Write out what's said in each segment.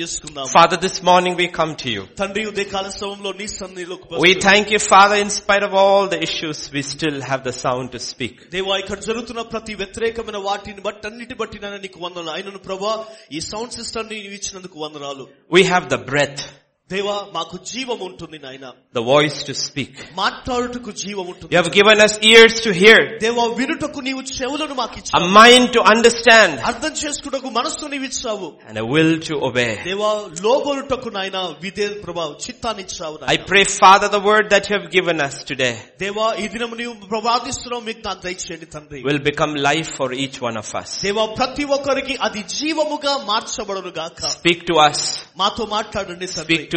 చేసుకుందాం Father, this morning we come to you. తండ్రి ఉదయకాల సమయంలో నీ సన్నిధిలోకి We వస్తూ- thank you, Father, in spite of all the issues, we still have the sound to speak. దేవా ఇక్కడ జరుగుతున్న ప్రతి వ్యతిరేకమైన వాటిని బట్టి అన్నిటి బట్టి నాయన నీకు వందనాలు ఆయనను ప్రభా ఈ సౌండ్ సిస్టమ్ ని నీవు ఇచ్చినందుకు వందనాలు We have the breath, దేవా మాకు జీవం ఉంటుంది నాయన the voice to speak. మాట్లాడుటకు జీవం You ఉంటుంది have given us ears to hear, దేవా వినుటకు నీవు చెవులను మాకు a ఇచ్చావు mind to understand, అర్థం చేసుకుటకు మనస్సు నీవు ఇచ్చావు and a will to obey. దేవా లోబోలుటకు నాయన విధే ప్రభా చిత్తాన్ని ఇచ్చావు I నాయనా. pray, Father, the word that you have given us today దేవా ఈ దినం నీవు ప్రవాదిస్తున్నావు మీకు నాకు దయచేయండి తండ్రి will become life for each one of us. దేవా ప్రతి ఒక్కరికి అది జీవముగా మార్చబడును గాక Speak to us, మాతో మాట్లాడండి తండ్రి speak to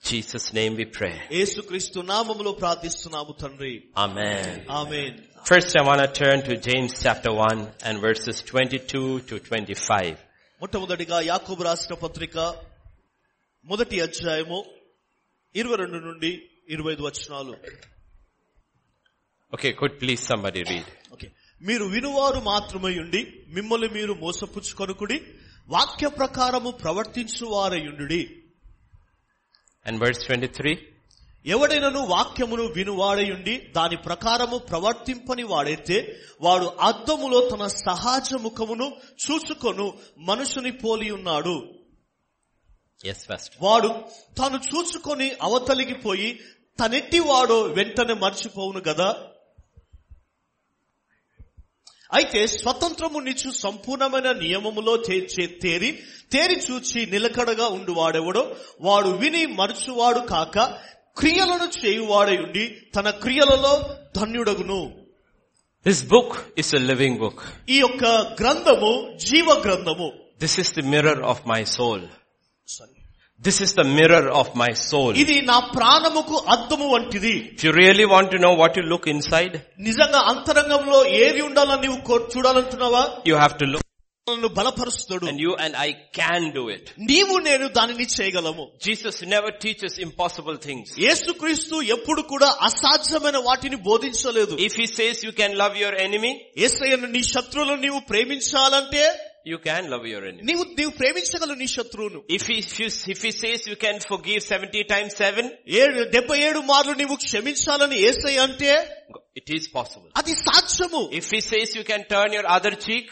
In Jesus' name we pray. యేసుక్రీస్తు నామములో ప్రార్థిస్తున్నాము తండ్రి Amen. Amen First I want to turn to James chapter 1 and verses 22 to 25. మొట్టమొదటిగా యాకోబు రాసిన పత్రిక మొదటి అధ్యాయము ఇరవై రెండు నుండి ఇరవై ఐదు వచనాలు Okay, could please somebody read. Okay మీరు వినువారు మాత్రమై ఉండి మిమ్మల్ని మీరు మోసపుచ్చుకొనుకుడి వాక్య ప్రకారము ప్రవర్తించువారయుండుడి And verse 23. ఎవడైనను వాక్యమును వినువాడయుండి దాని ప్రకారము ప్రవర్తింపని వాడైతే వాడు అద్దములో తన సహజ ముఖమును చూచుకొను మనుషుని పోలి ఉన్నాడు. వాడు తాను చూసుకొని అవతలికి పోయి తనెట్టి వాడో వెంటనే మర్చిపోవును గదా అయితే స్వతంత్రము నిచ్చు సంపూర్ణమైన నియమములో తేరి తేరి చూచి నిలకడగా ఉండు వాడెవడో వాడు విని మరచువాడు కాక క్రియలను చేయువాడై ఉండి తన క్రియలలో ధన్యుడగును This book is a living book. ఈ యొక్క గ్రంథము జీవ గ్రంథము This is the mirror of my soul. This is the mirror of my soul. ఇది నా ప్రాణముకు అద్దము వంటిది If you really want to know what you look inside, నిజంగా అంతరంగంలో ఏది ఉండాలని నీవు కో- చూడాలంటున్నావా you have to look నన్ను బలపరుస్తాడు and you and I can do it. నీవు నేను దానిని చేయగలము Jesus never teaches impossible things. యేసుక్రీస్తు ఎప్పుడు కూడా అసాధ్యమైన వాటిని బోధించలేదు If he says you can love your enemy, ఏసయ్యను నీ శత్రువులను నీవు ప్రేమించాలంటే you can love your enemy. నీవు నీవు ప్రేమించగలవు నీ శత్రువును If he, if, you, if he says you can forgive 70 times 7, ఏడు డెబ్బై ఏడు మార్లు నీవు క్షమించాలని ఏసయ్య అంటే it is possible. అది సాధ్యము If he says you can turn your other cheek,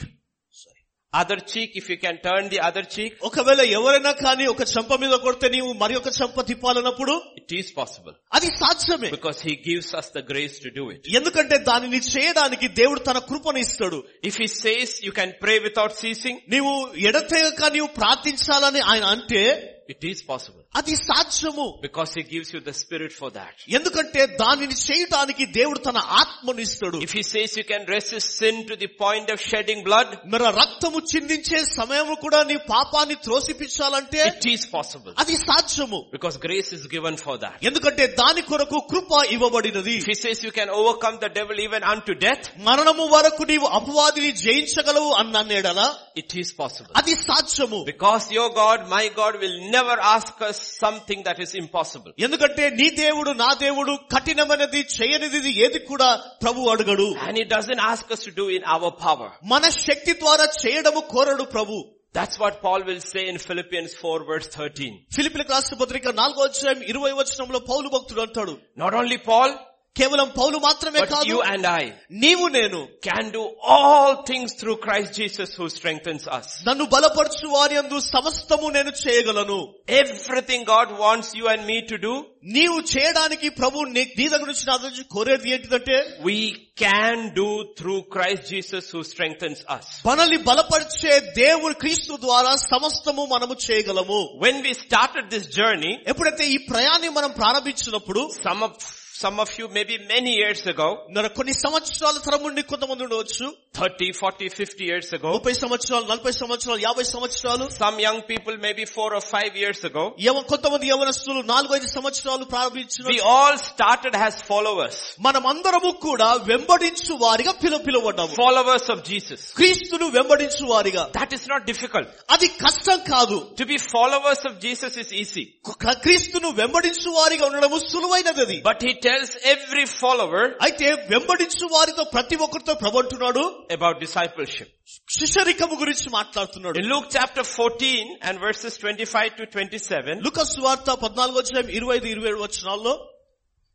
other cheek if you can turn the other cheek ఒకవేళ ఎవరైనా కానీ ఒక చంప మీద కొడితే నీవు మరి ఒక చంప తిప్పాలన్నప్పుడు ఇట్ ఈస్ పాసిబుల్ అది సాధ్యమే. Because he gives us the grace to do it ఎందుకంటే దానిని చేయడానికి దేవుడు తన కృపను ఇస్తాడు. If he says you can pray without ceasing నీవు ఎడతెగక నీవు ప్రార్థించాలని ఆయన అంటే ఇట్ ఈస్ పాసిబుల్ అది సాధ్యము Because he gives you the spirit for that. ఎందుకంటే దానిని చేయటానికి దేవుడు తన ఆత్మను ఇస్తాడు If he says you can resist sin to the point of shedding blood, మరి రక్తము చిందించే సమయము కూడా నీ పాపాన్ని త్రోసిపించాలంటే it is possible. అది సాధ్యము Because grace is given for that. ఎందుకంటే దాని కొరకు కృప ఇవ్వబడినది If he says you can overcome the devil even unto death, మరణము వరకు నీవు అపవాదిని జయించగలవు అన్ననేడలా it is possible. అది సాధ్యము Because your God, my God will never ask us something that is impossible. ఎందుకంటే నీ దేవుడు నా దేవుడు కఠినమైనది చేయనిది ఏది కూడా ప్రభు అడగడు And he doesn't ask us to do in our power. మన శక్తి ద్వారా చేయడము కోరడు ప్రభు That's what Paul will say in Philippians 4 verse 13. ఫిలిపిలకు రాష్ట్ర పత్రిక నాలుగో అధ్యాయం ఇరవై వచనంలో పౌలు భక్తుడు అంటాడు Not only Paul, కేవలం పౌలు మాత్రమే కాదు యు అండ్ ఐ నీవు నేను can do all things through Christ Jesus who strengthens us నన్ను బలపరచు వారి అందు సమస్తము నేను చేయగలను. Everything God wants you and me to do నీవు చేయడానికి ప్రభు నీ దగ్గర నుంచి నా దగ్గర కోరేది ఏంటిదంటే we can do through Christ Jesus who strengthens us మనల్ని బలపరిచే దేవుడు క్రీస్తు ద్వారా సమస్తము మనము చేయగలము. When we started this journey ఎప్పుడైతే ఈ ప్రయాణం మనం ప్రారంభించినప్పుడు some of you maybe many years ago, మరి కొన్ని సంవత్సరాల తరం నుండి కొంతమంది ఉండవచ్చు 30, 40, 50 years ago. ముప్పై సంవత్సరాలు నలభై సంవత్సరాలు యాభై సంవత్సరాలు Some young people maybe four or five years ago. యవ కొంతమంది యవనస్తులు నాలుగైదు సంవత్సరాలు ప్రారంభించిన We all started as followers. మనమందరము కూడా వెంబడించు వారిగా పిలువ పిలువడ్డాము Followers of Jesus. క్రీస్తును వెంబడించు వారిగా That is not difficult. అది కష్టం కాదు To be followers of Jesus is easy. క- క్రీస్తును వెంబడించు వారిగా ఉండడము సులువైనది అది But he tells every follower అయితే వెంబడించు వారితో ప్రతి ఒక్కరితో ప్రభంటున్నాడు about discipleship. శిశరికము గురించి మాట్లాడుతున్నాడు In Luke chapter 14 and verses 25 to 27, Lukkas వార్త అధ్యాయం ఇరవై ఐదు ఇరవై ఏడు వచనాల్లో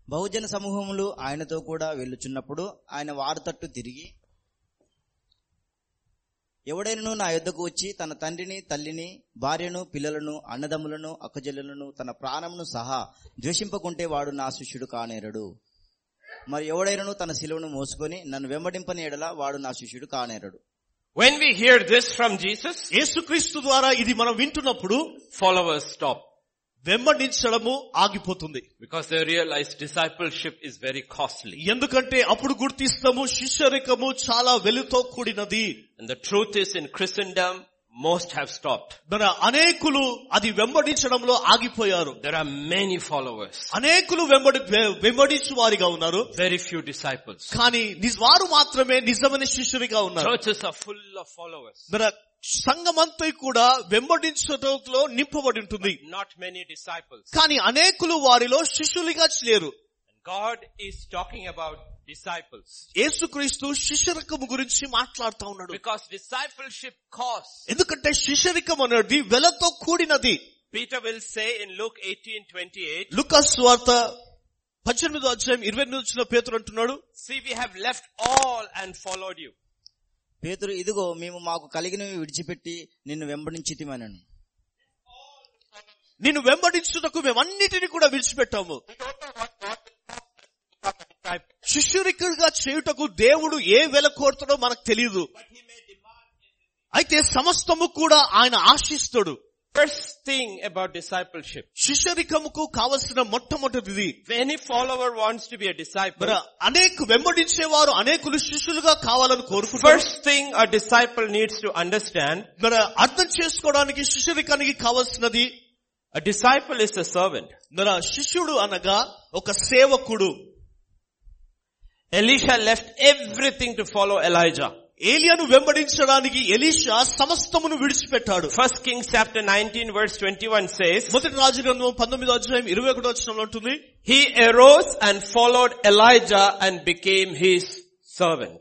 బహుజన సమూహములు ఆయనతో కూడా వెళ్ళుచున్నప్పుడు ఆయన వారి తట్టు తిరిగి ఎవడైనను నా యొద్దకు వచ్చి తన తండ్రిని తల్లిని భార్యను పిల్లలను అన్నదమ్ములను అక్కజల్లులను తన ప్రాణమును సహా ద్వేషింపకుంటే వాడు నా శిష్యుడు కానేరడు. మరి ఎవడైనను తన శిలువను మోసుకొని నన్ను వెంబడింపని ఎడల వాడు నా శిష్యుడు కానేరడు. When we hear this from Jesus, యేసుక్రీస్తు ద్వారా ఇది మనం వింటున్నప్పుడు followers stop. వెంబడించడము ఆగిపోతుంది. Because the realize discipleship is very costly ఎందుకంటే అప్పుడు గుర్తిస్తాము శిష్యరికము చాలా వెలుతో కూడినది. And the truth is in Christendom most have stop మన అనేకులు అది వెంబడించడంలో ఆగిపోయారు. దెర్ ఆర్ మెనీ ఫాలోవర్స్ అనేకులు వెంబడి వెంబడించు వారిగా ఉన్నారు. వెరీ ఫ్యూ డిసైపుల్స్ కానీ వారు మాత్రమే నిజమైన శిష్యునిగా ఉన్నారు. చర్చెస్ ఫుల్ ఆఫ్ ఫాలోవర్స్ సంగమంతై కూడా వెంబడించటంలో నింపబడి ఉంటుంది. నాట్ మెనీ డిసైపుల్స్ కానీ అనేకులు వారిలో శిష్యులుగా లేరు. God is talking about disciples యేసుక్రీస్తు శిష్యరికం గురించి మాట్లాడుతూ ఉన్నాడు. బికాస్ డిసైపుల్షిప్ కాస్ ఎందుకంటే శిష్యరికం అనేది వెలతో కూడినది. Peter will say in Luke eighteen twenty eight Lukkas వార్త పద్దెనిమిదో అధ్యాయం ఇరవై నుంచి పేతురు అంటున్నాడు see we have left all and followed you పేతురు ఇదిగో మేము మాకు కలిగినవి విడిచిపెట్టి నిన్ను వెంబడించితిమనను. నిన్ను వెంబడించుటకు మేము అన్నిటిని కూడా విడిచిపెట్టాము. శిష్యురికుడిగా చేయుటకు దేవుడు ఏ వెల కోరుతాడో మనకు తెలియదు అయితే సమస్తము కూడా ఆయన ఆశిస్తాడు. First thing about discipleship. శిష్యరికముకు కావలసిన మొట్టమొదటిది any follower wants to be a disciple, మరి అనేక వెంబడించేవారు అనేకులు శిష్యులుగా కావాలని కోరుకుంటారు first thing a disciple needs to understand, మరి అర్థం చేసుకోవడానికి శిష్యరికానికి కావలసినది a disciple is a servant. మరి శిష్యుడు అనగా ఒక సేవకుడు Elisha left everything to follow Elijah. ఏలియాను వెంబడించడానికి ఎలీషా సమస్తమును విడిచిపెట్టాడు. First Kings chapter nineteen words twenty one says మొదటి రాజగ్రంథం పంతొమ్మిదో అధ్యాయం ఇరవై ఒకటి వచ్చిన ఉంటుంది. He arose and followed Elijah and became his servant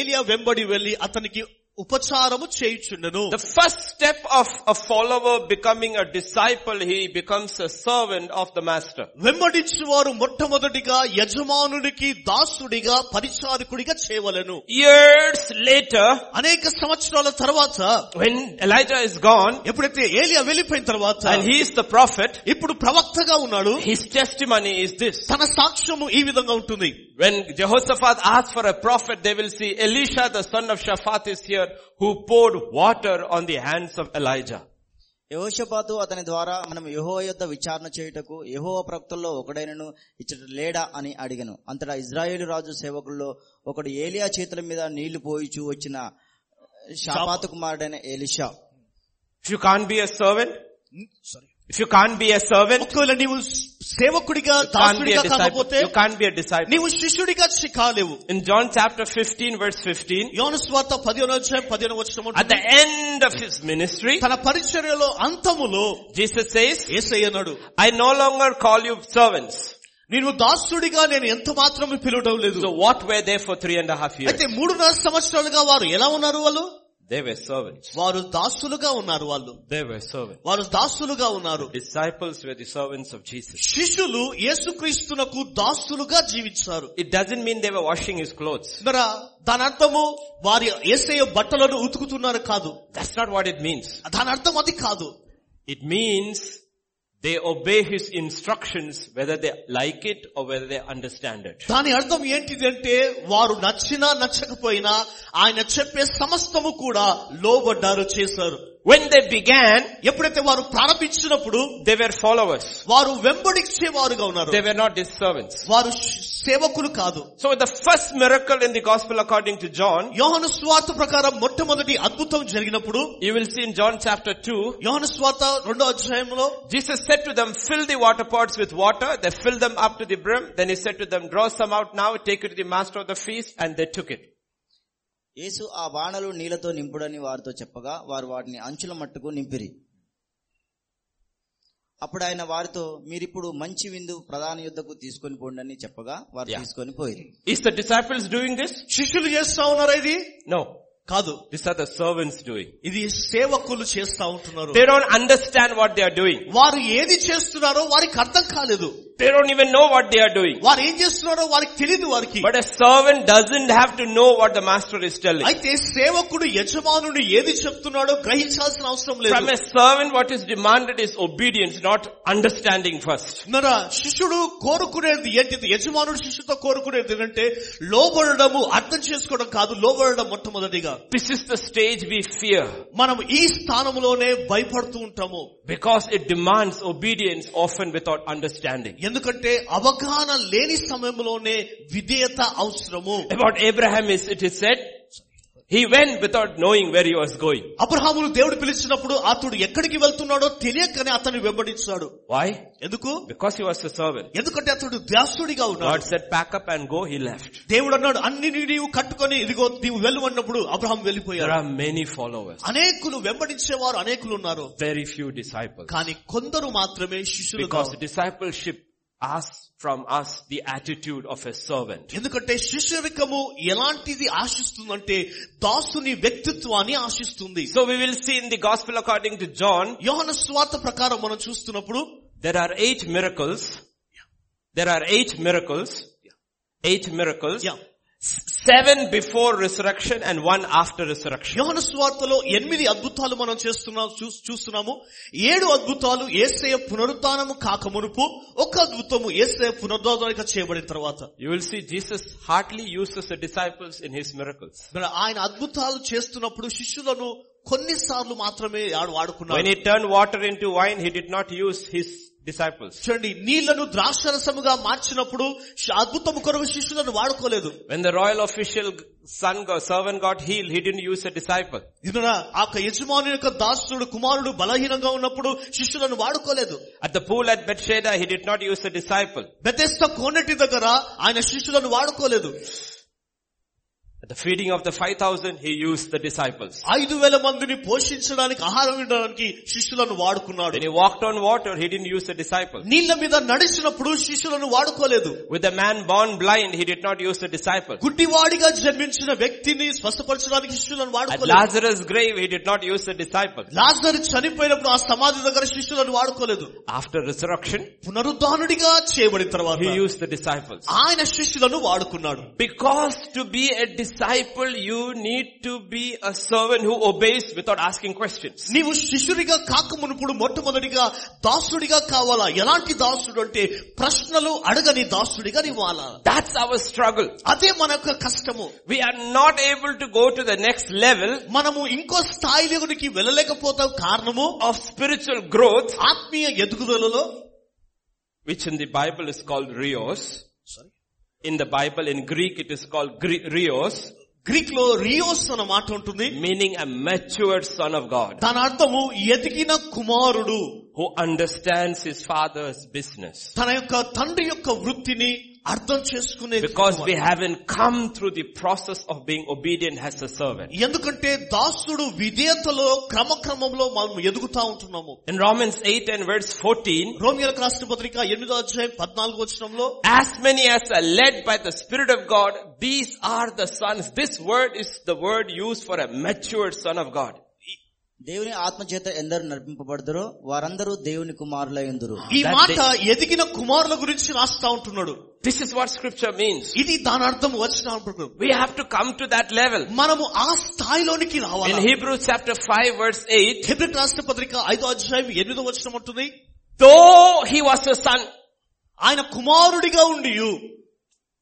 ఏలియా వెంబడి వెళ్ళి అతనికి ఉపచారము చేయుచుండను. The first step of a follower becoming a disciple he becomes a servant of the master వెంబడించు వారు మొట్టమొదటిగా యజమానుడికి దాసుడిగా పరిచారకుడిగా చేయవలను. ఇయర్స్ లేటర్ అనేక సంవత్సరాల తర్వాత వెన్ ఎలైజా ఇస్ గాన్ ఎప్పుడైతే ఏలియా వెళ్ళిపోయిన తర్వాత అండ్ హీస్ ద ప్రాఫిట్ ఇప్పుడు ప్రవక్తగా ఉన్నాడు his testimony is this తన సాక్ష్యము ఈ విధంగా ఉంటుంది. When Jehoshaphat asks for a prophet, they will see Elisha, the son of Shaphat is here, who poured water on the hands of Elijah. యహోషపాతు అతని ద్వారా మనం యహో యొద్ద విచారణ చేయుటకు యహో ప్రవక్తల్లో ఒకడైనను ఇచ్చట లేడా అని అడిగను అంతటా ఇజ్రాయేలు రాజు సేవకుల్లో ఒకడు ఏలియా చేతుల మీద నీళ్లు పోయిచూ వచ్చిన షాపాతు కుమారుడైన Elisha If you can't be a servant, sorry if you can't be a servant, ఒకవేళ నీవు సేవకుడిగా you can't be a దాసుడిగా disciple. కాకపోతే You can't be a disciple. నీవు శిష్యుడిగా చి- కాలేవు In John chapter 15 verse 15, యోను స్వార్త పదిహేను అధ్యాయం పదిహేను వచ్చిన at the end of his ministry, తన పరిచర్యలో అంతములో Jesus says, ఏసయ్యన్నాడు I no longer call you servants. నేను దాసుడిగా నేను ఎంత మాత్రం పిలవడం లేదు So what were they for three and a half years? అయితే మూడున్నర సంవత్సరాలుగా వారు ఎలా ఉన్నారు వాళ్ళు They were servants. వారు దాసులుగా ఉన్నారు వాళ్ళు They were servants. వారు దాసులుగా ఉన్నారు Disciples were the servants of Jesus. శిష్యులు యేసుక్రీస్తునకు దాసులుగా జీవించారు It doesn't mean they were washing his clothes. మరి దాని అర్థము వారి ఏసయ్య బట్టలను ఉతుకుతున్నారు కాదు That's not what it means. దాని అర్థం అది కాదు It means they obey his instructions whether they like it or whether they understand it దాని అర్థం ఏంటిది అంటే వారు నచ్చినా నచ్చకపోయినా ఆయన చెప్పే సమస్తము కూడా లోబడ్డారు చేశారు. When they began, ఎప్పుడైతే వారు ప్రారంభించినప్పుడు they were followers. వారు వెంబడించేవారుగా ఉన్నారు They were not his servants. వారు శ్- సేవకులు కాదు So the first miracle in the gospel according to John, యోహను స్వార్థ ప్రకారం మొట్టమొదటి అద్భుతం జరిగినప్పుడు you will see in John chapter 2, యోహను స్వార్థ రెండో అధ్యాయంలో Jesus said to them, fill the water pots with water. They filled them up to the brim. Then he said to them, draw some out now, take it to the master of the feast, and they took it. యేసు ఆ బాణలు నీళ్ళతో నింపుడని వారితో చెప్పగా వారు వాటిని అంచుల మట్టుకు నింపిరి అప్పుడు ఆయన వారితో మీరిప్పుడు మంచి విందు ప్రధాన యుద్ధకు తీసుకొని పోండి అని చెప్పగా వారు. తీసుకొని పోయిరి Is the disciples doing this? శిష్యులు చేస్తా ఉన్నారా ఇది No. కాదు These are the servants doing. ఇది సేవకులు చేస్తా ఉంటున్నారు They don't understand what they are doing. వారు ఏది చేస్తున్నారో వారికి అర్థం కాలేదు They don't even know what they are doing. వారు ఏం చేస్తున్నారో వారికి తెలియదు వారికి But a servant doesn't have to know what the master is telling. అయితే సేవకుడు యజమానుడు ఏది చెప్తున్నాడో గ్రహించాల్సిన అవసరం From లేదు a servant what is demanded is obedience, not understanding first. మన శిష్యుడు కోరుకునేది ఏంటిది యజమానుడు శిష్యుతో కోరుకునేది ఏంటంటే లోబడము అర్థం చేసుకోవడం కాదు లోబడడం మొట్టమొదటిగా This is the stage we fear మనం ఈ స్థానంలోనే భయపడుతూ ఉంటాము because it demands obedience often without understanding. ఎందుకంటే అవగాహన లేని సమయంలోనే విధేయత అవసరము. About Abraham is it is set he when without knowing where you was going అబ్రహామును దేవుడు పిలిచినప్పుడు అతడు ఎక్కడికి వెళ్తున్నాడో తెలియకనే అతను వెంబడించాడు. వాయ్ ఎందుకు? బికాస్ హీ వాస్ సర్వెంట్ ఎందుకంటే అతడు దాసుడిగా ఉన్నాడు. Set pack up and go he left దేవుడు అన్నాడు అన్ని నీవు కట్టుకొని ఇదిగో నీవు వెళ్ళు అన్నప్పుడు అబ్రహాం వెళ్ళిపోయారు ఆర్ మెనీ ఫాలోవర్స్ అనేకులు వెంబడించేవారు అనేకులు ఉన్నారు. వెరీ ఫ్యూ డిసైపుల్ కానీ కొందరు మాత్రమే శిష్యులు because discipleship asks from us the attitude of a servant. ఎందుకంటే శిష్యరికము ఎలాంటిది ఆశిస్తుందంటే దాసుని వ్యక్తిత్వాన్ని ఆశిస్తుంది So we will see in the gospel according to John, యోహన స్వార్థ ప్రకారం మనం చూస్తున్నప్పుడు there are eight miracles. There are eight miracles. Eight miracles. Yeah. Seven before resurrection and one after resurrection యోహన స్వార్థలో ఎనిమిది అద్భుతాలు మనం చేస్తున్నాం చూస్తున్నాము. ఏడు అద్భుతాలు ఏసయ పునరుద్ధానము కాక మునుపు ఒక అద్భుతము ఏసయ పునరుద్ధానం చేయబడిన తర్వాత. You will see Jesus hardly uses disciples in his miracles ఆయన అద్భుతాలు చేస్తున్నప్పుడు శిష్యులను కొన్నిసార్లు మాత్రమే వాడుకున్నాడు. Turn water into wine he did not use his disciples. చూడండి నీళ్లను ద్రాక్షరసముగా మార్చినప్పుడు శ- అద్భుతము కొరకు శిష్యులను వాడుకోలేదు When the royal official son, got, servant got healed, he didn't use a disciple. ఇదినా ఆ యొక్క యజమాని యొక్క దాసుడు కుమారుడు బలహీనంగా ఉన్నప్పుడు శిష్యులను వాడుకోలేదు At the pool at Bethsaida, he did not use a disciple. Bethesda కోనటి దగ్గర ఆయన శిష్యులను వాడుకోలేదు At the feeding of the 5,000, he used the disciples. ఐదు వేల మందిని పోషించడానికి ఆహారం ఇవ్వడానికి శిష్యులను వాడుకున్నాడు When he walked on water, he didn't use a disciple. నీళ్ల మీద నడిచినప్పుడు శిష్యులను వాడుకోలేదు With a man born blind, he did not use a disciple. గుడ్డివాడిగా జన్మించిన వ్యక్తిని స్వస్థపరచడానికి శిష్యులను At వాడుకోలేదు Lazarus' grave, he did not use a disciple. లాజరు చనిపోయినప్పుడు ఆ సమాధి దగ్గర శిష్యులను వాడుకోలేదు After resurrection, పునరుద్ధానుడిగా చేయబడిన తర్వాత he used the disciples. ఆయన శిష్యులను వాడుకున్నాడు Because to be a disciple, disciple, you need to be a servant who obeys without asking questions. నీవు శిష్యుడిగా కాకమునప్పుడు మొట్టమొదటిగా దాసుడిగా కావాలా? ఎలాంటి దాసుడు అంటే ప్రశ్నలు అడగని దాసుడిగా నివ్వాలా దాట్స్ అవర్ స్ట్రగుల్ అదే మన యొక్క కష్టము. We are not able to go to the next level మనము ఇంకో స్థాయిలోనికి వెళ్ళలేకపోతాం. కారణము? ఆఫ్ స్పిరిచువల్ గ్రోత్ ఆత్మీయ ఎదుగుదలలో which in the Bible is called Rios sorry In the Bible, in Greek, it is called Gre- rios, Greek లో రియోస్ అన్న మాట ఉంటుంది meaning a matured son of God దాని అర్థము ఎదిగిన కుమారుడు who understands his father's business. తన యొక్క తండ్రి యొక్క వృత్తిని అర్థం చేసుకునే Because we haven't come through the process of being obedient as a servant. ఎందుకంటే దాసుడు విధేయతలో క్రమక్రమంలో మనం ఎదుగుతా ఉంటున్నాము In Romans 8 and verse 14, రోమియోలకు రాసిన పత్రిక ఎనిమిదో అధ్యాయం పద్నాలుగు వచనంలో as many as are led by the Spirit of God, these are the sons. This word is the word used for a matured son of God. దేవుని ఆత్మ చేత ఎందరు నడిపింపబడదరో వారందరూ దేవుని కుమారుల ఎందురు ఈ మాట ఎదిగిన కుమారుల గురించి రాస్తా ఉంటున్నాడు. This is what scripture means ఇది దాని అర్థం వచ్చిన we have to come to that level మనము ఆ స్థాయిలోనికి రావాలి? ఇన్ హీబ్రూ చాప్టర్ 5 వర్స్ 8 హెబ్రీ రాష్ట్ర పత్రిక 5వ అధ్యాయం ఎనిమిదో వచనం ఉంటుంది దో హి వాస్ సన్ ఆయన కుమారుడిగా ఉండియు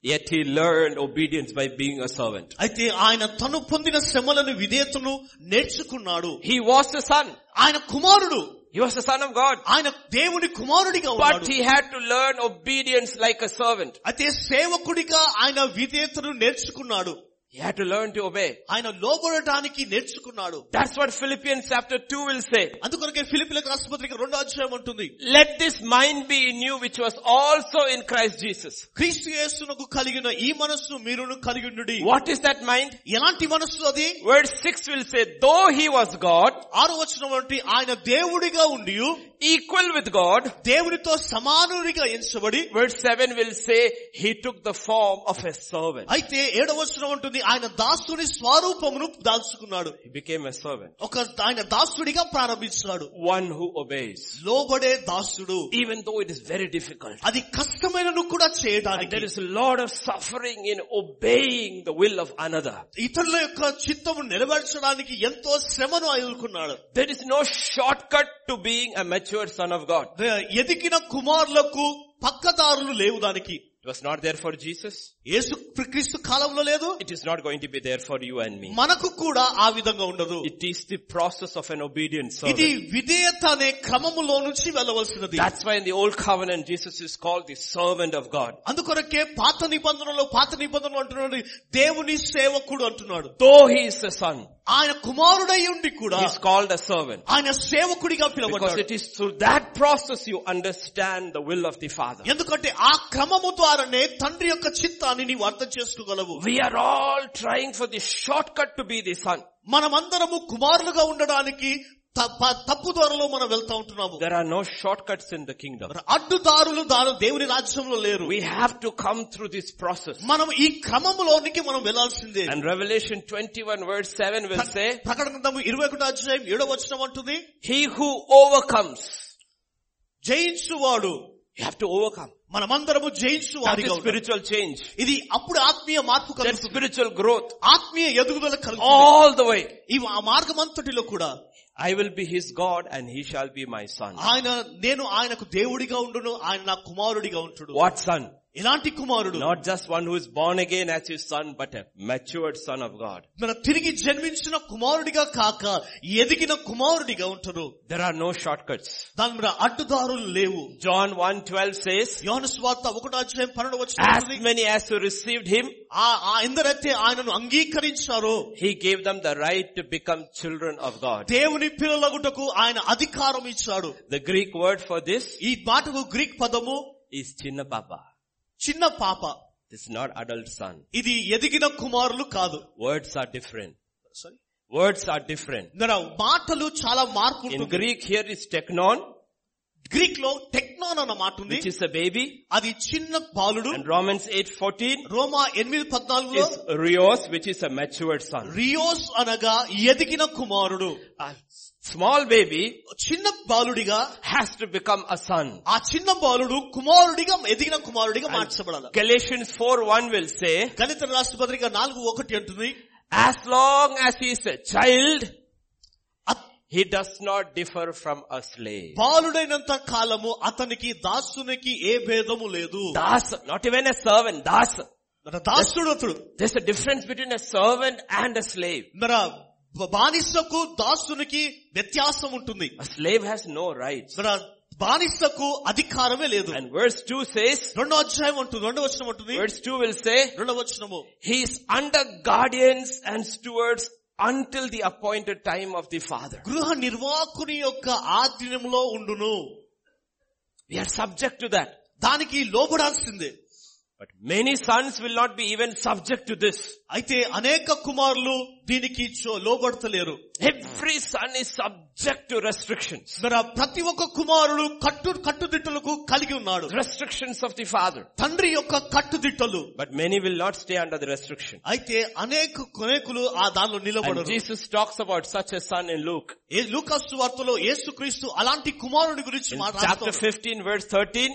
Yet he learned obedience by being a servant. అయితే ఆయన తను పొందిన శ్రమలను విధేయతను నేర్చుకున్నాడు He was the son. ఆయన కుమారుడు He was the son of God. ఆయన దేవుని కుమారుడిగా But ఉన్నాడు he had to learn obedience like a servant. అయితే సేవకుడిగా ఆయన విధేయతను నేర్చుకున్నాడు He had to learn to obey. ఆయన లోబడటానికి నేర్చుకున్నాడు That's what Philippians chapter 2 will say. అందుకొరకే ఫిలిపిలకు రాష్ట్రపతికి రెండో అధ్యాయం ఉంటుంది Let this mind be in you which was also in Christ Jesus. క్రీస్తు యేసునకు కలిగిన ఈ మనస్సు మీరును కలిగి ఉండుడి. What is that mind? ఎలాంటి మనస్సు అది Verse 6 will say, though he was God, ఆరు వచ్చిన వంటి ఆయన దేవుడిగా ఉండి equal with God, దేవునితో సమానుడిగా ఎంచబడి verse 7 will say, he took the form of a servant. అయితే ఏడవ వచనం ఉంటుంది ఆయన దాసుని స్వరూపమును దాల్చుకున్నాడు He became a servant. ఒక ఆయన దాసుడిగా ప్రారంభించాడు One who obeys. లోబడే దాసుడు Even though it is very difficult. అది కష్టమైనను కూడా And చేయడానికి there is a lot of suffering in obeying the will of another. ఇతరుల యొక్క చిత్తము నెరవేర్చడానికి ఎంతో శ్రమను ఎదుర్కొన్నాడు There is no shortcut to being a mature son of God. ఎదిగిన కుమారులకు పక్కదారులు లేవు దానికి It was not there for Jesus. యేసు క్రీస్తు కాలంలో లేదు It is not going to be there for you and me. మనకు కూడా ఆ విధంగా ఉండదు It is the process of an obedient ఇది servant. విధేయత అనే క్రమములో నుంచి వెళ్ళవలసినది That's why in the old covenant Jesus is called the servant of God. అందుకొరకే పాత నిబంధనలో పాత నిబంధనలు అంటున్నాడు దేవుని సేవకుడు అంటున్నాడు Though he is the son, ఆయన కుమారుడై ఉండి కూడా ఇస్ కాల్డ్ అ సర్వెంట్ ఆయన సేవకుడిగా పిలవబడ్డాడు. It is through that process you understand the will of the father ఎందుకంటే ఆ క్రమము ద్వారానే తండ్రి యొక్క చిత్తాన్ని నీవు అర్థం చేసుకోగలవు. We are all trying for the short cut to be the son మనమందరము కుమారులుగా ఉండడానికి తప్పు దారిలో మనం వెళ్తా ఉంటున్నాము. There are no short cuts in the kingdom అడ్డు దారులు దారు దేవుని రాజ్యంలో లేరు. We have to come through this process మనం ఈ క్రమంలోనికి మనం వెళ్ళాల్సిందే and Revelation 21 word seven will say ప్రకటన ఇరవై ఒకటి అధ్యాయం ఏడో వచ్చిన ఉంటుంది హీ హూ ఓవర్కమ్స్ జయించువాడు. యూ హ్యావ్ టు ఓవర్కమ్ మనమందరము జయించు వారిగా స్పిరిచువల్ చేంజ్ ఇది అప్పుడు ఆత్మీయ మార్పు కలుగుతుంది. స్పిరిచువల్ గ్రోత్ ఆత్మీయ ఎదుగుదల కలుగుతుంది. ఆల్ ద వే ఈ మార్గం అంతటిలో కూడా I will be his God and he shall be my son. ఆయన నేను ఆయనకు దేవుడిగా ఉండును ఆయన నా కుమారుడిగా ఉంటుడు What son? ఎలాంటి కుమారుడు Not just one who is born again as his son, but a matured son of God. మన తిరిగి జన్మించిన కుమారుడిగా కాక ఎదిగిన కుమారుడిగా ఉంటారు There are no shortcuts. దాని మీద అడ్డుదారులు లేవు John 1.12 says, యోహాను స్వార్త ఒకటో అధ్యాయం పన్నెండు As వచ్చిన many as who received him, ఆ ఆ ఎందరైతే ఆయనను అంగీకరించారో he gave them the right to become children of God. దేవుని పిల్లలగుటకు ఆయన అధికారం ఇచ్చాడు The Greek word for this ఈ మాటకు గ్రీక్ పదము is chinna papa. చిన్న పాప It's not adult son. ఇది ఎదిగిన కుమారులు కాదు Words are different. Words are different. ఇందులో మాటలు చాలా మార్పు In ఉంటుంది Greek here is teknon, Greek లో టెక్నాన్ అన్న మాట ఉంది which is a baby. అది చిన్న బాలుడు And Romans 8.14 రోమా ఎనిమిది పద్నాలుగులో is rios, which is a matured son. రియోస్ అనగా ఎదిగిన కుమారుడు A small baby చిన్న బాలుడిగా has to become a son. ఆ చిన్న బాలుడు కుమారుడిగా ఎదిగిన కుమారుడిగా మార్చబడాలి Galatians 4.1 will say, గణిత రాష్ట్ర పత్రిక నాలుగు ఒకటి అంటుంది as long as he is a child, అత్- he does not differ from a slave. బాలుడైనంత కాలము అతనికి దాసునికి ఏ భేదము లేదు Das, not even a servant, das. మన దాసుడు అతడు There's a difference between a servant and a slave. మన బానిసకు దాసునికి వ్యత్యాసం ఉంటుంది A slave has no rights. మన బానిసకు అధికారమే లేదు And verse 2 says, రెండో అధ్యాయం ఉంటుంది రెండో వచనం ఉంటుంది verse 2 will say, రెండో వచనము he is under guardians and stewards until the appointed time of the father. గృహ నిర్వాహకుని యొక్క ఆధీనంలో ఉండును We are subject to that. దానికి లోబడాల్సిందే But many sons will not be even subject to this. అయితే అనేక కుమారులు దీనికి చో- లోబడతలేరు Every son is subject to restrictions. మరి ఆ ప్రతి ఒక్క కుమారుడు కట్టు కట్టుదిట్టలకు కలిగి ఉన్నాడు Restrictions of the father. తండ్రి యొక్క కట్టుదిట్టలు But many will not stay under the restriction. అయితే అనేక కొనేకులు ఆ దానిలో And నిలబడరు Jesus talks about such a son in Luke. ఏ లూకాసు వార్తలో యేసుక్రీస్తు అలాంటి కుమారుడి గురించి In chapter మాట్లాడుతాడు 15 verse 13,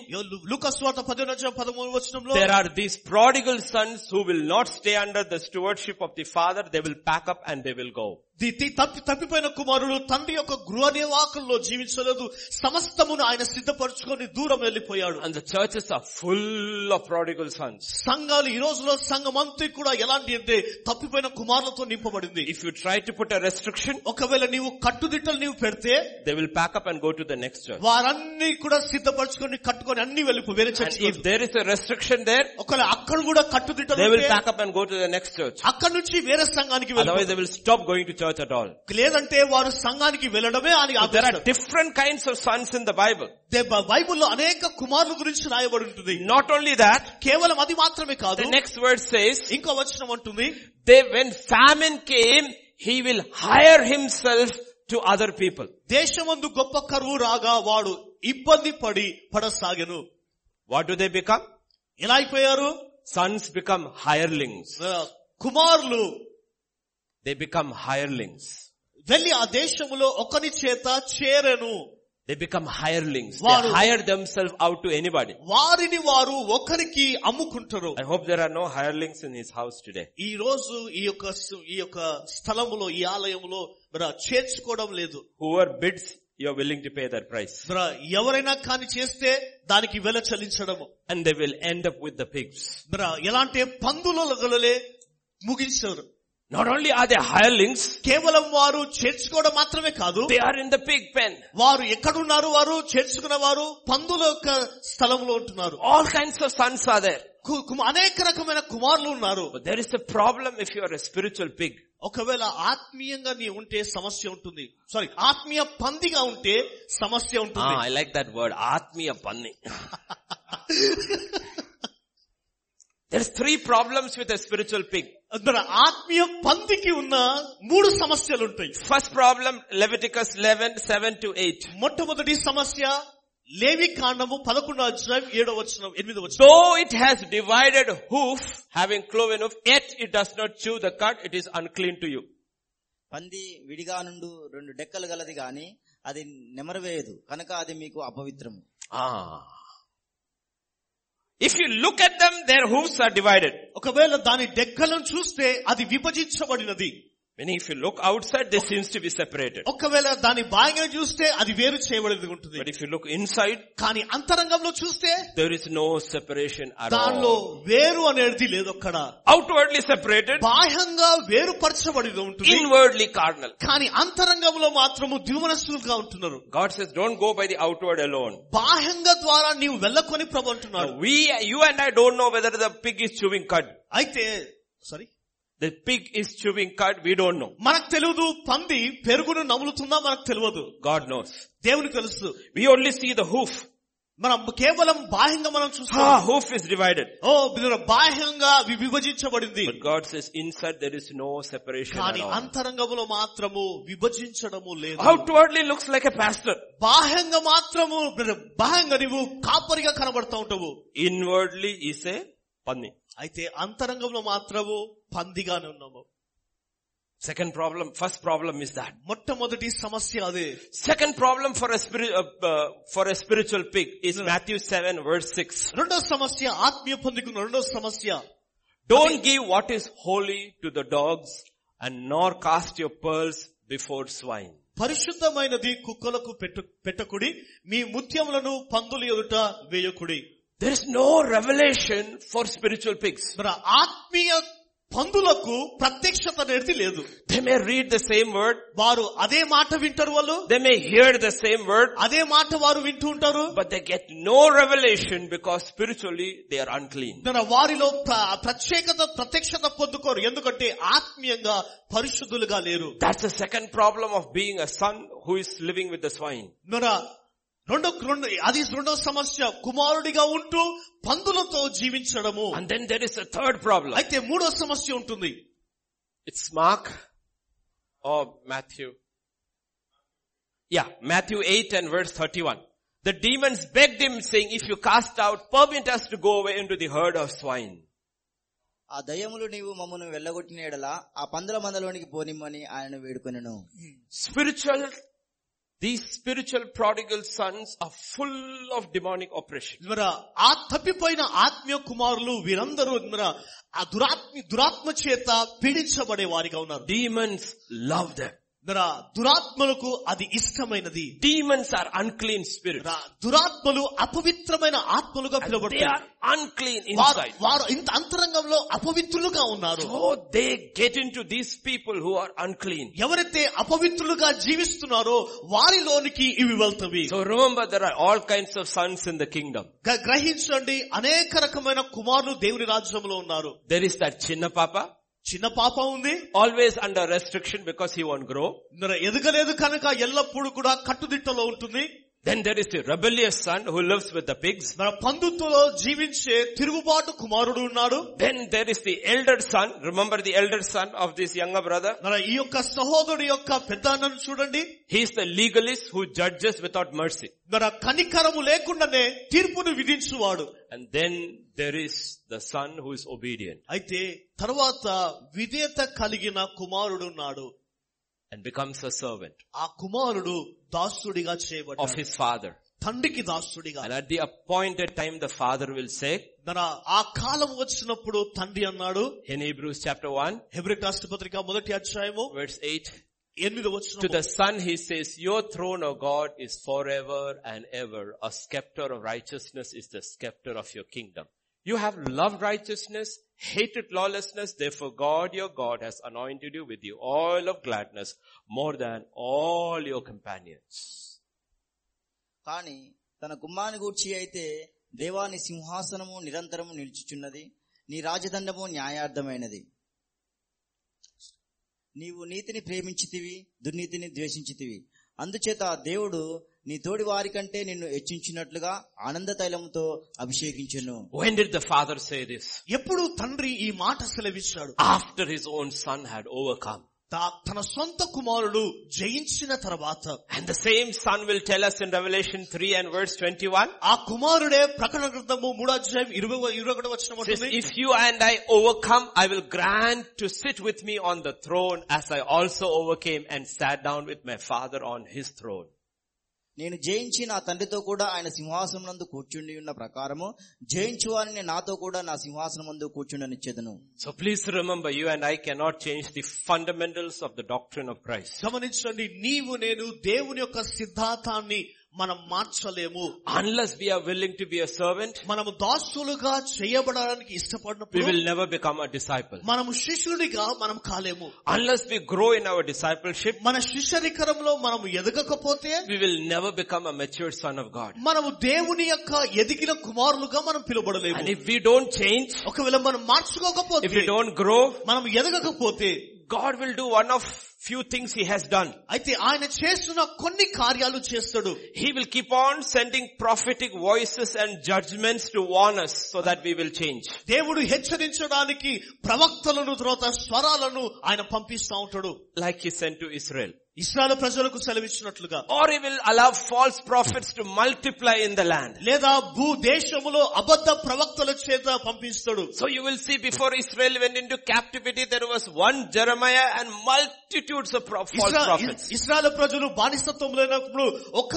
లూకాసు వార్త పదిహేను పదమూడు వచనంలో there are these prodigal sons who will not stay under the stewardship of the father. They will pack up and they will go. తప్పి తప్పిపోయిన కుమారుడు తండ్రి యొక్క గృహ నివాకంలో జీవించలేదు. సమస్తమును ఆయన సిద్ధపరచుకొని దూరం వెళ్ళిపోయాడు. And churches are full of prodigal sons సంఘాలు ఈ రోజులో సంఘం అంతా కూడా ఎలాంటి అంటే తప్పిపోయిన కుమారులతో నింపబడింది. If you try to put restriction ఒకవేళ నీవు కట్టుదిట్టలు నీవు పెడితే they will pack up and go to the next వారన్నీ కూడా సిద్ధపరచుకొని కట్టుకొని అన్ని వెళ్ళిపో వేరే church if there is restriction there ఒకవేళ అక్కడ కూడా కట్టుదిట్టలు they will and go to the next church అక్కడ నుంచి వేరే సంఘానికి వెళ్ళి they will stop going to church at all. లేదంటే వారు సంఘానికి వెళ్ళడమే అని there are different kinds of sons in the bible. బైబిల్లో అనేక కుమారుల గురించి రాయబడి ఉంటుంది. నాట్ ఓన్లీ దాట్ కేవలం అది మాత్రమే కాదు. నెక్స్ట్ వర్డ్ సేస్ ఇంకో వచనం ఉంటుంది they when famine came he will hire himself to other people దేశమందు గొప్ప కరువు రాగా వాడు ఇబ్బంది పడి పడసాగెను. వాట్ డు దే బికమ్ ఎలా అయిపోయారు? సన్స్ బికమ్ హైర్లింగ్స్ కుమారులు They become hirelings. వెళ్లి ఆ దేశములో ఒకని చేత చేరెను They become hirelings. They వారు- hire themselves out to anybody. వారిని వారు ఒకరికి అమ్ముకుంటారు I hope there are no hirelings in his house today. ఈ రోజు ఈ యొక్క స్- ఈ యొక్క స్థలములో ఈ ఆలయంలో మరి చేర్చుకోవడం లేదు Whoever bids, you're willing to pay that price. మరి ఎవరైనా కాని చేస్తే దానికి వెల చెల్లించడము And they will end up with the pigs. మరి ఎలాంటి పందులే ముగించారు not only are they hirelings కేవలం వారు చేర్చుకోవడం మాత్రమే కాదు they are in the pig pen వారు ఎక్కడున్నారు వారు? చేర్చుకున్న వారు పందుల యొక్క స్థలంలో ఉంటున్నారు. All kinds of sons are there అనేక రకమైన కుమారులు ఉన్నారు. There is the problem if you are a spiritual pig ఒకవేళ ఆత్మీయంగా నీ ఉంటే సమస్య ఉంటుంది. సారీ ఆత్మీయ పందిగా ఉంటే సమస్య ఉంటుంది. ఐ లైక్ దట్ వర్డ్ ఆత్మీయ పంది. There is three problems with a spiritual pig ఆత్మీయ పందికి ఉన్న మూడు సమస్యలు ఉంటాయి first problem Leviticus eleven seven to eight మొట్టమొదటి సమస్య లేవి కాండము పదకొండు అధ్యాయం ఏడో వచ్చిన ఎనిమిది వచ్చిన so it has divided hoof having cloven of at it does not chew the cud it is unclean to you పంది విడిగా నుండు రెండు డెక్కలు గలది గాని అది నెమరవేయదు కనుక అది మీకు అపవిత్రము. If you look at them, their hoofs are divided. ఒకవేళ దాని డెక్కలను చూస్తే అది విభజించబడినది Meaning if you look outside, they seems to be separated. ఒకవేళ దాని బాగా చూస్తే అది వేరు చేయబడినది ఉంటుంది But if you look inside, కానీ అంతరంగంలో చూస్తే there is no separation at దానిలో all. వేరు అనేది లేదు అక్కడ Outwardly separated, బాహ్యంగా వేరుపరచబడి ఉంటుంది inwardly carnal. కానీ అంతరంగంలో మాత్రము ద్విమనస్సులుగా ఉంటున్నారు God says, don't go by the outward alone. బాహ్యంగా ద్వారా నీవు వెళ్ళకొని ప్రభు అంటున్నాడు We, you and I don't know whether the pig is chewing cud. అయితే sorry The pig is chewing cud, we don't know. మనకు తెలియదు పంది పెరుగును నములుతుందా మనకు తెలియదు God knows. దేవునికి తెలుసు We only see the hoof. మనం కేవలం బాహ్యంగా మనం చూస్తాం Ah, hoof is divided. ఓ బాహ్యంగా వి- విభజించబడింది But God says inside there is no separation కానీ. అంతరంగంలో మాత్రము విభజించడము లేదు Outwardly looks like a pastor. బాహ్యంగా మాత్రము బాహ్యంగా నీవు కాపరిగా కనబడతా ఉంటావు Inwardly is a panni. అయితే అంతరంగంలో మాత్రము పందిగానే ఉన్నాము Second problem, first problem is that. మొట్టమొదటి సమస్య అదే Second problem for a spirit, uh, uh, for a spiritual pig is Matthew 7 verse 6. రెండో సమస్య ఆత్మీయ పొందికున్న రెండో సమస్య Don't give what is holy to the dogs and nor cast your pearls before swine. పరిశుద్ధమైనది కుక్కలకు పెట్టు పెట్టకుడి మీ ముత్యములను పందుల ఎదుట వేయకుడి There is no revelation for spiritual pigs. మరి ఆత్మీయ పందులకు ప్రత్యక్షత అనేది లేదు They may read the same word, వారు అదే మాట వింటారు వాళ్ళు they may hear the same word, అదే మాట వారు వింటూ ఉంటారు but they get no revelation because spiritually they are unclean. మరి వారిలో ప్ర- ప్రత్యేకత ప్రత్యక్షత పొందుకోరు ఎందుకంటే ఆత్మీయంగా పరిశుద్ధులుగా లేరు That's the second problem of being a son who is living with the swine. మరి రెండో రెండు అది రెండో సమస్య కుమారుడిగా ఉంటూ పందులతో జీవించడము And then there is a third problem. అయితే మూడో సమస్య ఉంటుంది It's Mark or Matthew. Yeah, Matthew 8 and verse 31. The demons begged him saying, if you cast out, permit us to go away into the herd of swine. ఆ దయ్యములు నీవు మమ్మను వెళ్ళగొట్టిన ఎడల ఆ పందుల మందలోనికి పోనిమ్మని ఆయన వేడుకొనెను Spiritual these spiritual prodigal sons are full of demonic operation ఆ తప్పిపోయిన ఆత్మీయ కుమారులు వీరందరూ ఆ దురాత్మ దురాత్మ చేత పీడించబడే వారిగా ఉన్నారు. డీమన్స్ లవ్ దట్ దురాత్మలకు అది ఇష్టమైనది. డీమన్స్ ఆర్ అన్క్లీన్ స్పిరిట్ దురాత్మలు అపవిత్రమైన ఆత్మలుగా పిలువబడతారు అన్క్లీన్ వారు ఇంత అంతరంగంలో అపవిత్రులుగా ఉన్నారు. They get into these people who are unclean ఎవరైతే అపవిత్రులుగా జీవిస్తున్నారో వారిలోనికి ఇవి వెళ్తవి. So remember there are all kinds of sons in the kingdom గ్రహించండి అనేక రకమైన కుమారులు దేవుని రాజ్యంలో ఉన్నారు. దెర్ ఇస్ దట్ చిన్న పాప చిన్న పాప ఉంది. Always under restriction because he want grow ఎదగలేదు కనుక ఎల్లప్పుడు కూడా కట్టుదిట్టలో ఉంటుంది. Then there is the rebellious son who lives with the pigs. మన పందుత్తులో జీవించే తిరుగుబాటు కుమారుడు ఉన్నాడు Then there is the elder son. Remember the elder son of this younger brother? మన ఈ యొక్క సహోదరుడి యొక్క పెద్ద అన్నను చూడండి He is the legalist who judges without mercy. మన కనికరము లేకుండానే తీర్పును విధించువాడు And then there is the son who is obedient అయితే తర్వాత విధేయత కలిగిన కుమారుడు ఉన్నాడు and becomes a servant ఆ కుమారుడు దాసుడిగా of చేయబడ్డాడు his father. తండ్రికి దాసుడిగా And at the appointed time the father will say మన ఆ కాలం వచ్చినప్పుడు తండ్రి అన్నాడు in Hebrews chapter 1 హెబ్రిక్ రాష్ట్రపత్రిక మొదటి అధ్యాయము verse 8 ఎనిమిది To వచ్చిన the Son he says, Your throne, O God, is forever and ever. A scepter of righteousness is the scepter of your kingdom. You have loved righteousness, hated lawlessness, therefore God your God has anointed you with the oil of gladness more than all your companions. కాని తన కుమ్మాని గూర్చి అయితే దేవాని సింహాసనము నిరంతరము నిలుచుచున్నది నీ రాజదండము న్యాయార్థమైనది నీవు నీతిని ప్రేమించితివి దుర్నీతిని ద్వేషించితివి అందుచేత దేవుడు నీ తోడి వారి కంటే నిన్ను హెచ్చించినట్లుగా ఆనంద తైలముతో అభిషేకించెను When did the father say this? ఎప్పుడు తండ్రి ఈ మాట సెలవిచ్చాడు After his own son had overcome. తా- తన సొంత కుమారుడు జయించిన తర్వాత And the same son will tell us in Revelation 3 and verse 21. ఆ కుమారుడే ప్రకటన గ్రంథము మూడో అధ్యాయం ఇరవై ఇరవై ఒకటి వచ్చిన says, if you and I overcome, I will grant to sit with me on the throne as I also overcame and sat down with my father on his throne. నేను జయించి నా తండ్రితో కూడా ఆయన సింహాసనం నందు కూర్చుండి ఉన్న ప్రకారము జయించువారిని నాతో కూడా నా సింహాసనం నందు కూర్చుండనిచ్చేదను. So please remember you and I cannot change the fundamentals of the doctrine of Christ గమనించండి నీవు నేను దేవుని యొక్క సిద్ధాంతాన్ని మనం మార్చలేము Unless we are willing to be a servant, మనము దాసులుగా చేయబడడానికి we ఇష్టపడినప్పుడు will never become a disciple. మనము శిష్యుడిగా మనం కాలేము Unless we grow in our discipleship, మన శిష్యరికరంలో మనము ఎదగకపోతే we will never become a mature son of God. మనము దేవుని యొక్క ఎదిగిన కుమారులుగా మనం And పిలువబడలేము if we don't change, ఒకవేళ మనం if మార్చుకోకపోతే we don't grow, మనం ఎదగకపోతే God will do one of few things he has done. అయితే ఆయన చేస్తున్న కొన్ని కార్యాలు చేస్తాడు He will keep on sending prophetic voices and judgments to warn us so that we will change. దేవుడు హెచ్చరించడానికి ప్రవక్తలను తర్వాత స్వరాలను ఆయన పంపిస్తా ఉంటాడు Like he sent to Israel. Israel ప్రజలకు సెలవిచ్చినట్లుగా Or he will allow false prophets to multiply in the land. లేదా భూ దేశములో అబద్ధ ప్రవక్తల చేత పంపిస్తాడు So you will see before Israel went into captivity, there was one Jeremiah and multitudes Israel ప్రజలు బానిసత్వంలో ఒక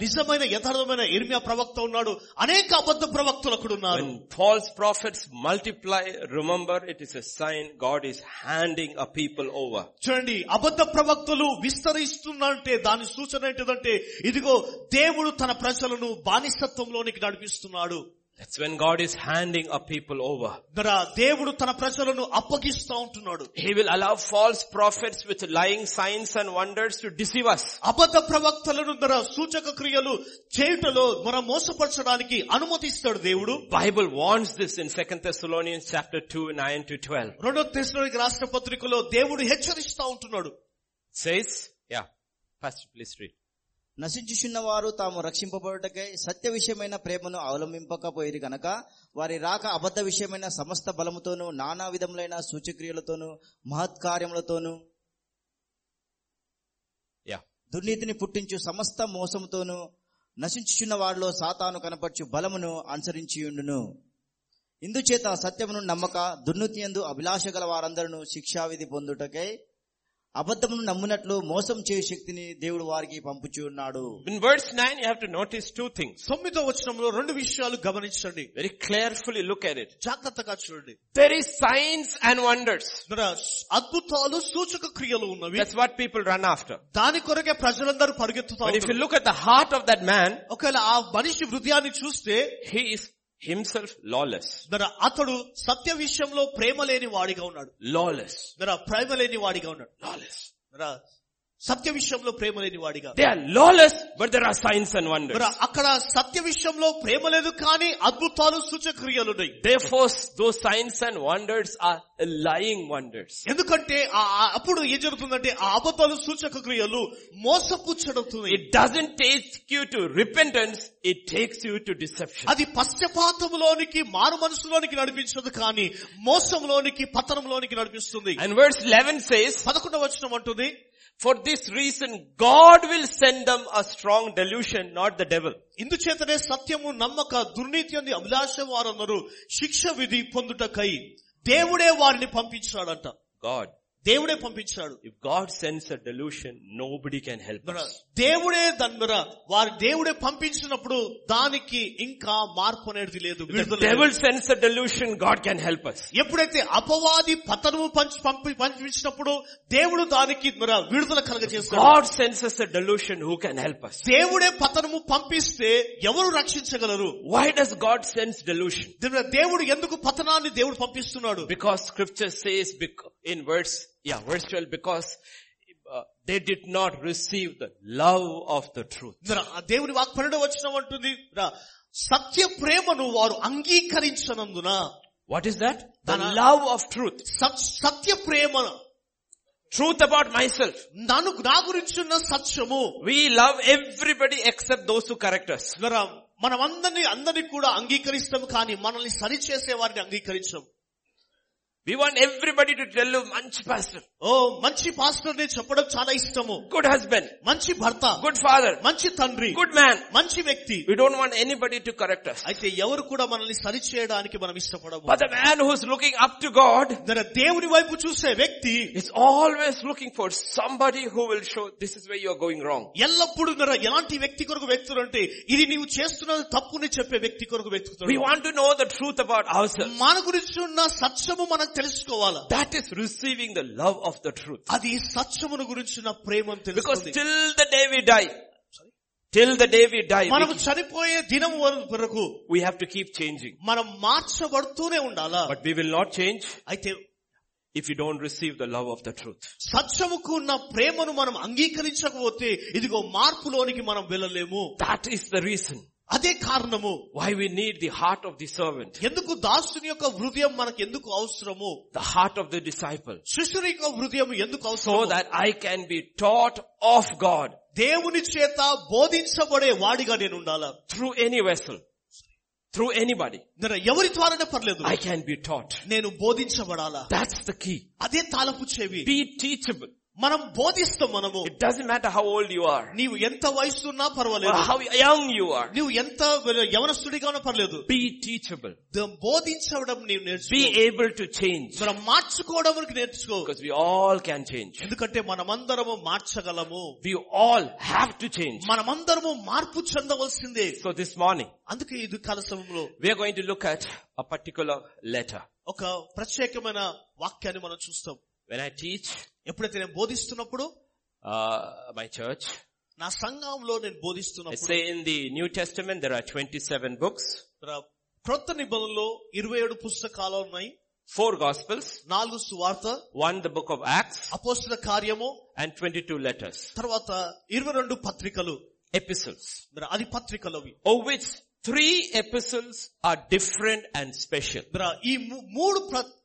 నిజమైన యథార్థమైన ఇర్మియా ప్రవక్త ఉన్నాడు. అనేక అబద్ధ ప్రవక్తలు అక్కడ ఉన్నారు. False prophets multiply remember it is sign God is handing a people over చూడండి అబద్ధ ప్రవక్తలు విస్తరిస్తున్నంటే దాని సూచన ఏంటిదంటే ఇదిగో దేవుడు తన ప్రజలను బానిసత్వంలోనికి నడిపిస్తున్నాడు. That's when God is handing a people over. దర దేవుడు తన ప్రజలను అప్పగిస్తా ఉంటున్నాడు He will allow false prophets with lying signs and wonders to deceive us. అబద్ధ ప్రవక్తలను ధర సూచక క్రియలు చేయుటలో మనం మోసపరచడానికి అనుమతిస్తాడు దేవుడు Bible warns this in 2 Thessalonians chapter 2, 9 to 12. రెండో తెశలోనిక రాష్ట్ర పత్రికలో దేవుడు హెచ్చరిస్తా ఉంటున్నాడు It says, yeah, Pastor, please read. నశించుచున్న వారు తాము రక్షింపబడుటకై సత్య విషయమైన ప్రేమను అవలంబింపకపోయిరి గనక వారి రాక అబద్ధ విషయమైన సమస్త బలముతోనూ నానా విధములైన సూచక్రియలతోనూ మహత్కార్యములతోనూ. దుర్నీతిని పుట్టించు సమస్త మోసముతోనూ నశించుచున్న వారిలో సాతాను కనపరచు బలమును అనుసరించియుండును ఇందుచేత సత్యమును నమ్మక దుర్నీతి యందు అభిలాష గల వారందరూ శిక్షావిధి పొందుటకై అబద్ధమును నమ్మునట్లు మోసం చేయ శక్తిని దేవుడు వారికి పంపుచు ఉన్నాడు. In words nine you have to notice two things తొమ్మిదో వచనంలో రెండు విషయాలు గమనించండి. Very carefully look at it జాగ్రత్తగా చూడండి. There is signs and wonders అద్భుతాలు సూచక క్రియలు ఉన్నవి. That's what people run after దాని కొరకే ప్రజలందరూ పరిగెత్తుతారు if you look at the heart of that man ఒకవేళ ఆ మనిషి హృదయాన్ని చూస్తే హీ ఇస్ himself lawless. మరి అతడు సత్య విషయంలో ప్రేమ లేని వాడిగా ఉన్నాడు Lawless. మరి ప్రేమ లేని వాడిగా ఉన్నాడు Lawless. మరి సత్య విషయంలో ప్రేమ లేని వాడిగా. They are lawless but there are signs and wonder మరి అక్కడ సత్య విషయంలో ప్రేమ లేదు కానీ అద్భుతాలు సూచక్రియలు ఉన్నాయి. They force though signs and wonders are lying wonders ఎందుకంటే అప్పుడు ఏం జరుగుతుందంటే ఆ అబద్ధాలు సూచక క్రియలు మోసపుచ్చడుతుంది it doesn't take you to repentance it takes you to deception అది పశ్చపాతంలోనికి మారు మనసులోనికి నడిపించదు కానీ మోసంలోనికి పతనంలోనికి నడిపిస్తుంది. అండ్ వర్డ్స్ 11 సేస్ పదకొండవ వచ్చిన అంటుంది for this reason God will send them a strong delusion not the devil ఇందుచేతనే సత్యము నమ్మక దుర్నీతి అంది అభిలాష వారందరూ శిక్ష విధి పొందుటకై దేవుడే వారిని పంపించాడంట గాడ్ దేవుడే పంపించాడు. If God sends a delusion nobody can help దేవుడే దాని మీద వారి దేవుడే పంపించినప్పుడు దానికి ఇంకా మార్పు అనేది లేదు devil sends a delusion God can help us ఎప్పుడైతే అపవాది పతనము పంచి పంపి పంపించినప్పుడు దేవుడు దానికి విడుదల కలగజేస్తాడు. God sends a delusion who can help us దేవుడే పతనము పంపిస్తే ఎవరు రక్షించగలరు? Why does God send delusion దేవుడు ఎందుకు పతనాన్ని దేవుడు పంపిస్తున్నాడు? Because scripture says in words yeah, verse 12, because uh, they did not receive the love of the truth. ఇందులో ఆ దేవుని వాక్ పన్నెండవ వచ్చిన అంటుంది రా, సత్య ప్రేమను వారు అంగీకరించనందున What is that? The Dana- love of truth. సత్- సత్య ప్రేమ Truth about myself. నన్ను నా గురించి ఉన్న సత్యము We love everybody except those who correct us. ఇందులో మనం అందరినీ అందరినీ కూడా అంగీకరిస్తాం కానీ మనల్ని సరిచేసే వారిని అంగీకరించాం we want everybody to tell మంచి పాస్టర్ ఓ మంచి పాస్టర్ని చెప్పడం చాలా ఇష్టము. గుడ్ హస్బెండ్ మంచి భర్త. గుడ్ ఫాదర్ మంచి తండ్రి. గుడ్ మ్యాన్ మంచి వ్యక్తి. We don't want anybody to correct అయితే ఎవరు కూడా మనల్ని సరి చేయడానికి మనం ఇష్టపడము. But the man who looking up to God దర దేవుని వైపు చూసే వ్యక్తి is always looking for somebody who will show this is way you are going wrong ఎల్లప్పుడూ ఎలాంటి వ్యక్తి కొరకు వ్యక్తులు అంటే ఇది నీవు చేస్తున్నది తప్పుని చెప్పే వ్యక్తి కొరకు వెతుకుతారు we want to know the truth about our మన గురించి ఉన్న సత్యము మనకు తెలుసుకోవాలి? That is receiving the love of the truth అది సత్యమును గురించిన ప్రేమ till the day we die till the day we die మనం చనిపోయే దినం వరకు we have to keep changing మనం మార్చబడుతూనే ఉండాలా? But we will not change అయితే if you don't receive the love of the truth సత్యముకు ఉన్న ప్రేమను మనం అంగీకరించకపోతే ఇదిగో మార్పులోనికి మనం వెళ్ళలేము. దాట్ ఈస్ ద రీజన్ అదే కారణము why we need the heart of the servant ఎందుకు దాసుని యొక్క హృదయం మనకు ఎందుకు అవసరము? The heart of the disciple శిష్యుని యొక్క హృదయం ఎందుకు అవసరం so that I can be taught of God దేవుని చేత బోధించబడే వాడిగా నేను ఉండాలా? Through any vessel through anybody ఎవరి ద్వారానే పర్లేదు. ఐ క్యాన్ బి టాట్ నేను బోధించబడాలా? దాట్స్ ద కీ అదే తాలపు చెవి. బి టీచబుల్ మనం బోధిస్తాం మనము. It doesn't matter how old you are నీవు ఎంత వయసు ఉన్నా పర్వాలేదు హౌ యంగ్ యు ఆర్ నీవు ఎంత యవనస్తుడిగా ఉన్నా పర్లేదు బి టీచబుల్ బోధించడం నీవు నేర్చుకో. బి ఏబుల్ టు చేంజ్ మనం మార్చుకోవడానికి నేర్చుకో. Because we all can change ఎందుకంటే మనమందరము మార్చగలము. We all have to change మనమందరము మార్పు చెందవలసిందే. సో దిస్ మార్నింగ్ అందుకే ఇది కాల సమయంలో we are going to look at a particular letter ఒక ప్రత్యేకమైన వాక్యాన్ని మనం చూస్తాం. వెన్ ఐ టీచ్ ఎప్పుడైతే నేను బోధిస్తున్నప్పుడు uh, my church, నా సంఘంలో నేను I బోధిస్తున్నప్పుడు say in the New Testament there are 27 books, ర- క్రొత్త నిబంధనలో ఇరవై ఏడు పుస్తకాలు ఉన్నాయి four gospels, నాలుగు సువార్త one the book of Acts, అపోస్తుల కార్యము and 22 letters, తర్వాత ఇరవై రెండు పత్రికలు epistles, మరి అది పత్రికలు అవి of which three epistles are different and special. మరి ఈ ము- మూడు ప్ర- ప్ర-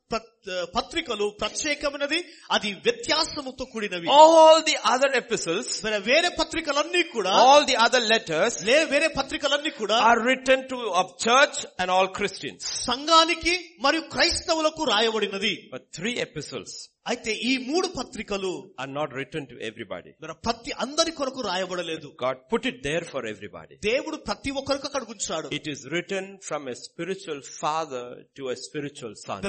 పత్రికలు ప్రత్యేకమైనది అది వ్యత్యాసముతో కూడినవి. ఆల్ ది అదర్ ఎపిసోడ్స్ వేరే పత్రికలన్నీ కూడా ఆల్ ది అదర్ లెటర్స్ లే వేరే పత్రికలన్నీ కూడా are written to of church and all Christians సంఘానికి మరియు క్రైస్తవులకు రాయబడినది. త్రీ ఎపిసోడ్స్ అయితే ఈ మూడు పత్రికలు are not return to everybody ప్రతి అందరి కొరకు రాయబడలేదు. God put it there for everybody దేవుడు ప్రతి ఒక్కరికి అక్కడ కూర్చున్నాడు. It is return from a spiritual father to a spiritual son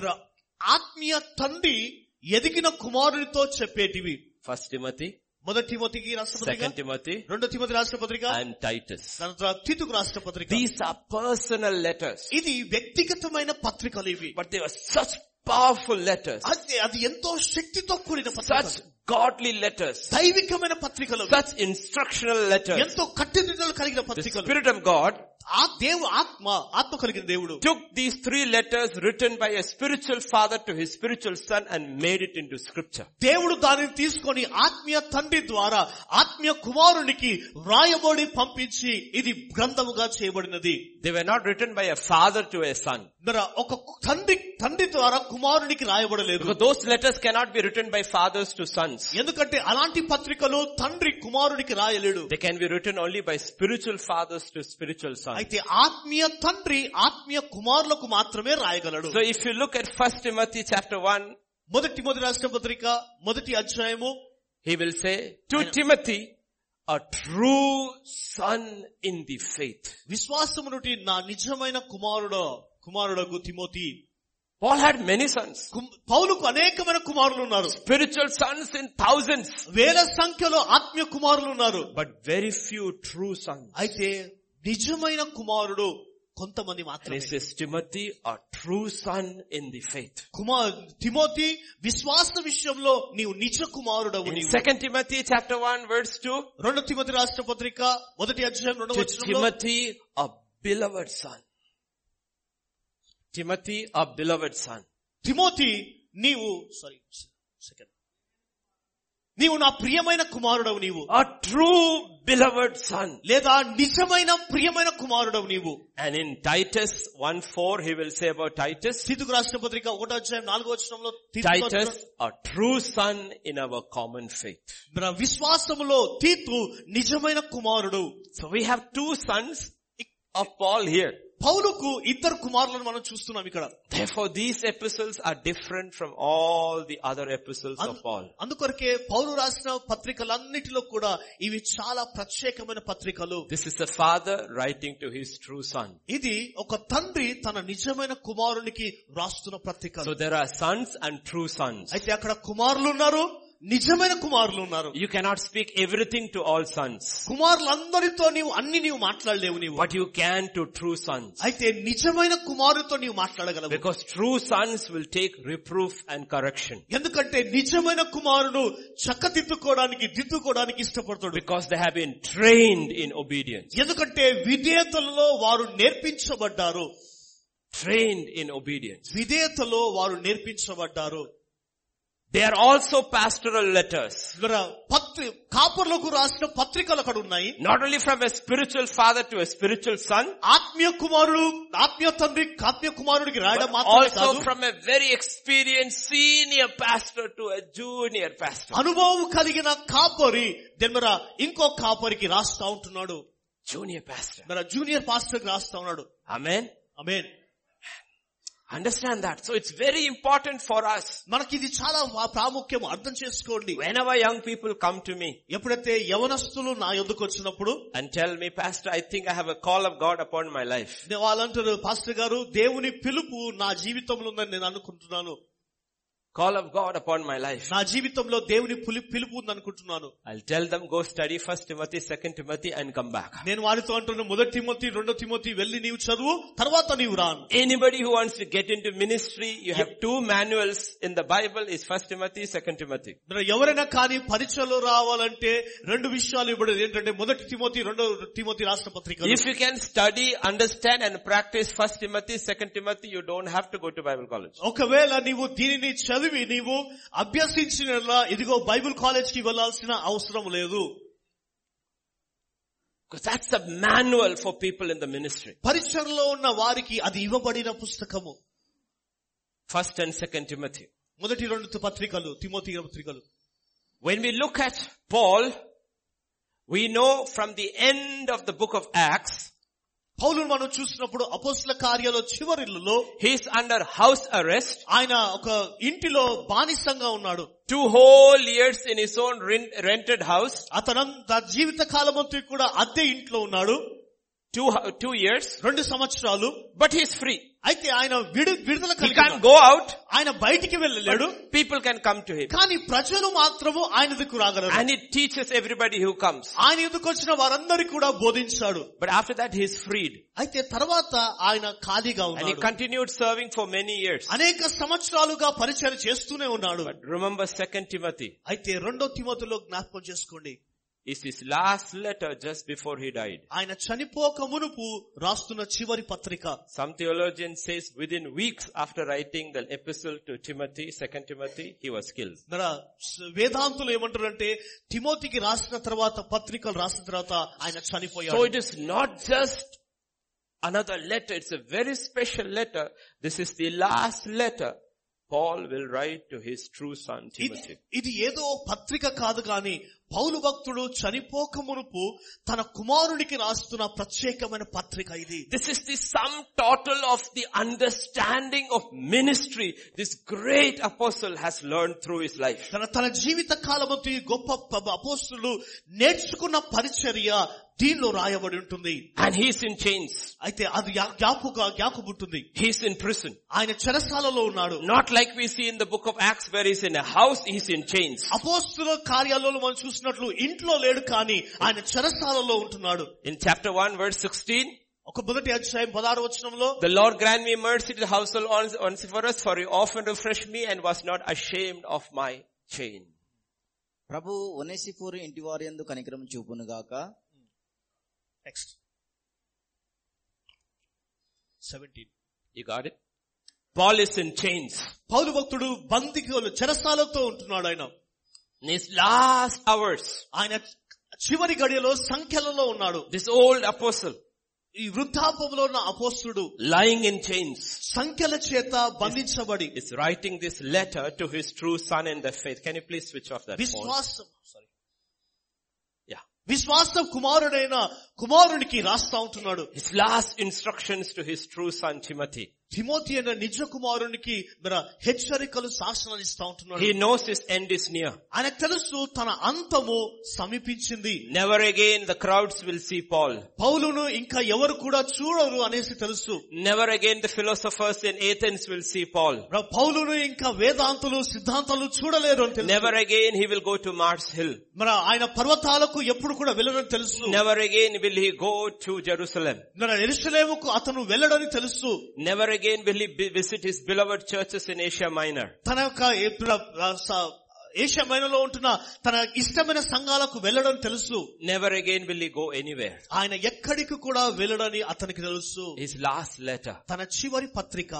ఆత్మీయ తండ్రి ఎదిగిన కుమారుడితో చెప్పేటివి. ఫస్ట్ టిమతి మొదటి తిమతికి సెకండ్ తిమతి తిమతి రాష్ట్ర పత్రిక. అండ్ టైటస్ తితుకు రాష్ట్ర పత్రిక. దీస్ ఆర్ పర్సనల్ లెటర్స్ ఇది వ్యక్తిగతమైన పత్రికలు ఇవి. But they such powerful letters అది ఎంతో శక్తితో కూడిన సచ్ గాడ్లీ లెటర్స్ దైవికమైన పత్రికలు. సచ్ ఇన్స్ట్రక్షనల్ లెటర్స్ ఎంతో కట్టుదిట్టలు కలిగిన పత్రికలు. Spirit of God ఆ దేవు ఆత్మ ఆత్మ కలిగిన దేవుడు took these three letters written by a spiritual father to his spiritual son and made it into scripture. దేవుడు దానిని తీసుకొని ఆత్మీయ తండ్రి ద్వారా ఆత్మీయ కుమారునికి వ్రాయబడి పంపించి ఇది గ్రంథముగా చేయబడినది They were not written by a father to a son. మరి ఒక తండ్రి తండ్రి ద్వారా కుమారునికి రాయబడలేదు Because those letters cannot be written by fathers to sons. ఎందుకంటే అలాంటి పత్రికలు తండ్రి కుమారునికి రాయలేడు They can be written only by spiritual fathers to spiritual sons. అయితే ఆత్మీయ తండ్రి ఆత్మీయ కుమారులకు మాత్రమే రాయగలడు So if you look at First Timothy chapter 1, మొదటి మొదటి రాష్ట్ర పత్రిక మొదటి అధ్యాయము he will say, to Timothy, a true son in the faith. విశ్వాసము నుండి నా నిజమైన కుమారుడు కుమారుడకు Timothy Paul had many sons. కుమ్- పౌలుకు అనేకమైన కుమారులు ఉన్నారు Spiritual sons in thousands. వేల సంఖ్యలో ఆత్మీయ కుమారులు ఉన్నారు But very few true sons. అయితే నిజమైన కుమారుడు కొంతమంది మాత్రమే. తిమతి ఆ ట్రూ ఇన్ కుమార్ తిమోతి విశ్వాస విషయంలో నీవు నిజ కుమారుడు second Timothy chapter one words two రెండు తిమతి రాష్ట్ర పత్రిక మొదటి అధ్యాయం రెండవ తిమతి ఆ beloved son Timothy beloved son Timothy నీవు సారీ సెకండ్ నీవు నా ప్రియమైన కుమారుడవు నీవు A true beloved son. లేదా నిజమైన ప్రియమైన కుమారుడవు నీవు And in Titus 1-4, he will say about Titus, తీతుకు రాష్ట్ర పత్రిక ఒకటో అధ్యాయం నాలుగో వచనంలో తీతుకు Titus, a true son in our common faith. మన విశ్వాసములో తీతు నిజమైన కుమారుడు So we have two sons of Paul here. పౌలుకు ఇద్దరు కుమారులను మనం చూస్తున్నాం ఇక్కడ. For these episodes are different from all the other episodes of all అందుకొరకే పౌలు రాసిన పత్రికలన్నిటిలో కూడా ఇవి చాలా ప్రత్యేకమైన పత్రికలు. This is the father writing to his true son ఇది ఒక తండ్రి తన నిజమైన కుమారునికి రాస్తున్న పత్రిక so are sons and true sons అయితే అక్కడ కుమారులు ఉన్నారు. నిజమైన కుమారులు ఉన్నారు. You cannot speak everything to all sons కుమారులందరితో నీవు అన్ని నీవు మాట్లాడలేవు నీవు. But you can to true sons అయితే నిజమైన కుమారుతో నీవు మాట్లాడగలవు. Because true sons will take reproof and correction ఎందుకంటే నిజమైన కుమారుడు చక్కదిద్దుకోవడానికి దిద్దుకోవడానికి ఇష్టపడతాడు. Because they have been trained in obedience ఎందుకంటే విధేయతలలో వారు నేర్పించబడ్డారు. ట్రైన్డ్ ఇన్ ఒబీడియన్స్ విధేయతలో వారు నేర్పించబడ్డారు. They are also pastoral letters. ఇక్కడ పత్రి కాపుర్లకు రాసిన పత్రికలు అక్కడ ఉన్నాయి Not only from a spiritual father to a spiritual son, ఆత్మీయ కుమారుడు ఆత్మీయ తండ్రి ఆత్మీయ కుమారుడికి రాయడం but మాత్రమే also కాదు from a very experienced senior pastor to a junior pastor. అనుభవం కలిగిన కాపరి దెమ్మర ఇంకో కాపరికి రాస్తా ఉంటున్నాడు Junior pastor. మన జూనియర్ పాస్టర్ రాస్తా ఉన్నాడు Amen. Amen Understand that. So it's very important for us. మనకి ఇది చాలా వా- ప్రాముఖ్యం అర్థం చేసుకోండి Whenever young people come to me ఎప్పుడైతే యవనస్తులు నా యొద్దకు వచ్చినప్పుడు and tell me, Pastor, I think I have a call of God upon my life. నే- వాళ్ళంటారు పాస్టర్ గారు దేవుని పిలుపు నా జీవితంలో ఉందని నేను అనుకుంటున్నాను Call of God upon my life. నా జీవితంలో దేవుని పులి- పిలుపు ఉంది అనుకుంటున్నాను I'll tell them, go study first Timothy, second Timothy and come back. నేను వారితో అంటున్నాను మొదటి తిమోతి రెండో తిమోతి వెళ్ళి నీవు చదువు తర్వాత నీవు రాను Anybody who wants to get into ministry, you have two manuals in the Bible is first Timothy, second Timothy. మరి ఎవరైనా కానీ పరిచయలో రావాలంటే రెండు విషయాలు ఇవ్వడదు ఏంటంటే మొదటి తిమోతి రెండో తిమోతి రాష్ట్ర పత్రిక If you can study, understand and practice first Timothy, second Timothy, you don't have to go to Bible college. ఒకవేళ నీవు దీనిని చదివి నీవు అభ్యసించిన ఇదిగో బైబిల్ కాలేజ్ కి వెళ్లాల్సిన అవసరం లేదు Because that's the manual for people in the ministry. పరిచయలో ఉన్న వారికి అది ఇవ్వబడిన పుస్తకము First and second Timothy. మొదటి రెండు పత్రికలు తిమోతి పత్రికలు When we look at Paul, we know from the end of the book of Acts, పౌలును మనం చూసినప్పుడు అపోస్ల కార్యాల చివరిలో హీస్ అండర్ హౌస్ అరెస్ట్ ఆయన ఒక ఇంటిలో బానిసంగా ఉన్నాడు. Two whole years in his own rented house అతను జీవిత కాలం కూడా అద్దె ఇంట్లో ఉన్నాడు. టూ టూ ఇయర్స్ రెండు సంవత్సరాలు. బట్ హీస్ ఫ్రీ అయితే ఆయన విడు విడుదల కలిగి గో అవుట్ ఆయన బయటికి వెళ్ళలేడు. People can come to him కానీ ప్రజలు మాత్రము ఆయన దగ్గరకు రాగలరు. And it teaches everybody who comes ఆయన ఎందుకు వచ్చిన వారందరికీ కూడా బోధించాడు. But after that his freed అయితే తర్వాత ఆయన ఖాళీగా ఉన్నాడు. Continued serving for many years అనేక సంవత్సరాలుగా పరిచయం చేస్తూనే ఉన్నాడు. రిమెంబర్ సెకండ్ తిమతి అయితే రెండో తిమోతిలో జ్ఞాపకం చేసుకోండి. is his last letter just before he died. ఆయన చనిపోక మునుపు రాస్తున్న చివరి పత్రిక Some theologian says within weeks after writing the epistle to Timothy, second Timothy, he was killed. మన వేదాంతులు ఏమంటారంటే తిమోతికి రాసిన తర్వాత పత్రికలు రాసిన తర్వాత ఆయన So చనిపోయాడు it is not just another letter, it's a very special letter. This is the last letter Paul will write to his true son ఇది Timothy. ఇది ఏదో పత్రిక కాదు గాని పౌలు భక్తుడు చనిపోక మునుపు తన కుమారుడికి రాస్తున్న ప్రత్యేకమైన పత్రిక ఇది. This is the sum total of the understanding of ministry this great apostle has learn through his life తన తన జీవిత కాలం గొప్ప అపోస్తులు నేర్చుకున్న పరిచర్య దీనిలో రాయబడి ఉంటుంది And he's in chains. అయితే అది జ్ఞా- జ్ఞాపక జ్ఞాపకుంటుంది He's in prison. ఆయన చెరసాలలో ఉన్నాడు Not like we see in the book of Acts where he's in a house, he's in chains. అపోస్తుల కార్యాలలో మనం చూసినట్లు ఇంట్లో లేడు కానీ ఆయన చెరసాలలో ఉంటున్నాడు In chapter 1 verse 16, ఒక మొదటి అధ్యాయం పదహారు వచనంలో the Lord grant me mercy to the household Ons- Onesiphorus for he often refreshed me and was not ashamed of my chain. ప్రభు ఒనేసిఫోరు ఇంటి వారి ఎందు కనికరం చూపును గాక next seventeen You got it? Paul is in chains. పౌలు భక్తుడు బందికలు చెరసాలతో ఉంటున్నాడు ఆయన In his last hours, ఆయన చివరి గడియలో సంఖ్యలలో ఉన్నాడు this old apostle ఈ వృద్ధాపంలో ఉన్న అపోస్తుడు lying in chains సంఖ్యల చేత బంధించబడి is writing this letter to his true son in the faith. Can you please switch off that phone? విశ్వాసం sorry. Yeah. విశ్వాసం కుమారుడైన కుమారునికి రాస్తా ఉంటున్నాడు His last instructions to his true son Timothy. Timothy అనే నిజ కుమారునికి మరి హెచ్చరికలు శాసనాలు ఇస్తా ఉంటున్నాడు He knows his end is near. ఆయనకు తెలుసు తన అంతము సమీపించింది Never again the crowds will see Paul. పౌలును ఇంకా ఎవరు కూడా చూడరు అనేసి తెలుసు Never again the philosophers in Athens will see Paul. ర- పౌలును ఇంకా వేదాంతులు సిద్ధాంతాలు చూడలేరు అని తెలుసు Never again he will go to Mars Hill. మరి ఆయన పర్వతాలకు ఎప్పుడు కూడా వెళ్ళరని తెలుసు Never again will he go to Jerusalem. మరి ఎరుసలేముకు అతను వెళ్ళడని తెలుసు Never again will he be- visit his beloved churches in Asia Minor. తన యొక్క ఏ- ప్ర- ఆ స- ఏషియా మైనలో ఉంటున్న తన ఇష్టమైన సంఘాలకు వెళ్ళడం తెలుసు Never again will he go anywhere. ఆయన ఎక్కడికి కూడా వెళ్ళడని అతనికి తెలుసు His last letter. తన చివరి పత్రిక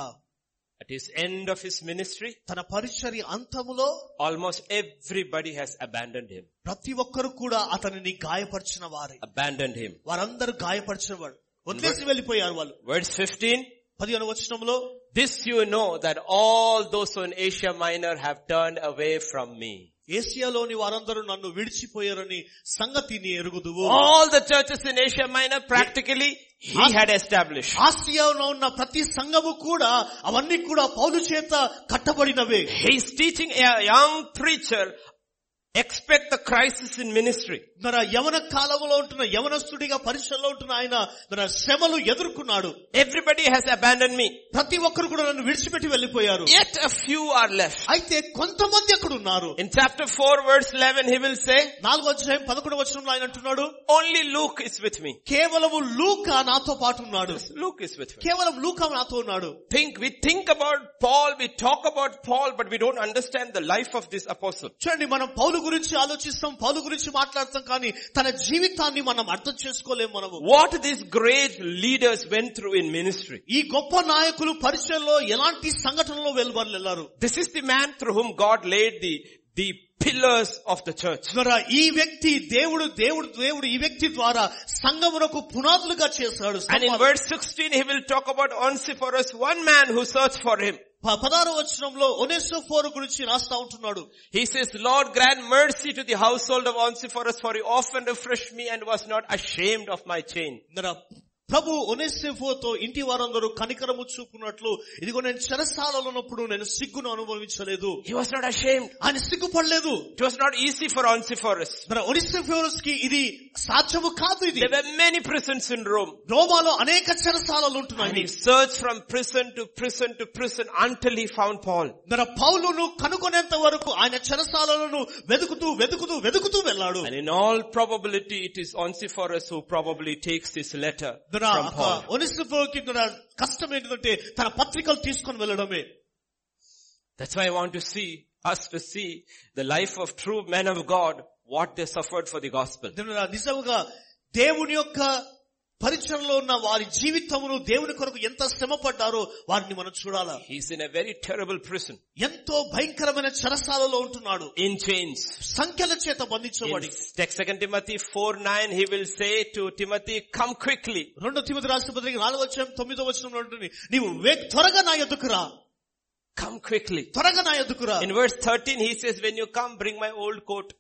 At his end of his ministry, తన పరిచర్య అంతములో almost everybody has abandoned him. ప్రతి ఒక్కరు కూడా అతనిని గాయపరిచిన వారే Abandoned him. వారందరూ గాయపరిచిన వాడు వదిలేసి వెళ్ళిపోయారు వాళ్ళు Verse 15. పదిహేను వచ్చినంలో this you know that all those in Asia Minor have turn away from me ఏషియాలోని వారందరూ నన్ను విడిచిపోయారని సంగతి నీ ఎరుగుదువు. All the churches in Asia Minor practically he had establish ఆసియాలో ఉన్న ప్రతి సంఘము కూడా అవన్నీ కూడా పౌలు చేత కట్టబడినవే. He's teaching young preacher preacher expect the crisis in ministry. మన యవన కాలంలో ఉంటున్న యవనస్తుడిగా పరిచయలో ఉంటున్న ఆయన మన శ్రమలు ఎదుర్కొన్నాడు Everybody has abandoned me. ప్రతి ఒక్కరు కూడా నన్ను విడిచిపెట్టి వెళ్ళిపోయారు Yet a few are left. అయితే కొంతమంది అక్కడ ఉన్నారు In chapter 4 verse 11 he will say, నాలుగో అధ్యాయం పదకొండు వచనంలో ఆయన అంటున్నాడు only Luke is with me. కేవలము లూక నాతో పాటు ఉన్నాడు Luke is with me. కేవలం లూక నాతో ఉన్నాడు Think, we think about Paul, we talk about Paul, but we don't understand the life of this apostle. చూడండి మనం పౌలు గురించి ఆలోచిస్తాం పౌలు గురించి మాట్లాడతాం కానీ తన జీవితాన్ని మనం అర్థం చేసుకోలేము మనము. What this great leaders went through in ministry ఈ గొప్ప నాయకులు పరిచయంలో ఎలాంటి సంఘటనలో వెళ్ళారు this is the man through whom God laid the the pillars of the church ద్వారా ఈ వ్యక్తి దేవుడు దేవుడు దేవుడు ఈ వ్యక్తి ద్వారా సంఘమునకు పునాదులుగా చేశాడు. And in word 16 he will talk about Onesiphorus one man who search for him ప- పదారో వచనంలో ఒనేసోఫోరు గురించి రాస్తా ఉంటున్నాడు He says, Lord grant mercy to the household of Onesiphorus for he often refreshed me and was not ashamed of my chain. మరి ప్రభు ఒనేసిఫోతో ఇంటి వారందరూ కనికరము చూపునట్లు ఇదిగో నేను చెరసాలలో ఉన్నప్పుడు నేను సిగ్గును అనుభవించలేదు He was not ashamed. ఆయన సిగ్గుపడలేదు It was not easy for Onesiphorus. మరి ఒనిసిఫోరస్ కి ఇది సాధ్యము కాదు ఇది There were many prisons in Rome. రోమాలో అనేక చెరసాలలు And ఉంటున్నాయి he searched from prison to prison to prison until he found Paul. మరి పౌలును కనుగొనేంత వరకు ఆయన చెరసాలను వెతుకుతూ వెతుకుతూ వెతుకుతూ వెళ్ళాడు And in all probability it is Onesiphorus who probably takes this letter మరి from Paul. ఒనిసిఫోకి కష్టం ఏంటంటే తన పత్రికలు తీసుకొని వెళ్ళడమే That's why I want to see, us to see the life of true men of God, what they suffered for the gospel. దేవుని నిజముగా దేవుని యొక్క పరిచయంలో ఉన్న వారి జీవితమును దేవుని కొరకు ఎంత శ్రమ పడ్డారో వారిని మనం చూడాలి? He's in very terrible prison ఎంతో భయంకరమైన చరసాలలో ఉంటున్నాడు. ఇన్ చైన్స్ సంఖ్యల చేత బంధించబడి. Second Timothy four nine he will say to Timothy come quickly రెండో తిమతి రాష్ట్రపతి నాలుగు వచ్చిన తొమ్మిదో వచ్చిన ఉంటుంది. నీవు త్వరగా నా ఎదుకురా కమ్ క్విక్లీ త్వరగా నా ఎదుకురా in verse thirteen he says when you come bring my old coat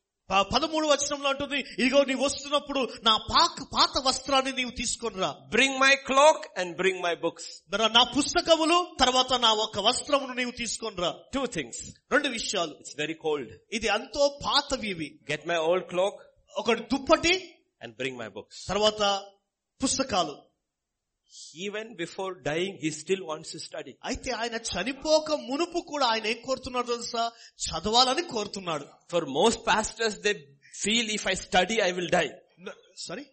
పదమూడు వచనంలో అంటుంది ఇదిగో నీ వస్తున్నప్పుడు నా పాక పాత వస్త్రాన్ని నీవు తీసుకుని రా bring my cloak and bring my books నా పుస్తకములు తర్వాత నా ఒక వస్త్రమును నీవు తీసుకొని రా టూ థింగ్స్ రెండు విషయాలు. ఇట్స్ వెరీ కోల్డ్ ఇది ఎంతో పాతవి ఇవి. గెట్ మై ఓల్డ్ క్లాక్ ఒకటి దుప్పటి అండ్ బ్రింగ్ మై బుక్స్ తర్వాత పుస్తకాలు. Even before dying, he still wants to study. అయితే ఆయన చనిపోక మునుపు కూడా ఆయన ఏం కోరుతున్నాడు తెలుసా చదవాలని కోరుతున్నాడు For most pastors, they feel if I study, I will die. Sorry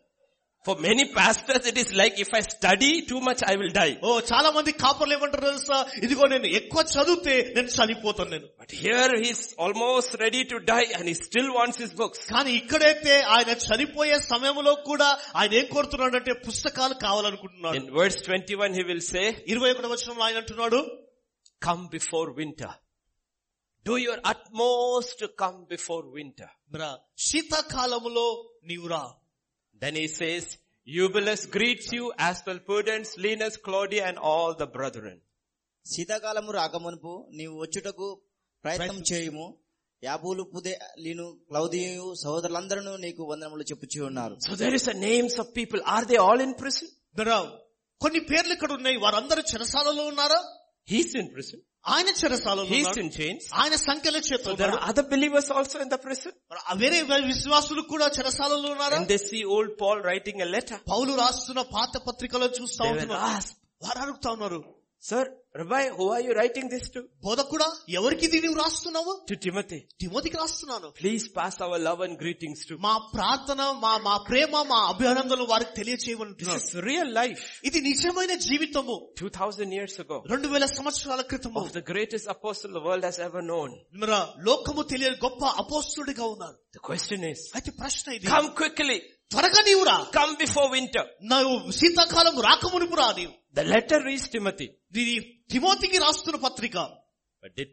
For many pastors, it is like if I study too much, I will die. ఓ చాలా మంది కాపర్లు ఏమంటారు తెలుసా ఇదిగో నేను ఎక్కువ చదివితే నేను చనిపోతాను నేను But here he's almost ready to die and he still wants his books. కానీ ఇక్కడైతే ఆయన చనిపోయే సమయంలో కూడా ఆయన ఏం కోరుతున్నాడంటే పుస్తకాలు కావాలనుకుంటున్నాడు In verse 21, he will say, ఇరవై ఒకటి వచనంలో ఆయన అంటున్నాడు come before winter. Do your utmost to come before winter. "మరా, శీతాకాలములో నీవు రా Then he says, Eubulus greets you as well Prudence, Linus, Claudia and all the brethren. శీతాకాలము రాకమునుపు నీవు వచ్చుటకు ప్రయత్నం చేయుము యాబూలు పుదే లీను క్లౌదియు సహోదరులందరూ నీకు వందనములు చెప్పుచూ ఉన్నారు So there is a names of people. Are they all in prison? మరా, కొన్ని పేర్లు ఇక్కడ ఉన్నాయి వారందరూ చెరసాలలో ఉన్నారా He's in prison. ఆయన ఆయన సంఖ్యల బిలీవర్స్ ఆల్సో ఇన్ ద వేరే విశ్వాసులు కూడా చెరసాలలో ఉన్నారు? ఓల్డ్ పాల్ రైటింగ్ పౌలు రాస్తున్న పాత పత్రికలో చూస్తా ఉన్నారు వారు అడుగుతా ఉన్నారు? Sir rabbi who are you writing this to బోధకుడా ఎవరికి ఇది నువ్వు రాస్తున్నావు? టు టిమతి టిమతికి రాస్తున్నాను. Please pass our love and greetings to మా ప్రార్థన మా మా ప్రేమ మా అభినందనలు వారికి తెలియచేయమని రియల్ లైఫ్ ఇది నిజమైన జీవితము. 2000 ఇయర్స్ అగో 2000 సంవత్సరాల క్రితం of the greatest apostle the world has ever known లోకము తెలియని గొప్ప అపోస్తుడిగా ఉన్నారు ద క్వశ్చన్ ఇస్ అయితే ప్రశ్న ఇది. కమ్ క్విక్లీ త్వరగా నీవు రా. కమ్ బిఫోర్ వింటర్ నువ్వు శీతాకాలం రాకమునుపు రా నీవు. ద లెటర్ రీచ్ తిమతి ఇది తిమోతికి రాస్తున్న పత్రిక.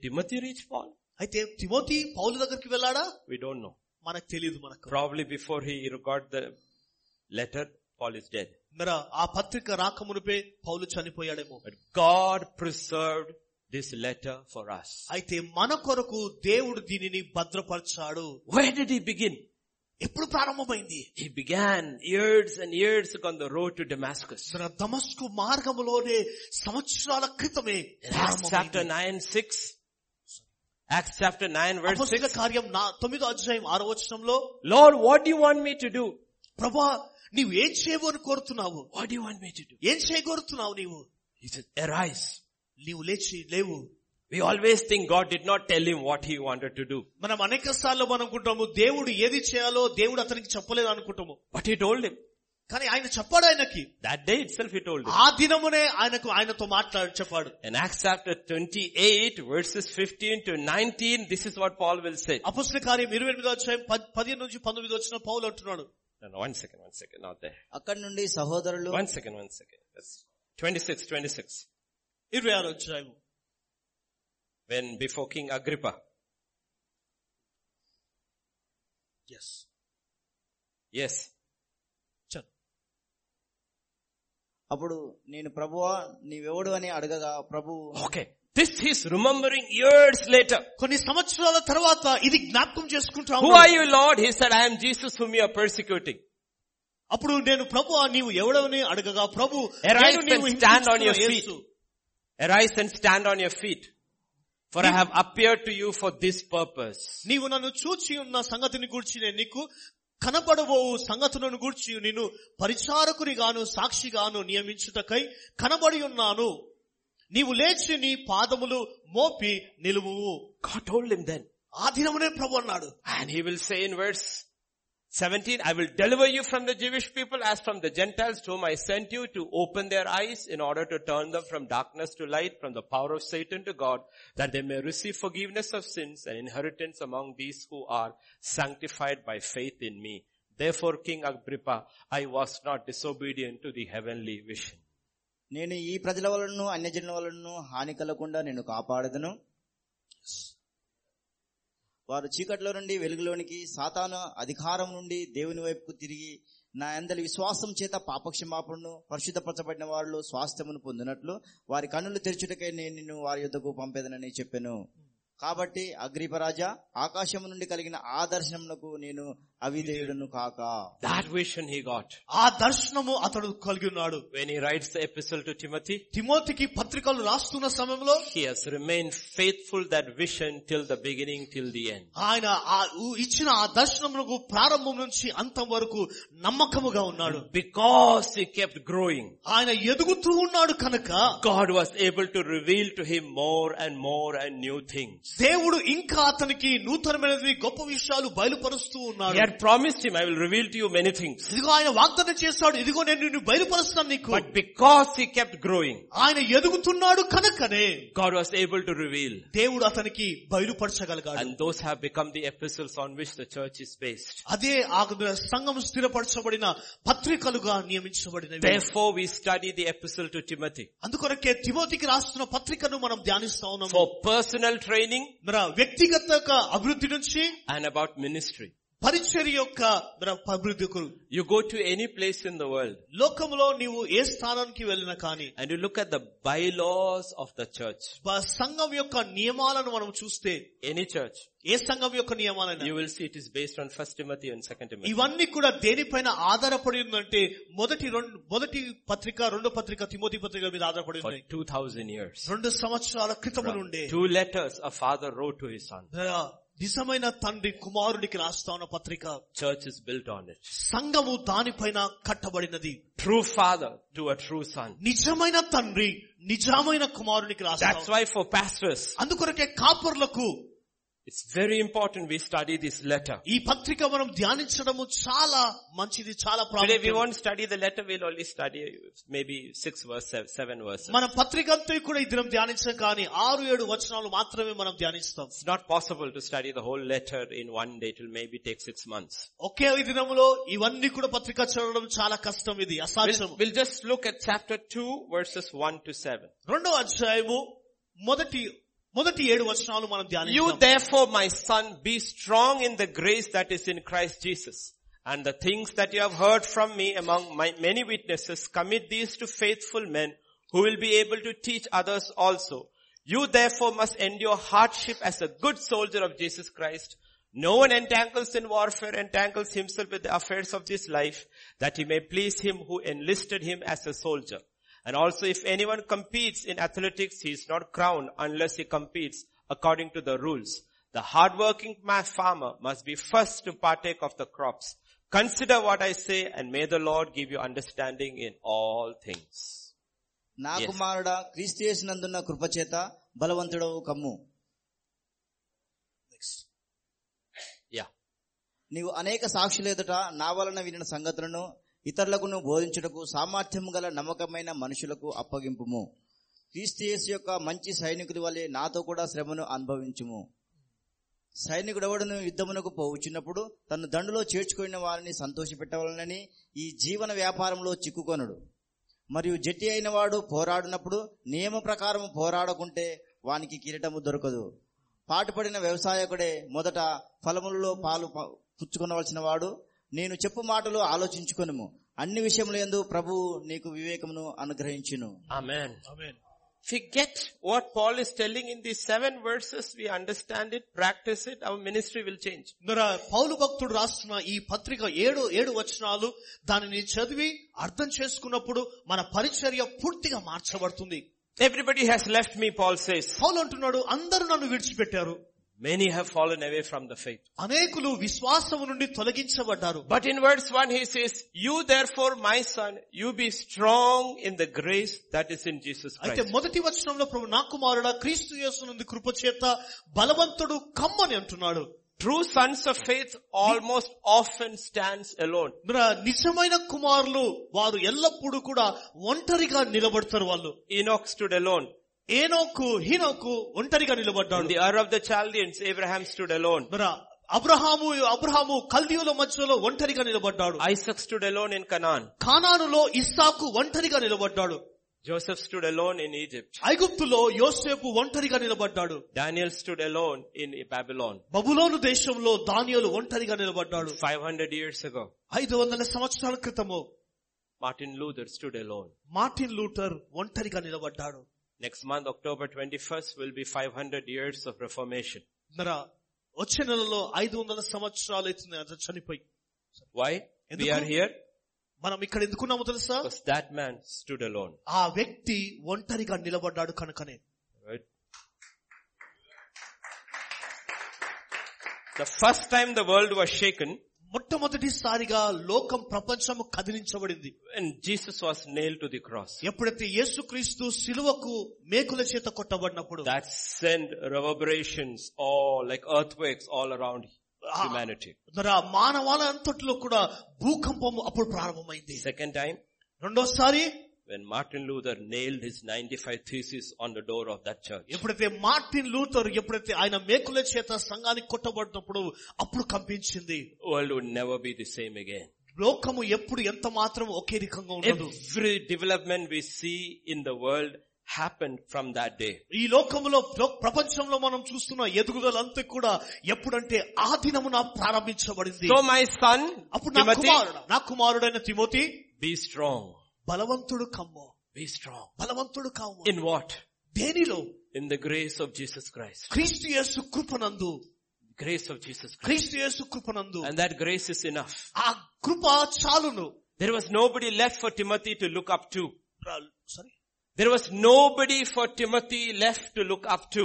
తిమతి రీచ్ పాల్ అయితే తిమోతి పౌలు దగ్గరికి వెళ్ళాడా? వి డోంట్ నో మనకు తెలియదు మనకు. Probably before he record the letter Paul is dead మరి ఆ పత్రిక రాకమునిపే పౌలు చనిపోయాడేమో. God preserved this letter for us అయితే మన కొరకు దేవుడు దీనిని భద్రపరచాడు. వై డి బిగిన్ ఎప్పుడు ప్రారంభమైంది He began years and years ago on the road to Damascus. మన దమస్కు మార్గములోనే సంవత్సరాల క్రితమే In Acts chapter 9, 6. Acts chapter 9 verse అపోస్తలుల 6. కార్యం నా తొమ్మిదో అధ్యాయం ఆరో వచనంలో Lord, what do you want me to do? ప్రభా నీవు ఏం చేయవు అని కోరుతున్నావు What do you want me to do? ఏం చేయగోరుతున్నావు నీవు He said, arise. నీవు లేచి లేవు We always think God did not tell him what he wanted to do. మనం అనేక సార్లు మనం అనుకుంటాము దేవుడు ఏది చేయాలో దేవుడు అతనికి చెప్పలేదు అనుకుంటాము But he told him. కానీ ఆయన చెప్పాడు ఆయనకి That day itself he told him. ఆ దినమునే ఆయనకు ఆయనతో మాట్లాడి చెప్పాడు In Acts chapter 28 verses 15 to 19, this is what Paul will say. అపుస్తల కార్యం ఇరవై ఎనిమిదో అధ్యాయం పద్- పదిహేను నుంచి పంతొమ్మిది వచ్చిన పౌలు అంటున్నాడు No, no, one second, one second, not there. అక్కడి నుండి సహోదరులు One second, one second. That's 26, 26. ఇరవై ఆరో అధ్యాయం When before King Agrippa, yes yes, అప్పుడు నేను ప్రభువా నీవెవడు అని అడగగా ప్రభు okay. This he's remembering years later. కొన్ని సంవత్సరాల తర్వాత ఇది జ్ఞాపకం చేసుకుంటా Who ఉన్నాడు. are you Lord? He said, I am Jesus whom you are persecuting. అప్పుడు నేను ప్రభు నీవు ఎవడవని అడగగా ప్రభు Arise నేను నీవు and stand on your హింసించుతున్న feet. Yesu. Arise and For I have appeared to you for this purpose. నీవు నన్ను చూచి ఉన్న సంగతిని గూర్చి నేను నీకు కనబడబోవు సంగతులను గూర్చి నేను పరిచారకునిగాను సాక్షిగాను నియమించుటకై కనబడి ఉన్నాను నీవు లేచి నీ పాదములు మోపి నిలువువు God told him then. ఆ దినమునే ప్రభు అన్నాడు And he will say in verse 17, I will deliver you from the Jewish people as from the Gentiles to whom I sent you to open their eyes in order to turn them from darkness to light, from the power of Satan to God, that they may receive forgiveness of sins and inheritance among these who are sanctified by faith in me. Therefore, King Agrippa, I was not disobedient to the heavenly vision. నేను ఈ ప్రజల వలన అన్యజనుల వలన హాని కలగకుండా నేను కాపాడదును వారు చీకట్లో నుండి వెలుగులోనికి సాతాను అధికారం నుండి దేవుని వైపుకు తిరిగి నా అందరి విశ్వాసం చేత పాపక్షమాపణను పరిశుద్ధపరచబడిన వాళ్ళు స్వాస్థ్యమును పొందినట్లు వారి కన్నులు తెరచుటకై నేను నిన్ను వారి యుద్ధకు పంపేదనని చెప్పాను. కాబట్టి అగ్రిపరాజా ఆకాశం నుండి కలిగిన ఆ దర్శనములకు నేను అవిధేయుడును కాక. దాట్ విషన్ హీ గాట్ ఆ దర్శనము అతడు కలిగి ఉన్నాడు. When he writes episode to Timothy టిమోతికి పత్రికలు రాస్తున్న సమయంలో he has remain faithful that vision till the beginning till the end ఆయన ఇచ్చిన ఆ దర్శనములకు ప్రారంభం నుంచి అంతం వరకు నమ్మకముగా ఉన్నాడు. బికాస్ హీ కెప్ట్ గ్రోయింగ్ ఆయన ఎదుగుతూ ఉన్నాడు కనుక God was able to reveal to him more and more and new thing దేవుడు ఇంకా అతనికి నూతనమైనది గొప్ప విషయాలు బయలుపరుస్తూ ఉన్నాడు. Had promise him I will reveal to you many things ఇదిగో ఆయన వాగ్దానం చేస్తాడు ఇదిగో నేను నిన్ను బయలుపరుస్తాను నీకు. But because he kept growing ఆయన ఎదుగుతున్నాడు కనుకనే God was able to reveal దేవుడు అతనికి బయలుపరచగలగాడు. And those have become the episodes on which the church is based అదే ఆ సంఘం స్థిరపరచబడిన పత్రికలుగా నియమించబడినవి. Therefore we study the episode to Timothy అందుకొరకే తిమోతికి రాస్తున్న పత్రికను మనం ధ్యానిస్తా ఫర్ పర్సనల్ ట్రైనింగ్ బిగినింగ్ మన వ్యక్తిగత అభివృద్ధి నుంచి అండ్ అబౌట్ మినిస్ట్రీ పరిచర్య యొక్క మన అభివృద్ధికు You go to any place in the world లోకంలో నీవు ఏ స్థానానికి వెళ్ళినా కానీ and you look at the bylaws of the church. బ- సంఘం యొక్క నియమాలను మనం చూస్తే Any church. ఏ సంఘం యొక్క నియమాలైనా You will see it is based on 1 Timothy and 2 Timothy. ఇవన్నీ కూడా దేనిపైన ఆధారపడి ఉందంటే మొదటి రెండు మొదటి పత్రిక రెండో పత్రిక తిమోతి పత్రిక మీద ఆధారపడి For ఉన్నాయి 2000 years. రెండు సంవత్సరాల క్రితం నుండే Two letters a father wrote to his son. నిజమైన తండ్రి కుమారుడికి రాస్తా ఉన్న పత్రిక. Church is built on it సంఘము దానిపైన కట్టబడినది. True father to a true son నిజమైన తండ్రి నిజమైన కుమారునికి రాస్తా దట్స్ వై ఫర్ పాస్టర్స్ అందుకొరకే కాపర్లకు it's very important we study this letter. ఈ పత్రిక మనం ధ్యానించడము చాలా మంచిది చాలా Today we ప్రాముఖ్యం won't study the letter, we'll only study maybe six verses, seven verses. మన పత్రిక అంతా కూడా ఈ దినం ధ్యానించం కానీ ఆరు ఏడు వచనాలు మాత్రమే మనం ధ్యానిస్తాం It's not possible to study the whole letter in one day. It will maybe take six months. ఒకే దినములో ఇవన్నీ కూడా పత్రిక చదవడం చాలా కష్టం ఇది అసాధ్యం We'll, we'll just look at chapter 2 verses 1 to 7. రెండో అధ్యాయము మొదటి మొదటి ఏడు వచనాలు మనం You ధ్యానిస్తాం therefore, my son, be strong in the grace that is in Christ Jesus. And the things that you have heard from me among my many witnesses, commit these to faithful men who will be able to teach others also. You therefore must endure hardship as a good soldier of Jesus Christ. No one entangles in warfare, entangles himself with the affairs of this life, that he may please him who enlisted him as a soldier. And also if anyone competes in athletics, he is not crowned unless he competes according to the rules. The hardworking ma- farmer must be first to partake of the crops. Consider what I say and may the Lord give you understanding in all things. నా Yes. కుమారుడా క్రీస్తు చేసినందున్న కృపచేత బలవంతుడవు కమ్ము Yeah. నీవు అనేక సాక్షుల ఎదుట నా వలన వినిన సంగతులను ఇతరులకు బోధించుటకు సామర్థ్యము గల నమ్మకమైన మనుషులకు అప్పగింపుము. క్రీస్తుయేసు యొక్క మంచి సైనికుడి వలె నాతో కూడా శ్రమను అనుభవించుము. సైనికుడెవడును యుద్ధమునకు పోవుచున్నప్పుడు తను దండులో చేర్చుకున్న వారిని సంతోషపెట్టవలనని ఈ జీవన వ్యాపారంలో చిక్కుకొనడు. మరియు జట్టి అయిన వాడు పోరాడినప్పుడు నియమ ప్రకారం పోరాడకుంటే వానికి కిరీటము దొరకదు. పాటుపడిన వ్యవసాయకుడే మొదట ఫలములలో పాలు పుచ్చుకొనవలసిన వాడు నేను చెప్పు మాటలు ఆలోచించుకొనుము అన్ని విషయముల యందు ప్రభువు నీకు వివేకమును అనుగ్రహించును Amen. If we get what Paul is telling in these seven verses, we understand it, practice it, our ministry will change. పౌలు భక్తుడు రాస్తున్న ఈ పత్రిక ఏడు ఏడు వచనాలు దానిని చదివి అర్థం చేసుకున్నప్పుడు మన పరిచర్య పూర్తిగా మార్చబడుతుంది Everybody has left me, Paul says. పౌలు అంటున్నాడు అందరూ నన్ను విడిచిపెట్టారు Many have fallen away from the faith. అనేకులు విశ్వాసము నుండి తొలగించబడ్డారు But in verse 1 he says, you therefore my son, you be strong in the grace that is in Jesus అయితే Christ. మొదటి వచనంలో ప్రభు నా కుమారుడా క్రీస్తు యేసునందు కృప చేత బలవంతుడు కమ్మని అంటున్నాడు True sons of faith almost often stands alone. మరి ఆ నిజమైన కుమారులు వారు ఎల్లప్పుడూ కూడా ఒంటరిగా నిలబడతారు వాళ్ళు Enoch stood alone. ఏనోకు హీనోకు ఒంటరిగా నిలబడ్డాడు. The Ur of the Chaldeans Abraham stood alone Abraham అబ్రహాము కల్దీయుల మధ్యలో ఒంటరిగా నిలబడ్డాడు. Isaac stood alone in Canaan ఖానానులో ఇస్సాకు ఒంటరిగా నిలబడ్డాడు. Joseph stood alone in Egypt ఐగుప్తులో యోసేపు ఒంటరిగా నిలబడ్డాడు. Daniel stood alone in Babylon బబులోను దేశంలో దానియలు ఒంటరిగా నిలబడ్డాడు. ఫైవ్ హండ్రెడ్ ఇయర్స్ అగో ఐదు వందల సంవత్సరాల క్రితము Martin Luther stood alone Martin Luther ఒంటరిగా నిలబడ్డాడు. Next month, October 21st, will be 500 years of Reformation. మరి వచ్చే నెలలో ఐదు వందల సంవత్సరాలు అవుతుంది అతను చనిపోయి Why? We ఎందుకు? are here మనం ఇక్కడ ఎందుకున్నామో తెలుసా because that man stood alone. ఆ వ్యక్తి ఒంటరిగా నిలబడ్డాడు కనుకనే Right? The first time the world was shaken మొట్టమొదటిసారిగా లోకం ప్రపంచము కదిలించబడింది when Jesus was nailed to the cross. ఎప్పుడైతే యేసుక్రీస్తు సిలువకు మేకుల చేత కొట్టబడినప్పుడు That sent reverberations all like earthquakes all around humanity. మరి ఆ మానవాళ అంతట్లో కూడా భూకంపము అప్పుడు ప్రారంభమైంది Second time, రెండోసారి when Martin Luther nailed his 95 theses on the door of that church. ఎప్పుడైతే మార్టిన్ లూథర్ ఎప్పుడైతే ఆయన మేకుల చేత సంఘానికి కొట్టబడినప్పుడు అప్పుడు కంపించింది World would never be the same again. లోకము ఎప్పుడు ఎంత మాత్రం ఒకే రకంగా ఉండదు Every development we see in the world happened from that day. ఈ లోకములో ప్ర- ప్రపంచంలో మనం చూస్తున్న ఎదుగుదలంతా కూడా ఎప్పుడంటే ఆ దినమున ప్రారంభించబడింది So my son, అప్పుడు నా కుమారుడు నా కుమారుడైన తిమోతి be strong. బలవంతుడు కమ్ము Be strong. బలవంతుడు కమ్ము In what? దేనిలో In the grace of Jesus Christ. క్రీస్తు యేసు కృపనందు Grace of Jesus Christ. క్రీస్తు యేసు కృపనందు And that grace is enough. ఆ కృప చాలును There was nobody left for Timothy to look up to. Sorry There was nobody for Timothy left to look up to.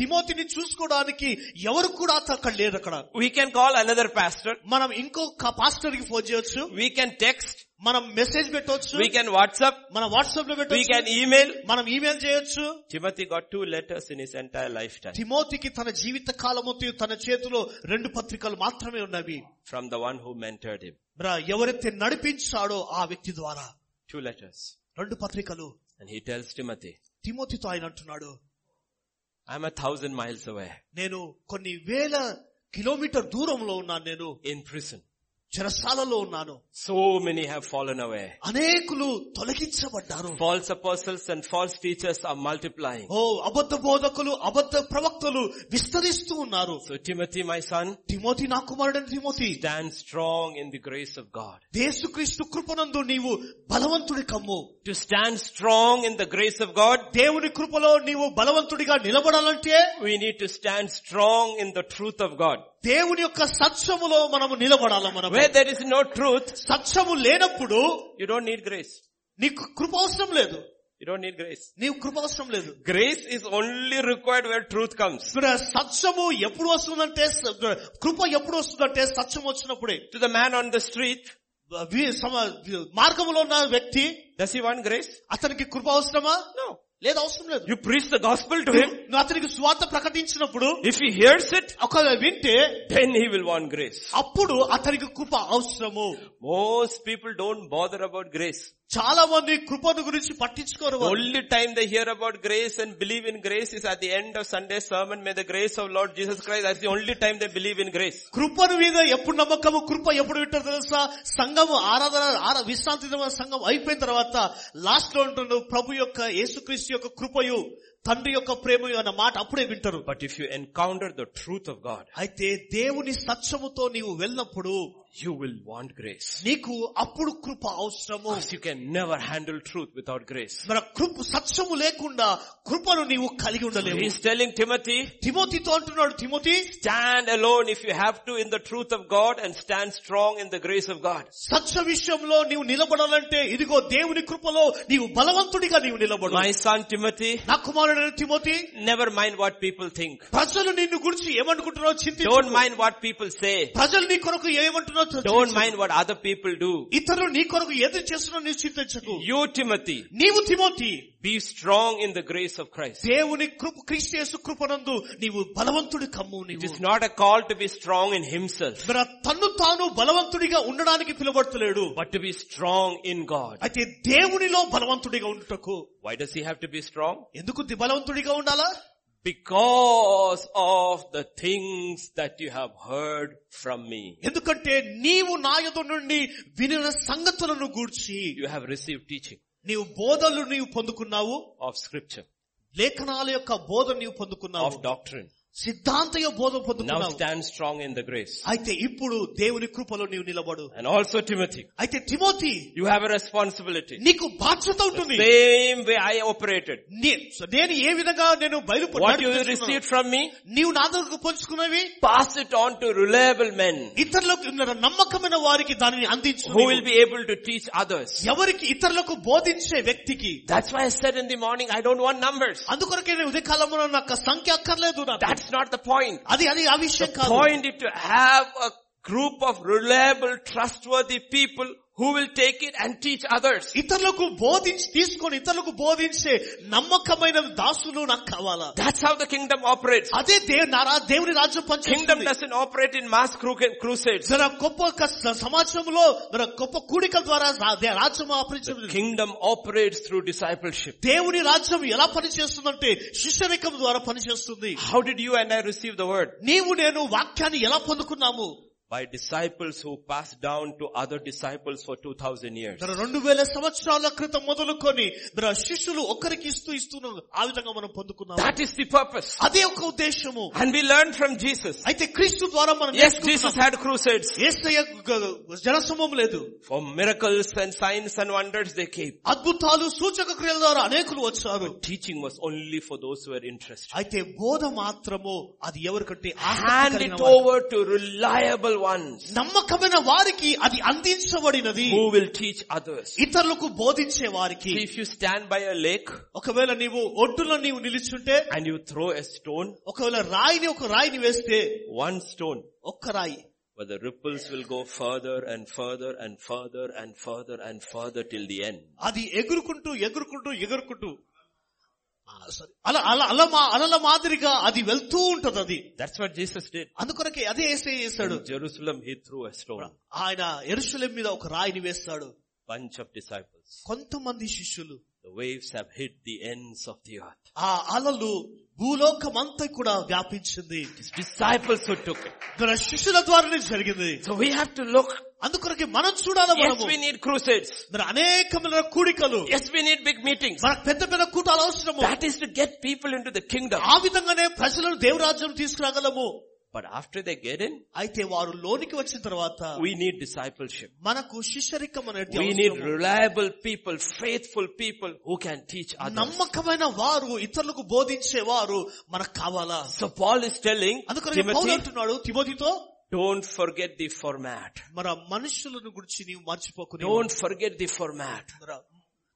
తిమోతిని చూసుకోవడానికి ఎవరు కూడా అక్కడ లేరు అక్కడ We can call another pastor. మనం ఇంకొక పాస్టర్ కి ఫోన్ చేయొచ్చు We can text. మనం మెసేజ్ పెట్టవచ్చు వీ కెన్ వాట్సాప్ మన వాట్సాప్లో పెట్టు కెన్ ఈమెయిల్ మనం ఈమెయిల్ చేయొచ్చు. Timothy got two letters in his entire lifetime తిమోతికి తన జీవిత కాలమంతా తన చేతిలో రెండు పత్రికలు మాత్రమే ఉన్నవి. From the one who mentored him బ్రా ఎవరైతే నడిపించాడో ఆ వ్యక్తి ద్వారా. టూ లెటర్స్ రెండు పత్రికలు. అండ్ హీ టెల్స్ తిమోతి తిమోతితో ఆయన అంటున్నాడు ఐఎమ్ థౌసండ్ మైల్స్ అవే నేను కొన్ని వేల కిలోమీటర్ దూరంలో ఉన్నాను నేను. ఇన్ ప్రిసన్ చెరసాలలో ఉన్నాను So many have fallen away. అనేకులు తొలగించబడ్డారు False apostles and false teachers are multiplying. ఓ అబద్ధ బోధకులు అబద్ధ ప్రవక్తలు విస్తరిస్తూ ఉన్నారు So Timothy, my son, Timothy నా కుమారుడని Timothy stand strong in the grace of God. దేశుక్రీస్తు కృపనందు నీవు బలవంతుడి కమ్ము To stand strong in the grace of God, దేవుని కృపలో నీవు బలవంతుడిగా నిలబడాలంటే we need to stand strong in the truth of God. దేవుని యొక్క సత్యములో మనము నిలబడాలి మనం where there is no truth సత్యము లేనప్పుడు యు డోంట్ నీడ్ గ్రేస్ నీకు కృప అవసరం లేదు యు డోంట్ నీడ్ గ్రేస్ నీకు కృప అవసరం లేదు grace is only required where truth comes సత్యము ఎప్పుడు వస్తుందంటే కృప ఎప్పుడు వస్తుందంటే సత్యం వచ్చినప్పుడే. To the man on the street మార్గములో ఉన్న వ్యక్తి దస్ యు వాంట్ గ్రేస్ అతనికి కృప అవసరమా? నో లేదు అవసరం లేదు You preach the gospel to him. నువ్వు అతనికి స్వార్థ ప్రకటించినప్పుడు If he hears it, ఒక వింటే then he will want grace. అప్పుడు అతనికి కృప అవసరము Most people don't bother about grace. చాలా మంది కృపను గురించి పట్టించుకోరు The వాళ్ళు. only time they hear about grace and believe in grace is at the end of Sunday sermon. May the grace of Lord Jesus Christ, that's the only time they believe in grace. కృపను మీద ఎప్పుడు నమ్మకము కృప ఎప్పుడు వింటారు తెలుసా సంఘము ఆరాధన ఆర విశ్రాంతి దినమైన సంఘం అయిపోయిన తర్వాత లాస్ట్ లో ఉంటుండు ప్రభు యొక్క యేసుక్రీస్తు యొక్క కృపయు తండ్రి యొక్క ప్రేమ అన్న మాట అప్పుడే వింటారు But if you encounter the truth of God, అయితే దేవుని సత్యముతో నీవు వెళ్ళినప్పుడు you will want grace. నీకు అప్పుడు కృప అవసరము Because you can never handle truth without grace. మన కృప సత్యము లేకుండా కృపను నీవు కలిగి ఉండలేవు He's telling Timothy, తిమోతితో అంటున్నాడు తిమోతి stand alone if you have to in the truth of God and stand strong in the grace of God. సత్య విషయంలో నీవు నిలబడాలంటే ఇదిగో దేవుని కృపలో నీవు బలవంతుడిగా నీవు నిలబడు My son Timothy, నా కుమారుడైన తిమోతి never mind what people think. ప్రజలు నిన్ను గురించి ఏమనుకుంటున్నారో చింతి Don't mind what people say. ప్రజలు నీ కొరకు ఏమంటున్నారో చేస్తున్నాడో don't mind what other people do ఇతరులు నీ కొరకు ఏది చేస్తున్నా నీ చింతించకు యూ టిమతి నీవు Timothy be strong in the grace of Christ దేవుని కృప క్రీస్తు యేసు కృపనందు నీవు బలవంతుడి కమ్ము it is not a call to be strong in himself himself తన్ను తాను బలవంతుడిగా ఉండడానికి పిలువడతలేడు but to be strong in God అయితే దేవునిలో బలవంతుడిగా ఉండటకు. Why does he have to be strong ఎందుకు బలవంతుడిగా ఉండాలా? Because of the things that you have heard from me. ఎందుకంటే నీవు నా యొద్ద నుండి వినిన సంగతులను గూర్చి You have received teaching నీవు బోధలు నీవు పొందుకున్నావు of scripture, లేఖనాల యొక్క బోధ నీవు పొందుకున్నావు of doctrine. సిద్ధాంతయ బోధ Now పొందుకున్నావు stand strong in the grace. అయితే ఇప్పుడు దేవుని కృపలో నీవు నిలబడు And also Timothy, అయితే Timothy you have a responsibility. నీకు బాధ్యత ఉంటుంది Same way I operated. నీ- నేను ఏ విధంగా నేను బయలుప- What you నడిపిస్తున్నాను? received from me, నీవు నా దగ్గరకు పంచుకున్నవి pass it on to reliable men ఇతరులకు ఉన్న నమ్మకమైన వారికి దానిని అందించు who will be able to teach others. ఎవరికి ఇతరులకు బోధించే వ్యక్తికి That's why I said in the morning, I don't want numbers. అందుకొరకే నేను ఉదయకాలంలో నాకు సంఖ్య అక్కర్లేదు నాకు That's not the point. అది అది ఆ విషయం The కాదు point is to have a group of reliable trustworthy people who will take it and teach others ఇతరులకు బోధించి తీసుకొని ఇతరులకు బోధించే నమ్మకమైన దాసులు నాకు కావాలా? That's how the kingdom operate అదే దేవుని రాజ్యం పంచ kingdom in operate in mass crusade మన గొప్ప సమాజంలో మన గొప్ప కూడికల ద్వారా రాజ్యం operate kingdom operate through discipleship దేవుని రాజ్యం ఎలా పనిచేస్తుందంటే శిష్యరికం ద్వారా పనిచేస్తుంది. How did you and I receive the word నీవు నేను వాక్యాన్ని ఎలా పొందుకున్నాము? By disciples who passed down to other disciples for 2000 years. మన రెండు వేల సంవత్సరాల క్రితం మొదలుకొని మన శిష్యులు ఒకరికి ఇస్తూ ఇస్తున్నాం ఆ విధంగా మనం పొందుకున్నాం That is the purpose. అదే ఒక ఉద్దేశము And we learned from Jesus. అయితే క్రీస్తు ద్వారా మనం Yes, Jesus had crusades. ఏసయ్య జనసమం లేదు For miracles and signs and wonders they came. అద్భుతాలు సూచక క్రియల ద్వారా అనేకులు వచ్చారు Teaching was only for those who were interested. అయితే బోధ మాత్రము అది ఎవరికంటే ఆసక్తి Hand కలిగిన it వారికి. over to reliable ones నమ్మకమైన వారికి అది అందించబడినది who will teach others. ఇతరులకు బోధించే వారికి See, if you stand by a lake ఒకవేళ నీవు ఒడ్డులో నీవు నిలుచుంటే and you throw a stone, ఒకవేళ రాయిని ఒక రాయిని వేస్తే one stone, ఒక్క రాయి but the ripples will go further and further and further and further and further till the end. అది ఎగురుకుంటూ ఎగురుకుంటూ ఎగురుకుంటూ ఆ, sorry. అలా అలా అలా అలల మాదిరిగా అది వెళ్తూ ఉంటది అది That's what Jesus did. అందుకొరకే అదే ఏసే చేస్తాడు Jerusalem, he threw a stone. ఆయన ఎరుసలేం మీద ఒక రాయిని వేస్తాడు Bunch of disciples. కొంతమంది శిష్యులు The waves have hit the ends of the earth. ఆ అలలు భూలోకమంతా కూడా వ్యాపించింది disciples who took it. శిష్యుల ద్వారానే జరిగింది So we have to look. అందుకొరకే మనం చూడాలి Yes, మనము we need crusades. మరి అనేకమైన కూడికలు Yes, we need big meetings. మనకు పెద్ద పెద్ద కూటాలు అవసరము That is to get people into the kingdom. ఆ విధంగానే ప్రజలను దేవరాజ్యం తీసుకురాగలము But after they get in, అయితే వారు లోనికి వచ్చిన తర్వాత we need discipleship. మనకు శిష్యరికం అనేది We need అవసరము. reliable people, faithful people who can teach others. నమ్మకమైన వారు ఇతరులకు బోధించే వారు మనకు కావాలా So Paul is telling అందుకని పౌలు అంటున్నాడు తిమోతితో don't forget the format. మన మనుషులను గురించి నీవు మర్చిపోకు నీవు. Don't forget the format. మరి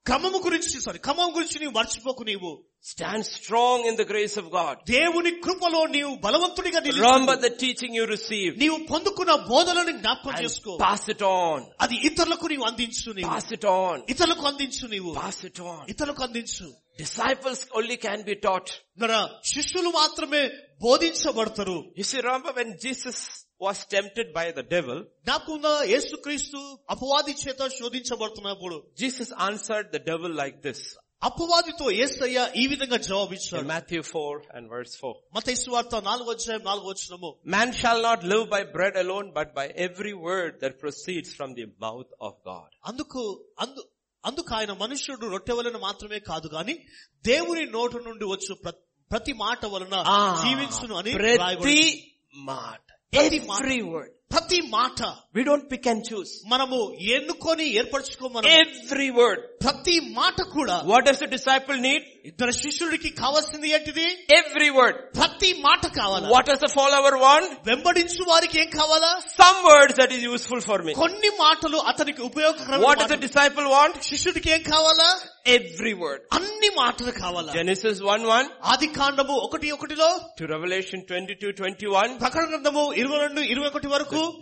క్రమము గురించి సారీ క్రమం గురించి నీవు మర్చిపోకు నీవు Stand strong in the grace of God. దేవుని కృపలో నీవు బలవంతుడిగా నిలిచి Remember the teaching you received నీవు పొందుకున్న బోధనని జ్ఞాపకం and చేసుకో pass it on. అది ఇతరులకు నీవు అందించు నీవు Pass it on. ఇతరులకు అందించు నీవు Pass it on. ఇతరులకు అందించు Disciples only can be taught. మన శిష్యులు మాత్రమే బోధించబడతారు You see, remember when Jesus was tempted by the devil, జ్ఞాపకంగా యేసుక్రీస్తు అపవాది చేత శోధించబడుతున్నప్పుడు Jesus answered the devil like this. అపవాదితో యేసయ్య ఈ విధంగా In జవాబిచ్చాడు Matthew 4 and verse 4. మతైసు వార్త నాలుగు అధ్యాయం నాలుగు వచ్చినము Man shall not live by bread alone, but by every word that proceeds from the mouth of God. అందుకు అందు అందుకు ఆయన మనుష్యుడు రొట్టె వలన మాత్రమే కాదు గాని దేవుని నోటు నుండి వచ్చు ప్ర- ప్రతి మాట వలన జీవించును అని రాయబడింది. Prati mat. Prati mat. Every word. ప్రతి మాట we don't pick and choose మనము ఎన్నుకొని ఏర్పరచుకోమని. ఎవ్రీ వర్డ్ ప్రతి మాట కూడా what is the disciple need ఇద్దరు శిష్యుడికి కావాల్సింది ఏంటిది? ఎవ్రీ వర్డ్ ప్రతి మాట కావాలి? What is the follower want వెంబడించు వారికి ఏం కావాలా? Some words that is useful for me కొన్ని మాటలు అతనికి ఉపయోగకరం what is the disciple want శిష్యుడికి ఏం కావాలా? ఎవ్రీ వర్డ్ అన్ని మాటలు కావాలి? జెనిసిస్ వన్ వన్ ఆది కాండము ఒకటి ఒకటిలో to Revelation twenty two twenty one ప్రకటన గ్రంథము ఇరవై రెండు ఇరవై ఒకటి వరకు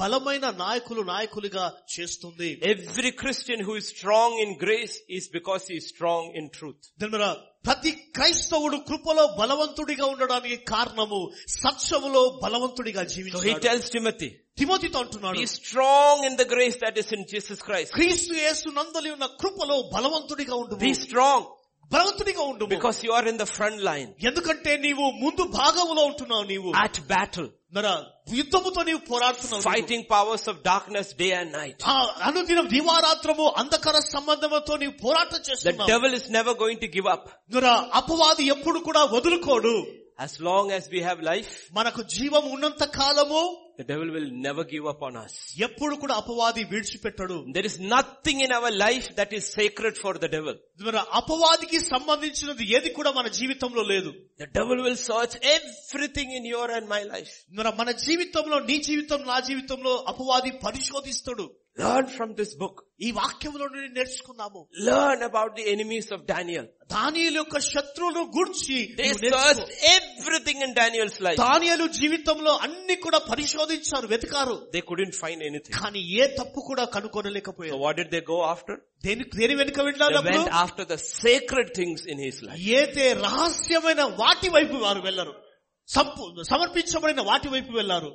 బలమైన నాయకులు నాయకులుగా చేస్తుంది Every Christian who is strong in grace is because he is strong in truth. దాని మీద ప్రతి క్రైస్తవుడు కృపలో బలవంతుడిగా ఉండడానికి కారణము సత్యములో బలవంతుడిగా So he జీవించాడు tells Timothy, తిమోతితో అంటున్నాడు be strong in the grace that is in Jesus Christ. క్రీస్తు యేసు నందలి ఉన్న కృపలో బలవంతుడిగా ఉండు Be strong బలవంతుడిగా ఉండు because you are in the front line ఎందుకంటే నీవు ముందు భాగములో ఉంటున్నావు నీవు at battle, మన యుద్ధముతో నీవు పోరాడుతున్నావు fighting powers of darkness day and night. ఆ అనుదినం దివారాత్రము అంధకార సంబంధముతో నీవు పోరాటం The చేస్తున్నావు devil is never going to give up. మన అపవాది ఎప్పుడు కూడా వదులుకోడు As long as we have life, మనకు జీవం ఉన్నంత కాలము the devil will never give up on us. ఎప్పుడు కూడా అపవాది విడిచిపెట్టడు There is nothing in our life that is sacred for the devil. మన అపవాదికి సంబంధించినది ఏది కూడా మన జీవితంలో లేదు The devil will search everything in your and my life. మన మన జీవితంలో నీ జీవితం నా జీవితంలో అపవాది పరిశోధిస్తాడు Learn from this book ఈ వాక్యంలో నుండి నేర్చుకున్నాము learn about the enemies of Daniel Daniel యొక్క శత్రువులు గుర్చి ఎవ్రీథింగ్ ఇన్ డానియల్స్ లైఫ్ దానియలు జీవితంలో అన్ని కూడా పరిశోధించారు వెతికారు. దే కుడెంట్ ఫైన్ ఎనీథింగ్ కానీ ఏ తప్పు కూడా కనుగొనలేకపోయారు what did they go after దేని దేని వెనుక వెళ్ళాలి after the sacred things in his life ఏతే రహస్యమైన వాటి వైపు వారు వెళ్ళరు. సమర్పించబడిన వాటి వైపు వెళ్ళారు.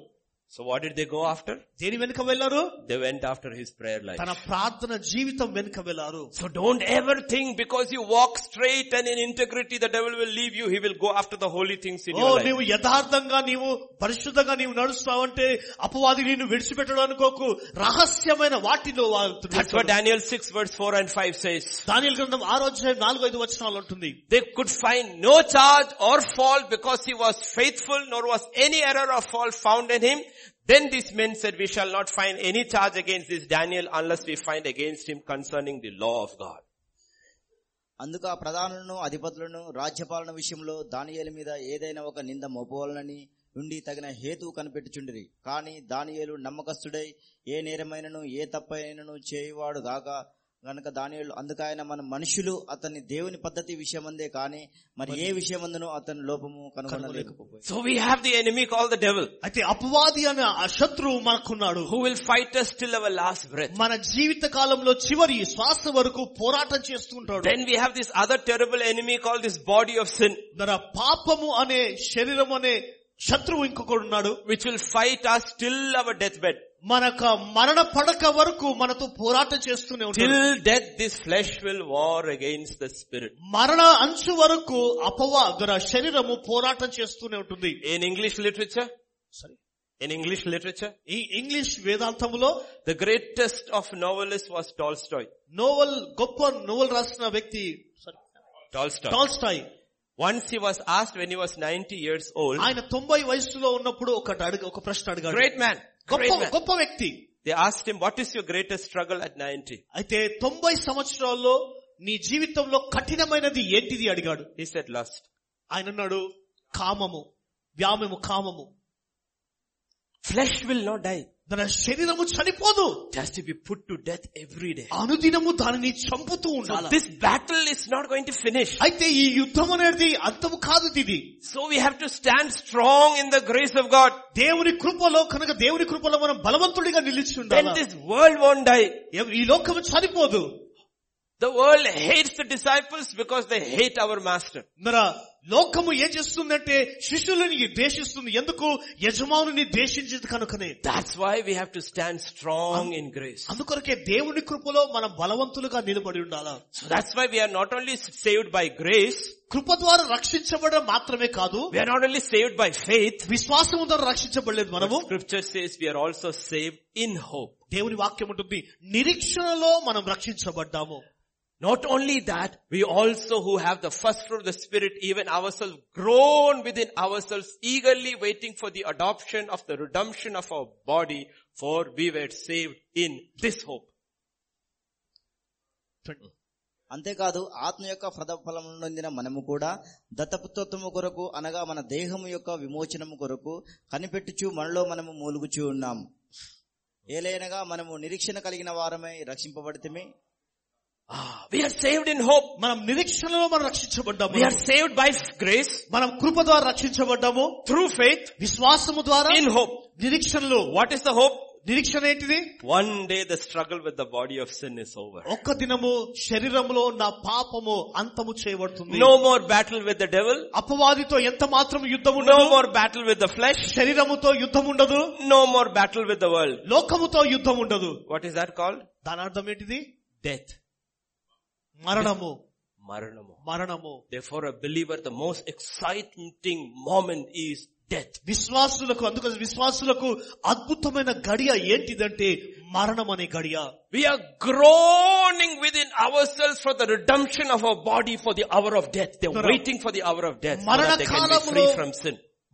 So what did they go after? దేని వెనుక వెళ్ళారు They went after his prayer life. తన ప్రార్థన జీవితం వెనుక వెళ్ళారు So don't ever think because you walk straight and in integrity the devil will leave you. He will go after the holy things in oh your life. నీవు యథార్థంగా నీవు పరిశుద్ధంగా నీవు నడుస్తావంటే అపవాది నిన్ను విడిచిపెట్టడం అనుకోకు రహస్యమైన వాటిలో That's what Daniel 6 verse 4 and 5 says. Daniel గ్రంథం ఆరో అధ్యాయం నాలుగు ఐదు వచనాలు ఉంటుంది They could find no charge or fault because he was faithful nor was any error or fault found in him. Then these men said, we shall not find any charge against this Daniel unless we find against him concerning the law of God. అందుకు ఆ ప్రధానులను అధిపతులను రాజ్యపాలన విషయంలో దానియేలు మీద ఏదైనా ఒక నింద మోపవలనని నుండి తగిన హేతువు కనిపెట్టుచుండిరి కాని దానియేలు నమ్మకస్తుడై ఏ నేరమైనను ఏ తప్పైనను చేయువాడు గాక కనుక దానిలో అందుకైన ఆయన మన మనుషులు అతని దేవుని పద్ధతి విషయమందే కానీ మరి ఏ విషయమందునో అతని లోపము కనుగొనలేకపోయి so we have the enemy call the devil అయితే అపవాది అనే శత్రువు మనకున్నాడు. Who will fight us till our last breath మన జీవిత కాలంలో చివరి శ్వాస వరకు పోరాటం చేస్తుంటాడు. Then we have this other terrible enemy call this body of sin మన పాపము అనే శరీరం అనే శత్రువు ఇంకొకడు ఉన్నాడు which will fight us still our death bed మనక మరణ పడక వరకు మనతో పోరాటం చేస్తూనే ఉంటుంది till death this flesh will war against the spirit మరణ అంచు వరకు అపవాదుర శరీరము పోరాటం చేస్తూనే ఉంటుంది. In English literature sorry in English literature ఈ English వేదాంతములో the greatest of novelist was Tolstoy novel గొప్ప నోవెల్ రాసిన వ్యక్తి Tolstoy Tolstoy once he was asked when he was ninety years old ఆయన తొంభై వయసులో ఉన్నప్పుడు ఒకటి అడుగు ఒక ప్రశ్న అడిగాడు. గొప్ప గొప్ప వ్యక్తి. They asked him what is your greatest struggle at 90 అయితే 90 సంవత్సరాల్లో నీ జీవితంలో కఠినమైనది ఏంటిది అడిగాడు. హి సెడ్ లాస్ట్ ఆయన అన్నాడు కామము. వ్యామము కామము. ఫ్లెష్ విల్ నాట్ డై తన శరీరము చనిపోదు. Just be put to death every day అనుదినము దానిని చంపుతూ ఉండాలి. This battle is not going to finish అయితే ఈ యుద్ధం అనేది అంతం కాదు ఇది. So we have to stand strong in the grace of God దేవుని కృపలో కనుక దేవుని కృపలో మనం బలవంతుడిగా నిలిచి ఉండాలి? దిస్ వరల్డ్ వన్ డై ఈ లోకము చనిపోదు. The world hates the disciples because they hate our master. లోకము ఏం చేస్తుందంటే శిష్యులని ద్వేషిస్తుంది. ఎందుకు? యజమానుని ద్వేషించింది కనుకనే. That's why we have to stand strong in grace అందుకొరకే దేవుని కృపలో మనం బలవంతులుగా నిలబడి ఉండాలి? So that's why we are not only saved by grace కృప ద్వారా రక్షించబడడం మాత్రమే కాదు we not only saved by faith విశ్వాసం ద్వారా రక్షించబడలేదు మనము. Scripture says we also save in hope దేవుని వాక్యం ఉంటుంది నిరీక్షణలో మనం రక్షించబడ్డాము. Not only that, we also who have the first fruit of the spirit, even ourselves grown within ourselves, eagerly waiting for the adoption of the redemption of our body, for we were saved in this hope. అంతేకాదు ఆత్మ యొక్క ప్రథఫలము నొందిన మనము కూడా దత్తపుత్రత్వము కొరకు అనగా మన దేహము యొక్క విమోచనము కొరకు కనిపెట్టుచు మనలో మనము మూలుగుచూ ఉన్నాం ఏలైనగా మనము నిరీక్షణ కలిగిన వారమై రక్షింపబడితమే వీఆర్ ఇన్ హోప్ మనం నిరీక్షణలో మనం రక్షించబడ్డాము. వీఆర్ సేవ్డ్ బై గ్రేస్ మనం కృప ద్వారా రక్షించబడ్డాము. త్రూ ఫెయిత్ విశ్వాసము ద్వారా. ఇన్ హోప్ నిరీక్షణలో. వాట్ ఇస్ ద హోప్ నిరీక్షణ ఏంటిది? One day the struggle with the body of sin is over ఒక్క దినము శరీరంలో నా పాపము అంతము చేయబడుతుంది. No more battle with the devil అపవాదితో ఎంత మాత్రం యుద్ధం no more battle with the flesh శరీరముతో యుద్ధం ఉండదు. No more battle with the world లోకముతో యుద్ధం ఉండదు. వాట్ ఈస్ దాట్ కాల్డ్ దాని అర్థం ఏంటిది? డెత్ మరణము Maranamu. మరణము Therefore a believer, the most exciting moment is death. విశ్వాసులకు అందుకని విశ్వాసులకు అద్భుతమైన గడియ ఏంటిదంటే మరణం అనే గడియ We are groaning within ourselves for the redemption of our body for the hour of death. They're Mara- waiting for the hour of death so Marana that they can be కాలంలో- free from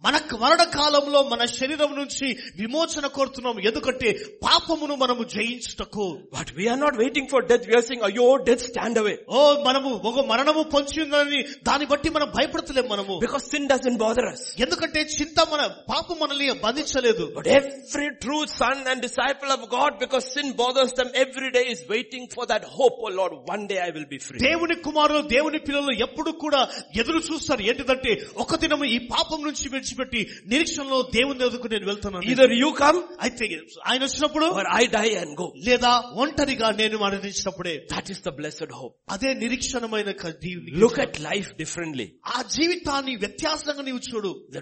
మనకు మరణ కాలంలో మన శరీరం నుంచి విమోచన కోరుతున్నాం. ఎందుకంటే పాపమును మనము జయించుటకు. But we're not waiting for death we're sing అయ్యో డెత్ స్టాండ్ అవే ఓ మనము ఒక మరణము పొంచి ఉందని దాన్ని బట్టి మనం భయపడతలేము మనము. Because sin does in bother us ఎందుకంటే చింత మన పాపం మనల్ని బంధించలేదు. But every true son and disciple of God because sin bothers them every day is waiting for that hope O Lord one day I will be free దేవుని కుమారులు దేవుని పిల్లలు ఎప్పుడు కూడా ఎదురు చూస్తారు. ఏంటిదంటే ఒక దినము ఈ పాపం నుంచి విడిచిపెట్టి నిరీక్షణలో దేవుని ఎదుకు నేను వెళ్తున్నాను. ఇదర్ యూ కమ్ ఐ అయితే ఆయన వచ్చినప్పుడు ఐ డై అండ్ గో లేదా ఒంటరిగా నేను మరణించినప్పుడే that is the blessed hope అదే నిరీక్షణమైన లుక్ అట్ లైఫ్ డిఫరెంట్లీ ఆ జీవితాన్ని వ్యత్యాసంగా నీవు చూడు. ద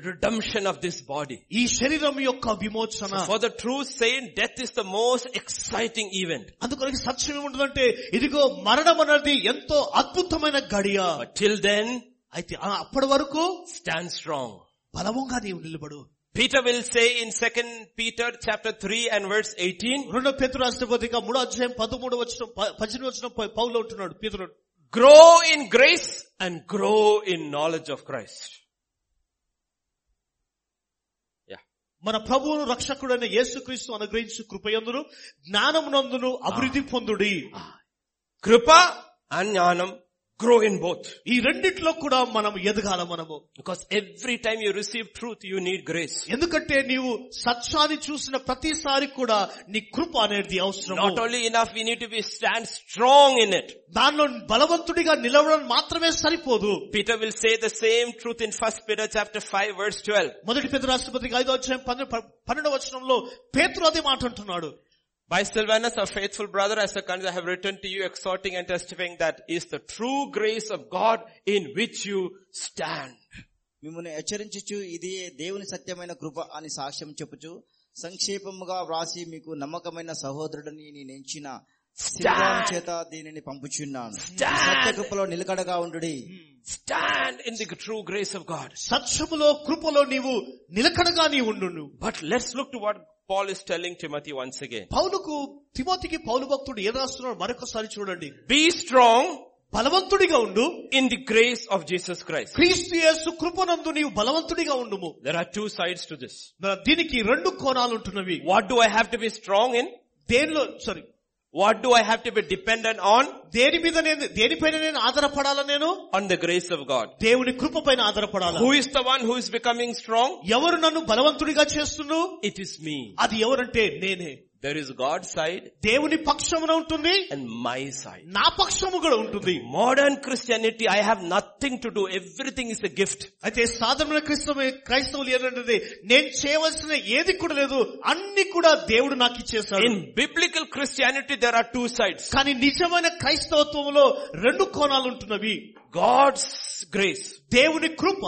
ఆఫ్ దిస్ బాడీ ఈ శరీరం యొక్క విమోచన. For the true saint death is the most exciting event అందుకని సత్యం ఏముంటుందంటే ఇదిగో మరణం అనేది ఎంతో అద్భుతమైన గడియ. టిల్ దెన్ అయితే అప్పటి వరకు స్టాండ్ స్ట్రాంగ్ బలవంగా నీవు నిలబడు Peter will say in 2 Peter chapter 3 and verse 18, రెండో పేతురు రాష్ట్రపతిగా మూడో అధ్యాయం పదమూడు వచ్చిన పద్దెనిమిది వచ్చిన పౌలో ఉంటున్నాడు పేతురు grow in grace and grow in knowledge of Christ. Yeah. మన ప్రభువును రక్షకుడైన యేసుక్రీస్తు అనుగ్రహించు కృపయందును జ్ఞానమునందును అభివృద్ధి పొందుడి Kripa and Jnanam grow in both. ఈ రెండిట్లో కూడా మనం ఎదగాల మనము Because every time you receive truth, you need grace. ఎందుకంటే నీవు సత్యాన్ని చూసిన ప్రతిసారి కూడా నీ కృప అనేది Not అవసరం only enough, we need to be stand strong in it. దానిలో బలవంతుడిగా నిలవడం మాత్రమే సరిపోదు Peter will say the same truth in 1 Peter chapter 5 verse 12. మొదటి పేద రాష్ట్రపతికి ఐదో అధ్యాయం పన్నె- పన్నెండవ వచనంలో పేతురు అదే మాట అంటున్నాడు By Silvanus, our faithful brother, as a country, I have written to you exhorting and testifying that is the true grace of God in which you stand. మిమ్మల్ని హెచ్చరించుచు ఇది దేవుని సత్యమైన కృప అని సాక్ష్యం చెప్పుచు సంక్షేపముగా వ్రాసి మీకు నమ్మకమైన సహోదరుడిని నేను ఎంచిన సిల్వాను చేత దీనిని పంపుచున్నాను ఈ సత్య కృపలో నిలకడగా ఉండుడి Stand in the true grace of God. సత్యములో కృపలో నీవు నిలకడగా నీ ఉండు But let's look to what Paul is telling Timothy once again. పౌలుకు తిమోతికి పౌలు భక్తుడు ఏం రాస్తున్నాడు మరొకసారి చూడండి Be strong బలవంతుడిగా ఉండు in the grace of Jesus Christ. క్రీస్తు యేసు కృపనందు నీవు బలవంతుడిగా ఉండుము There are two sides to this. దీనికి రెండు కోణాలు ఉంటున్నవి What do I have to be strong in? దేనిలో sorry what do I have to be dependent on దేని మీద నేను దేనిపైన నేను ఆధారపడాలా నేను? On the grace of God దేవుని కృప పైన ఆధారపడాలి? Who is the one who is becoming strong ఎవరు నన్ను బలవంతుడిగా చేస్తున్నారు? ఇట్ ఇస్ మీ అది ఎవరంటే నేనే. దెర్ ఇస్ గాడ్ సైడ్ దేవుని పక్షమున ఉంటుంది. అండ్ మై సైడ్ నా పక్షము కూడా ఉంటుంది. Modern Christianity I have nothing to do everything is a gift అయితే సాధారణ క్రిస్తవ క్రైస్తవులు ఏంటంటే నేను చేయవలసిన ఏది కూడా లేదు. అన్ని కూడా దేవుడు నాకు ఇచ్చేస్తాడు in biblical Christianity there are two sides కానీ నిజమైన క్రైస్తవత్వంలో రెండు కోణాలు ఉంటున్నవి. గాడ్స్ గ్రేస్ దేవుని కృప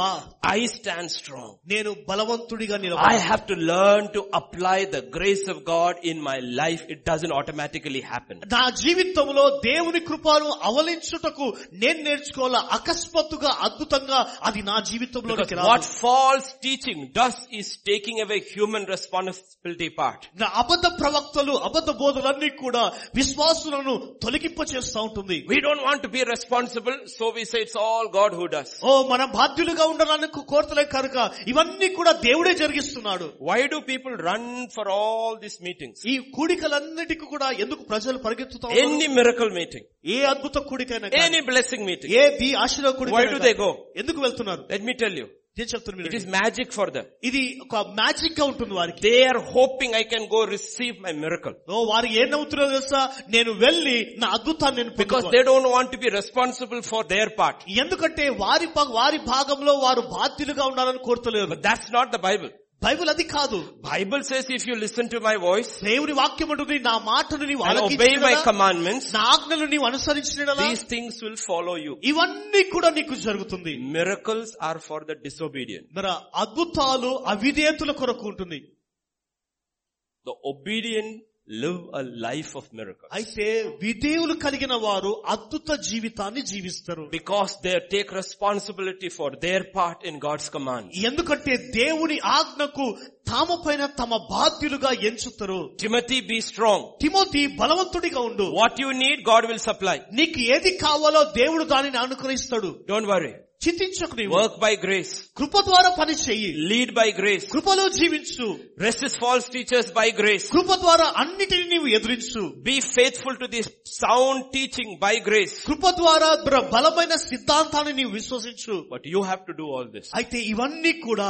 I stand strong. నేను బలవంతుడిగా I నిలబడి have to learn to apply the grace of God in my life. It doesn't automatically happen. నా జీవితంలో దేవుని కృపను అవలించుటకు నేను నేర్చుకోవాలా అకస్మాత్తుగా అద్భుతంగా అది నా జీవితంలో Because what false teaching does is taking away human responsibility part. నా అబద్ధ ప్రవక్తలు అబద్ధ బోధలన్నీ కూడా విశ్వాసులను తొలగింప చేస్తూ ఉంటుంది We don't want to be responsible, so we say it's all God who does. ఓ మన బాధ్యులుగా ఉండడానికి కోరతలే కనుక ఇవన్నీ కూడా దేవుడే జరిగిస్తున్నాడు. Why do people run for all this meetings ఈ కూడికలన్నిటికీ కూడా ఎందుకు ప్రజలు పరిగెత్తుతారు? ఎన్ని మిరకల్ మీటింగ్ ఏ అద్భుత కూడికైనా ఎనీ బ్లెస్సింగ్ మీటింగ్ ఏది ఆశీర్వాద కూడిక వై దే గో ఎందుకు వెళ్తున్నారు? Let me tell it మీరు is magic for them. ఇది ఒక మ్యాజిక్ గా ఉంటుంది వారికి They are hoping I can go receive my miracle. ఓ వారు ఏం నవ్వుతున్నారో తెలుసా నేను వెళ్ళి నా అద్భుతాన్ని నేను Because పొందుకోవాలి. they don't want to be responsible for their part. ఎందుకంటే వారి ప- వారి భాగంలో వారు బాధ్యులుగా ఉండాలని కోరుతలేరు But that's not the Bible. Bible అది కాదు. Bible says if you listen to my voice దేవుని వాక్యం ఉంటుంది నా మాటను నీవు ఆలకించిన మై కమాండ్మెంట్స్ నా ఆజ్ఞలు నీవు అనుసరించిన these things will follow you ఇవన్నీ కూడా నీకు జరుగుతుంది. Miracles are for the disobedient మన అద్భుతాలు అవిధేయతల కొరకు ఉంటుంది. The obedient live a life of miracle అయితే విధేయులు కలిగిన వారు అద్భుత జీవితాన్ని జీవిస్తారు. Because they take responsibility for their part in God's command ఎందుకంటే దేవుని ఆజ్ఞకు తాము పైన తమ బాధ్యులుగా ఎంచుతారు. టిమతి బి స్ట్రాంగ్ టిమోతి బలవంతుడిగా ఉండు. What you need God will supply నీకు ఏది కావాలో దేవుడు దానిని అనుగ్రహిస్తాడు. డోంట్ వరీ చింతించకు నీవు Work by grace. కృప ద్వారా పని చెయ్యి Lead by grace. కృపలో జీవించు Resist false teachers by grace. కృప ద్వారా అన్నిటిని నీవు ఎదురించు Be faithful to this sound teaching by grace. కృప ద్వారా బ్ర- బలమైన సిద్ధాంతాన్ని నీవు విశ్వసించు But you have to do all this. అయితే ఇవన్నీ కూడా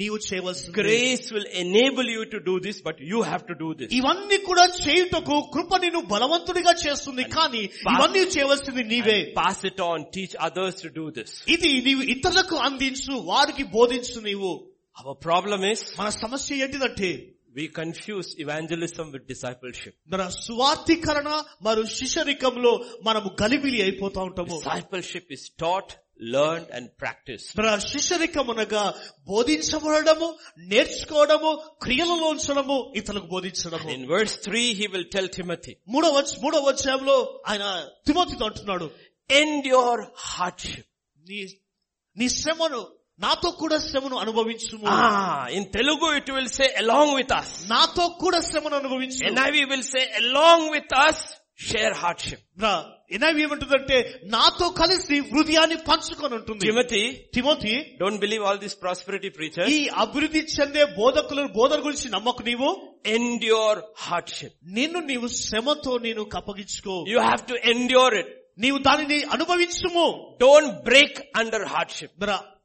నీవు చేయవలసి Grace will enable you to do this, but you have to do this. ఇవన్నీ కూడా చేయుటకు కృప నిన్ను బలవంతుడిగా చేస్తుంది కానీ ఇవన్నీ చేయవలసింది నీవే Pass it on, teach others to do this. ఇది నీవు ఇతరులకు అందించు వారికి బోధించు నీవు Our problem is మన సమస్య ఏంటిదంటే we confuse evangelism with discipleship. మన సువార్థీకరణ మరియు శిష్యరికంలో మనము గలిబిలి అయిపోతా ఉంటాము Discipleship is taught, learn and practise శిష్యరికమునగా బోధించబడము నేర్చుకోవడము క్రియలలో ఉంచడము ఇతరులకు బోధించడం in words three he will tell Timothy మూడవ మూడవ అధ్యాయంలో ఆయన తిమోతితో అంటున్నాడు ఎండ్ యువర్ హార్డ్షిప్ నీ నీ శ్రమను నాతో కూడా శ్రమను అనుభవించు in Telugu it will say along with us నాతో కూడా శ్రమను అనుభవించు in will say along with us hardship. ఎనవి ఏమంటుందంటే నాతో కలిసి హృదయాన్ని పంచుకొని ఉంటుంది Timothy, తిమోతి don't believe all these prosperity preachers. ఈ అభివృద్ధి చెందే బోధకులు బోధన గురించి నమ్మకు నీవు Endure hardship. నిన్ను నీవు శ్రమతో నేను కప్పగించుకో You have to endure it. నీవు దానిని అనుభవించుము Don't break under hardship.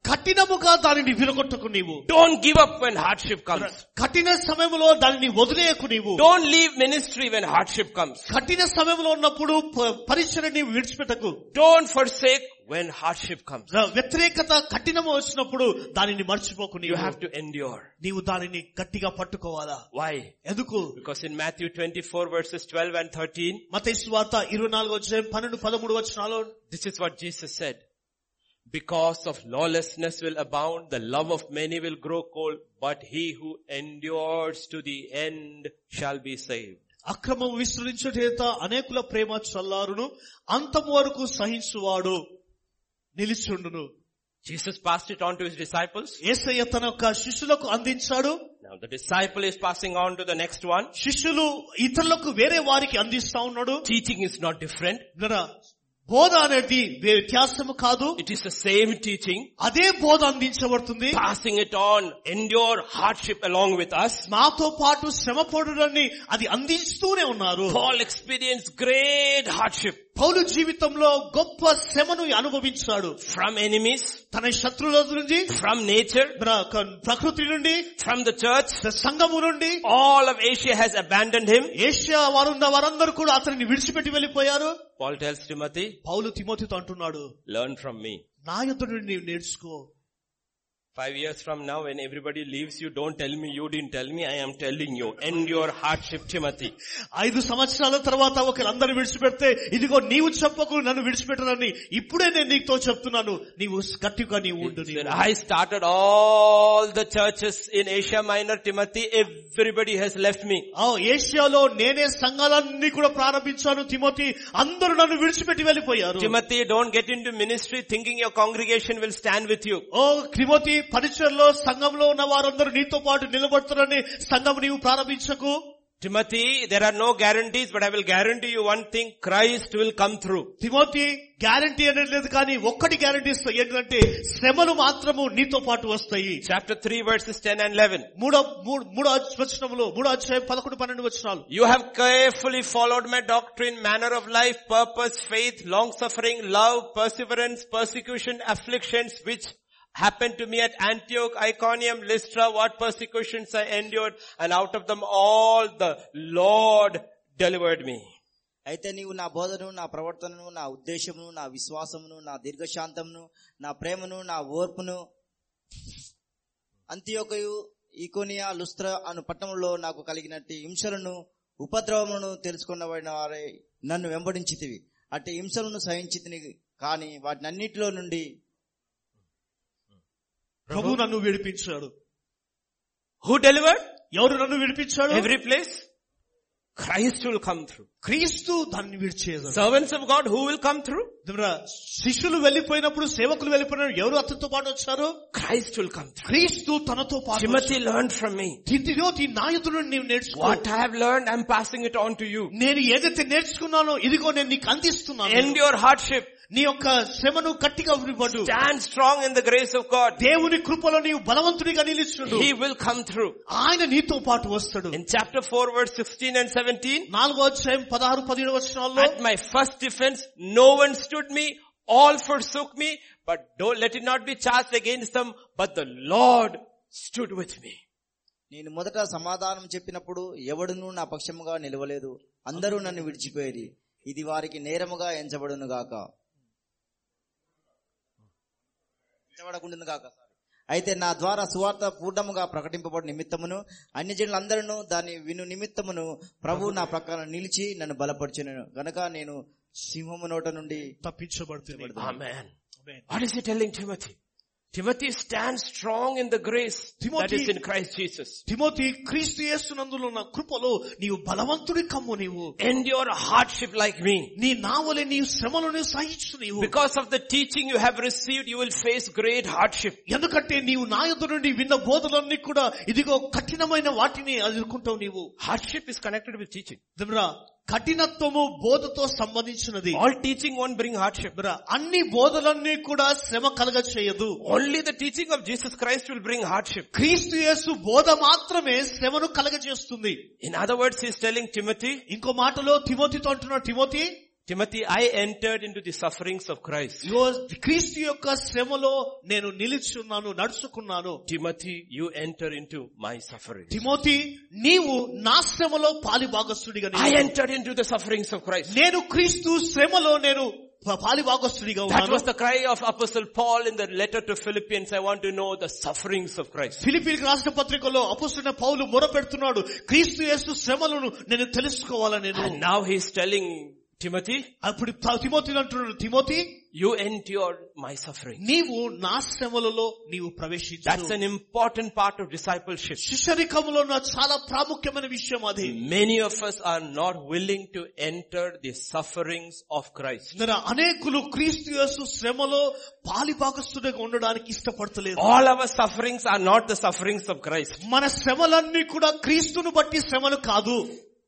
మరి కఠినముగా దానిని విరగొట్టకు నీవు Don't give up when hardship comes. కఠిన సమయంలో దానిని వదిలేయకు నీవు Don't leave ministry when hardship comes. కఠిన సమయంలో ఉన్నప్పుడు ప- పరిచయం నీవు విడిచిపెట్టకు Don't forsake when hardship comes. ర- వ్యతిరేకత కఠినము వచ్చినప్పుడు దానిని మర్చిపోకు You నీవు have to endure. నీవు దానిని గట్టిగా పట్టుకోవాలా Why? ఎందుకు Because in Matthew 24 verses 12 and 13, మత వార్త ఇరవై నాలుగు వచ్చాయి పన్నెండు పదమూడు వచ్చినాలో this is what Jesus said. Because of lawlessness will abound, the love of many will grow cold, but he who endures to the end shall be saved. అక్రమం విస్తరించుటేత అనేకుల ప్రేమ చల్లారును అంతం వరకు సహించువాడు నిలిచుండును Jesus passed it on to his disciples. ఏసయ్య తన యొక్క శిష్యులకు అందించాడు Now the disciple is passing on to the next one. శిష్యులు ఇతరులకు వేరే వారికి అందిస్తా ఉన్నాడు Teaching is not different. బోధ అనేది వ్యత్యాసము కాదు. It is the same teaching అదే బోధ అందించబడుతుంది. Passing it on endure hardship along with us మాతో పాటు శ్రమ పడుడని అది అందిస్తూనే ఉన్నారు. పాల్ ఎక్స్పీరియన్స్ గ్రేట్ హార్డ్షిప్ పౌలు జీవితంలో గొప్ప శ్రమను అనుభవించాడు. ఫ్రమ్ ఎనిమీస్ తన శత్రువుల నుండి ఫ్రమ్ నేచర్ ప్రకృతి నుండి ఫ్రమ్ ద చర్చ్ సంఘము నుండి all of Asia has abandon him Asia వారున్న వారందరూ కూడా అతనిని విడిచిపెట్టి వెళ్ళిపోయారు. పాల్ శ్రీమతి పౌలు తిమోతితో అంటున్నాడు లెర్న్ ఫ్రమ్ మీ నా యొక్క నుండి నేర్చుకో. Five years from now when everybody leaves you, don't tell me you didn't tell me, I am telling you. End your hardship, Timothy. ఐదు సంవత్సరాల తర్వాత ఒకరందరూ విడిచిపెడితే ఇదిగో నీవు చెప్పకు నన్ను విడిచిపెట్టనని ఇప్పుడే నేను నీతో చెప్తున్నాను నీవు గట్టిగా నీవు ఉండు When నీవు. I started all the churches in Asia Minor, Timothy, everybody has left me. ఆ ఏషియాలో నేనే సంఘాలన్నీ కూడా ప్రారంభించాను తిమోతి అందరూ నన్ను విడిచిపెట్టి వెళ్ళిపోయారు Timothy, don't get into ministry thinking your congregation will stand with you. ఓ తిమోతి పరిచయంలో సంఘంలో ఉన్న వారందరూ నీతో పాటు నిలబడుతున్నారని సంఘం నీవు ప్రారంభించకు. Timothy there are no guarantees but I will guarantee you one thing Christ will come through Timothy guarantee అనేది లేదు కానీ ఒక్కటి గ్యారంటీ ఏంటంటే శ్రమలు మాత్రము నీతో పాటు వస్తాయి. Chapter three verses ten and eleven మూడో మూడో వచనములు మూడో అధ్యాయం పదకొండు పన్నెండు వచనాలు. You have carefully followed my doctrine manner of life purpose faith long suffering love perseverance persecution afflictions which happened to me at Antioch, Iconium, Lystra, what persecutions I endured, and out of them all the Lord delivered me. అయితే నీవు నా బోధను నా ప్రవర్తనను నా ఉద్దేశమును నా విశ్వాసమును నా దీర్ఘశాంతమును నా ప్రేమను నా ఓర్పును అంత్యోకయు ఈకోనియా లుస్త్ర అను పట్టణంలో నాకు కలిగినట్టు హింసలను ఉపద్రవములను తెలుసుకున్న వారే నన్ను వెంబడించితివి అట్టి హింసలను సహించితిని కాని వాటినన్నిటిలో నుండి ప్రభు నన్ను విడిపించాడు. హూ డెలివర్డ్ ఎవరు నన్ను విడిపించాడు? Every place Christ will come through క్రీస్తు దాన్ని విడిచేది servants of God who will come through శిష్యులు వెళ్ళిపోయినప్పుడు సేవకులు వెళ్ళిపోయినప్పుడు ఎవరు అతనితో పాటు వచ్చారు? క్రైస్ట్ విల్ కమ్ క్రీస్తు తనతో పాటు టిమతి లెర్న్ ఫ్రమ్ మీ తిందిలో ఈ నాయకుడు నేను నేర్చుకో. What I have learn I passing it on to you నేను ఏదైతే నేర్చుకున్నానో ఇదిగో నేను నీకు అందిస్తున్నాను. ఎండ్ యువర్ హార్డ్షిప్ నీ యొక్క శ్రమను గట్టిగా విడిపడు Stand strong in the grace of God. దేవుని కృపలో నీవు బలవంతుడిగా నిలుచుండు He will come through. ఆయన నీతో పాటు వస్తాడు In chapter 4 verse 16 and 17, నాలుగో అధ్యాయం పదహారు పదిహేడు వచనాల్లో at my first defense, no one stood me, all forsook me, but don't let it not be charged against them, but the Lord stood with me. నేను మొదట సమాధానం చెప్పినప్పుడు ఎవడునూ నా పక్షముగా నిలవలేదు అందరూ నన్ను విడిచిపోయేది ఇది వారికి నేరముగా ఎంచబడును గాక ఎంచబడకుండును గాక అయితే నా ద్వారా సువార్త పూర్ణముగా ప్రకటింపబడి నిమిత్తమును అన్ని జనులందరూ దాన్ని విను నిమిత్తమును ప్రభు నా ప్రక్కన నిలిచి నన్ను బలపరిచిన గనక నేను సింహము నోట నుండి తప్పించబడుతుంది. Timothy? Timothy stands strong in the grace that Timothy- is in Christ Jesus. Timothy క్రీస్తు యేసునందులో ఉన్న కృపలో నీవు బలవంతుడి కమ్ము నీవు Endure hardship like me. నీ నావలే నీ శ్రమలను సహించు నీవు Because of the teaching you have received, you will face great hardship. ఎందుకంటే నీవు నా యొద్ద నుండి విన్న బోధలన్నీ కూడా ఇదిగో కఠినమైన వాటిని ఎదుర్కొంటావు నీవు Hardship is connected with teaching. దిమ్రా కఠినత్వము బోధతో సంబంధించినది. All teaching won't bring hardship అన్ని బోధలన్నీ కూడా శ్రమ కలగ చేయదు only the teaching of Jesus Christ will bring hardship క్రీస్తు యేసు బోధ మాత్రమే శ్రమను కలగ చేస్తుంది in other words is telling Timothy ఇంకో మాటలో తిమోతితో అంటున్నాడు Timothy Timothy, I entered into the sufferings of Christ. ఇగో క్రీస్తు యొక్క శ్రమలో నేను నిలిచి ఉన్నాను నడుచుకున్నాను Timothy, you enter into my suffering. Timothy నీవు నా శ్రమలో పాలి భాగస్థుడిగా I నిలిచావు. entered into the sufferings of Christ. నేను క్రీస్తు శ్రమలో నేను ప- పాలి భాగస్థుడిగా That ఉన్నాను was the cry of Apostle Paul in the letter to Philippians. I want to know the sufferings of Christ. Philippines రాష్ట్ర పత్రికలో అపుస్తున్న పౌలు మొర పెడుతున్నాడు క్రీస్తు యేసు శ్రమలను నేను తెలుసుకోవాలా నేను And now he's telling Timothy, అప్పుడు త- తిమోతి అంటున్నాడు Timothy you endured my suffering. నీవు నా శ్రమలలో నీవు That's ప్రవేశించు an important part of discipleship. శిష్యరికంలో ఉన్న చాలా ప్రాముఖ్యమైన విషయం అది Many of us are not willing to enter the sufferings of Christ. ఇందులో అనేకులు క్రీస్తు యేసు శ్రమలో పాలిభాగస్తుడిగా ఉండడానికి ఇష్టపడతలేదు All our sufferings are not the sufferings of Christ. మన శ్రమలన్నీ కూడా క్రీస్తును బట్టి శ్రమలు కాదు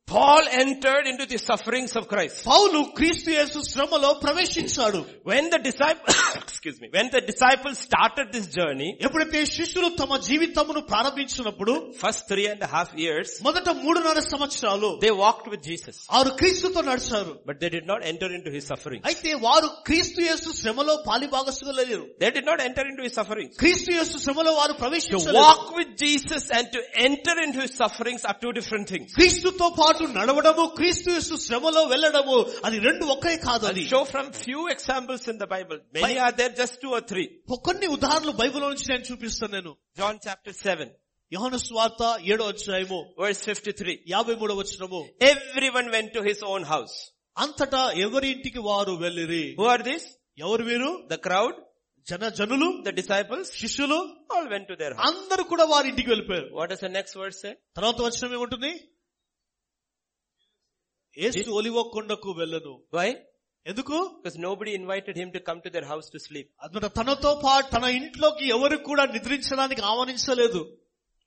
Paul entered into the sufferings of Christ. పౌలు క్రీస్తు యేసు శ్రమలో ప్రవేశించాడు When the disciples, excuse me, when the disciples started this journey, ఎప్పుడైతే శిష్యులు తమ జీవితమును ప్రారంభించినప్పుడు first three and a half years, మొదట మూడున్నర సంవత్సరాలు they walked with Jesus, వారు క్రీస్తుతో నడిచారు but they did not enter into his suffering. అయితే వారు క్రీస్తు యేసు శ్రమలో పాలిభాగస్తులు లేరు They did not enter into his suffering. క్రీస్తు యేసు శ్రమలో వారు To ప్రవేశించలేదు walk with Jesus and to enter into his sufferings are two different things. క్రీస్తుతో పాటు పాటు నడవడము క్రీస్తు శ్రమలో వెళ్ళడము అది రెండు ఒకే కాదు అది. Show from few examples in the Bible many are there just two or three కొన్ని ఉదాహరణలు బైబిల్ నుంచి నేను చూపిస్తాను నేను. జాన్ చాప్టర్ సెవెన్ యోహన స్వార్త ఏడో అధ్యాయము వర్స్ ఫిఫ్టీ త్రీ యాభై మూడవ వచ్చినము every one to his own house అంతటా ఎవరి ఇంటికి వారు వెళ్ళిరి? హు ఆర్ దిస్ ఎవరు వీరు? ద క్రౌడ్ జన జనులు ద డిసైపుల్స్ శిష్యులు ఆల్ వెన్ టు దేర్ అందరూ కూడా వారి ఇంటికి వెళ్ళిపోయారు. What is the next words తర్వాత వచ్చిన ఏముంటుంది? యేసు ఒలివ కొండకు వెళ్ళను. వై ఎందుకు? Because nobody invited him to come to their house to sleep అందులో తనతో పాటు తన ఇంట్లోకి ఎవరు కూడా నిద్రించడానికి ఆహ్వానించలేదు.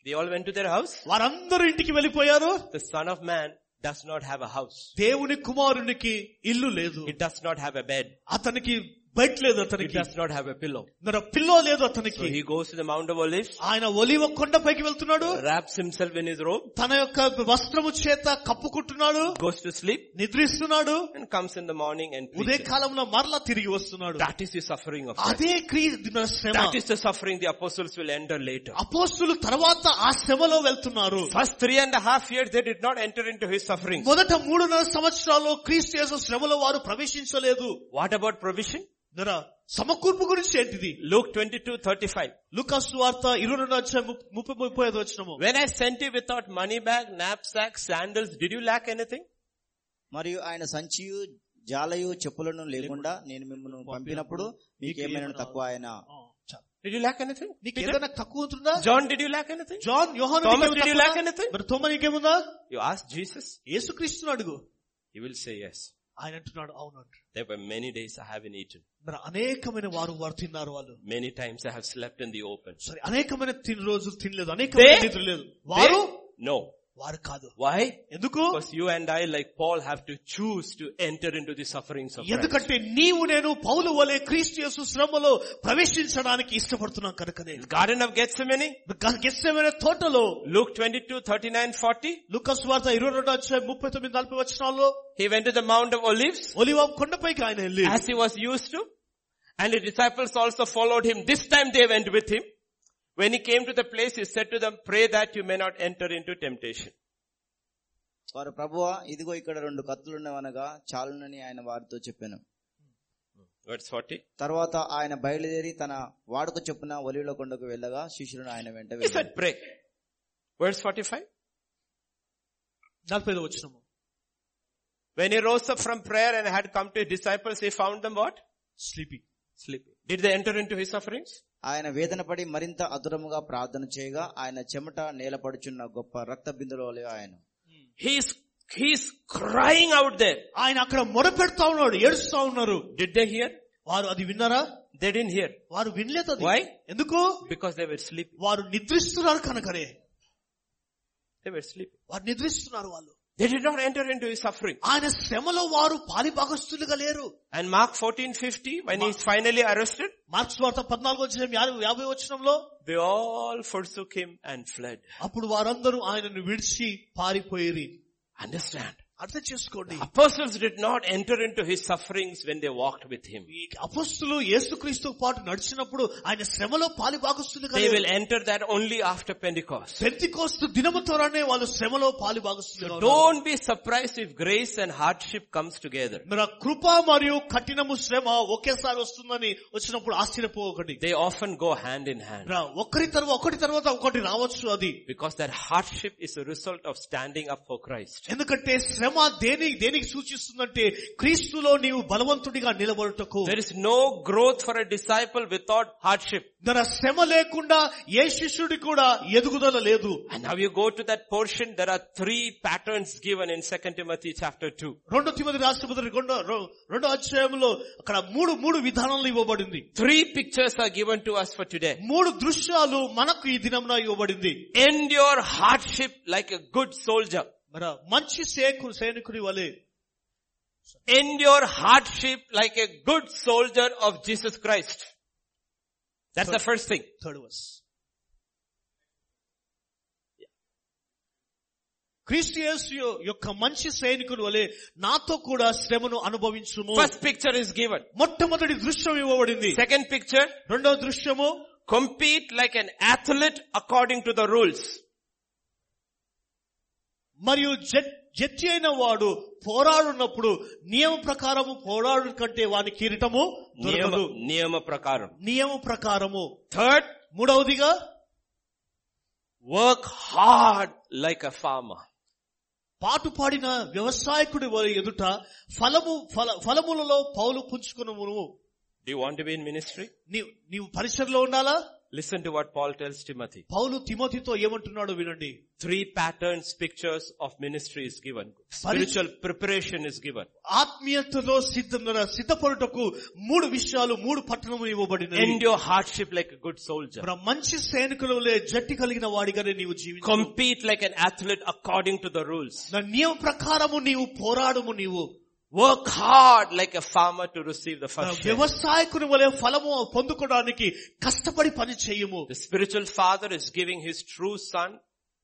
They all went to their house వారందరూ ఇంటికి వెళ్ళిపోయారు. The son of man does not have a house దేవుని కుమారునికి ఇల్లు లేదు. It does not have a bed అతనికి బెడ్ లేదు He అతనికి does not have a pillow. మరి పిల్లో లేదు So అతనికి he goes to the Mount of Olives, ఆయన ఒలివ కొండపైకి వెళ్తున్నాడు wraps himself in his robe, తన యొక్క వస్త్రము చేత కప్పుకుంటున్నాడు goes to sleep, నిద్రిస్తున్నాడు and comes in the morning and Udaya preaches. కాలంలో మరలా తిరిగి వస్తున్నాడు That is the suffering of Christ. అదే క్రియ శ్రమ That is the suffering the apostles will enter later. అపోస్తులు తర్వాత ఆ శ్రమలో వెళ్తున్నారు First three and a half years they did not enter into his suffering. మొదట మూడున్నర సంవత్సరాల్లో క్రీస్తు యేసు శ్రమలో వారు ప్రవేశించలేదు What about provision? సమకూర్పు గురించి ఏంటిది Luke 22, 35. లుకాస్ వార్త ఇరవై రెండు వచ్చే ముప్పై ముప్పై ఐదు వచ్చినము When I sent you without money bag, knapsack, sandals, did you lack anything? మరియు ఆయన సంచియు జాలయు చెప్పులను లేకుండా నేను మిమ్మల్ని పంపినప్పుడు మీకేమైనా తక్కువ ఆయన Did you lack anything? నీకు? ఏదైనా తక్కువ ఉంటుందా John, did you lack anything? John యోహాను Thomas, did you lack anything? మరి తోమ నీకేముందా You ask Jesus, యేసుక్రీస్తుని అడుగు he will say yes. ఆయన అంటున్నాడు అవును అంటు There were many days I haven't eaten. మరి అనేకమైన వారు వారు తిన్నారు వాళ్ళు Many times I have slept in the open. సరే అనేకమైన తిని రోజులు తినలేదు అనేకమైన They- నిద్ర లేదు వారు No. వారు కాదు Why? ఎందుకు Because you and I, like Paul, have to choose to enter into the sufferings of Christ. ఎందుకంటే నీవు నేను పౌలు వలె క్రీస్తు యేసు శ్రమలో ప్రవేశించడానికి ఇష్టపడుతున్నాం కనుకనే Garden of Gethsemane, గెస్సమైన తోటలో Luke 22, 39, 40. లుకస్ వార్త ఇరవై రెండు వచ్చే ముప్పై తొమ్మిది నలభై వచ్చినాల్లో He went to the Mount of Olives ఒలివ కొండపైకి ఆయన వెళ్ళి as he was used to. And the disciples also followed him. This time they went with him. When he came to the place, he said to them, pray that you may not enter into temptation. వారు ప్రభువ ఇదిగో ఇక్కడ రెండు కత్తులు ఉన్నవనగా చాలునని ఆయన వారితో చెప్పాను. తర్వాత ఆయన బయలుదేరి తన వాడుకు చెప్పున ఒలివుల కొండకు వెళ్ళగా శిష్యులను ఆయన వెంట ప్రే వర్డ్స్ ఫార్టీ ఫైవ్ నలభై వచ్చిన when he rose from prayer and had come to disciples he found them what sleeping sleeping did they enter into his sufferings ఆయన వేదనపడి మరింత అదురముగా ప్రార్థన చేయగా ఆయన చెమట నేలపడుచున్న గొప్ప రక్త బిందులో ఆయన హీస్ అవుట్ దే ఆయన అక్కడ మొరపెడతా ఉన్నాడు ఏడుస్తా ఉన్నారు. డిడ్ దే హియర్ వారు అది విన్నారా? దే డిన్ హియర్ వారు వినలేదు వై ఎందుకు? బికాస్ దే వర్ స్లీప్ వారు నిద్రిస్తున్నారు కనుకనే. దే వర్ స్లీప్ వారు నిద్రిస్తున్నారు వాళ్ళు. They did not enter into his suffering. ఆయన శ్రమలో వారు పాలిభాగస్తులుగా లేరు And Mark 14:50, when he's finally arrested, marks వార్త పద్నాలుగు వచ్చిన యాభై వచ్చినంలో they all forsook him and fled. అప్పుడు వారందరూ ఆయనను విడిచి పారిపోయి Understand? అర్థం చేసుకోండి Apostles did not enter into his sufferings when they walked with him. ఈ అపస్తులు యేసుక్రీస్తు పాటు నడిచినప్పుడు ఆయన శ్రమలో పాలిభాగస్తులుగా They లేరు. will enter that only after Pentecost. Pentecost దినము ద్వారానే వాళ్ళు శ్రమలో పాలిభాగస్తులుగా ఉన్నారు. Don't be surprised if grace and hardship comes together. మరి ఆ కృప మరియు కఠినము శ్రమ ఒకేసారి వస్తుందని వచ్చినప్పుడు ఆశ్చర్యపోకండి They often go hand in hand. రా, ఒకరి తర్వాత ఒకటి తర్వాత ఒకటి రావచ్చు అది Because that hardship is a result of standing up for Christ. ఎందుకంటే శ్రమ దేని దేనికి సూచిస్తుందంటే క్రీస్తులో నీవు బలవంతుడిగా నిలబడుటకు There is no growth for a disciple without hardship. మన శ్రమ లేకుండా ఏ శిష్యుడి కూడా ఎదుగుదల లేదు And now you go to that portion, there are three patterns given in 2 Timothy chapter 2. రెండో తిమది రాష్ట్రపతి రెండో రె- రెండో అధ్యాయంలో అక్కడ మూడు మూడు విధానాలు ఇవ్వబడింది Three pictures are given to us for today. మూడు దృశ్యాలు మనకు ఈ దినంలో ఇవ్వబడింది Endure hardship like a good soldier. మన మంచి సేకు సైనికుడి వలె Endure hardship like a good soldier of Jesus Christ. That's the first thing. Third verse క్రీస్తు యేసు యొక్క మంచి సైనికుడు వలె నాతో కూడా శ్రమను అనుభవించుము First picture is given. మొట్టమొదటి దృశ్యం ఇవ్వబడింది Second picture, రెండవ దృశ్యము compete like an athlete according to the rules. మరియు జడ్జి అయిన వాడు పోరాడున్నప్పుడు నియమ ప్రకారము పోరాడు కంటే వాని కిరీటము నియమ ప్రకారం. నియమ ప్రకారము. థర్డ్ మూడవదిగా work hard like a farmer పాటు పాడిన వ్యవసాయకుడి వారి ఎదుట ఫలము ఫలములలో పౌలు పుంజుకున్న నువ్వు డి వాంట్ బి ఇన్ మినిస్ట్రీ నీవు పరిసరలో ఉండాలా? Listen to what Paul tells Timothy. పౌలు తిమోతితో ఏమంటున్నాడు వినండి Three patterns, pictures of ministry is given. Spiritual preparation is given. ఆత్మీయతలో సిద్ధ సిద్ధపడుటకు మూడు విషయాలు మూడు పట్టణము ఇవ్వబడినవి Endure hardship like a good soldier. మన మంచి సైనికులలో జట్టి కలిగిన వాడిగానే నీవు జీవించు Compete like an athlete according to the rules. నా నియమ ప్రకారము నీవు పోరాడుము నీవు Work hard like a farmer to receive the first వ్యవసాయకుని వలె ఫలము పొందుకోవడానికి కష్టపడి పని చేయము. Spiritual father is giving his true son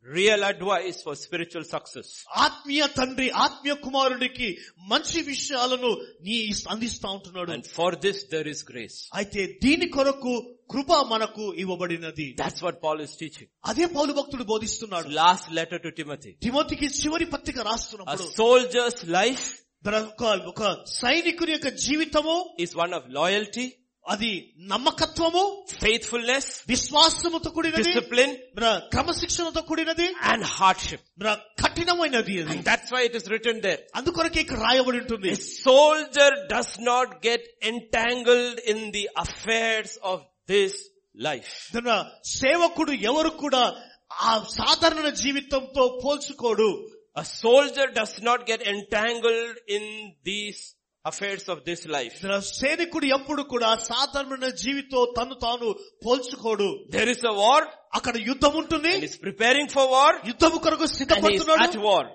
real advice for spiritual success ఆత్మీయ తండ్రి ఆత్మీయ కుమారుడికి మంచి విషయాలను నీ అందిస్తా ఉంటున్నాడు. And for this there is grace అయితే దీని కొరకు కృప మనకు ఇవ్వబడినది. That's what Paul is teaching అదే పౌలు భక్తుడు బోధిస్తున్నాడు. లాస్ట్ లెటర్ టు టిమోతి టిమోతికి చివరి పత్రిక రాస్తున్నాడు సోల్జర్స్ లైఫ్ ఒక- ఒక సైనికుని యొక్క జీవితము is one of loyalty, అది నమ్మకత్వము faithfulness, విశ్వాసముతో కూడినది discipline, మన క్రమశిక్షణతో కూడినది and hardship. మన కఠినమైనది అది And that's why it is written there. అందుకొరకే ఇక్కడ రాయబడి ఉంటుంది A soldier does not get entangled in the affairs of this life. తన సేవకుడు ఎవరు కూడా ఆ సాధారణ జీవితంతో పోల్చుకోడు A soldier does not get entangled in these affairs of this life. తన సైనికుడు ఎప్పుడు కూడా సాధారణ జీవితం తను తాను పోల్చుకోడు There is a war అక్కడ యుద్ధం ఉంటుంది and he's preparing for war యుద్ధము కొరకు and he's సిద్ధపడుతున్నాడు at war. Sorry.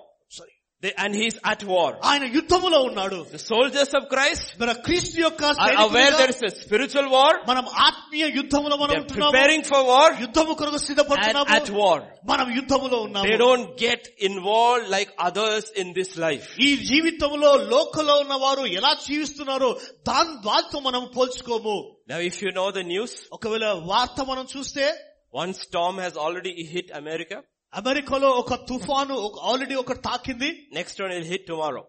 They- And he's at war. ఆయన యుద్ధములో ఉన్నాడు The soldiers of Christ మన క్రీస్తు యొక్క are aware సైనికులుగా there is a spiritual war. మనం ఆత్మీయ యుద్ధములో మనం They're ఉంటున్నాము preparing for war యుద్ధము కొరకు and సిద్ధపడుతున్నాము at war. మనం యుద్ధములో They ఉన్నాము don't get involved like others in this life. ఈ జీవితంలో లోకలో ఉన్న వారు ఎలా జీవిస్తున్నారో దాని దాంతో మనం పోల్చుకోము Now if you know the news, ఒకవేళ వార్త మనం చూస్తే one storm has already hit America. అమెరికాలో ఒక తుఫాను ఆల్రెడీ ఒకటి తాకింది. నెక్స్ట్ హిట్ టుమారో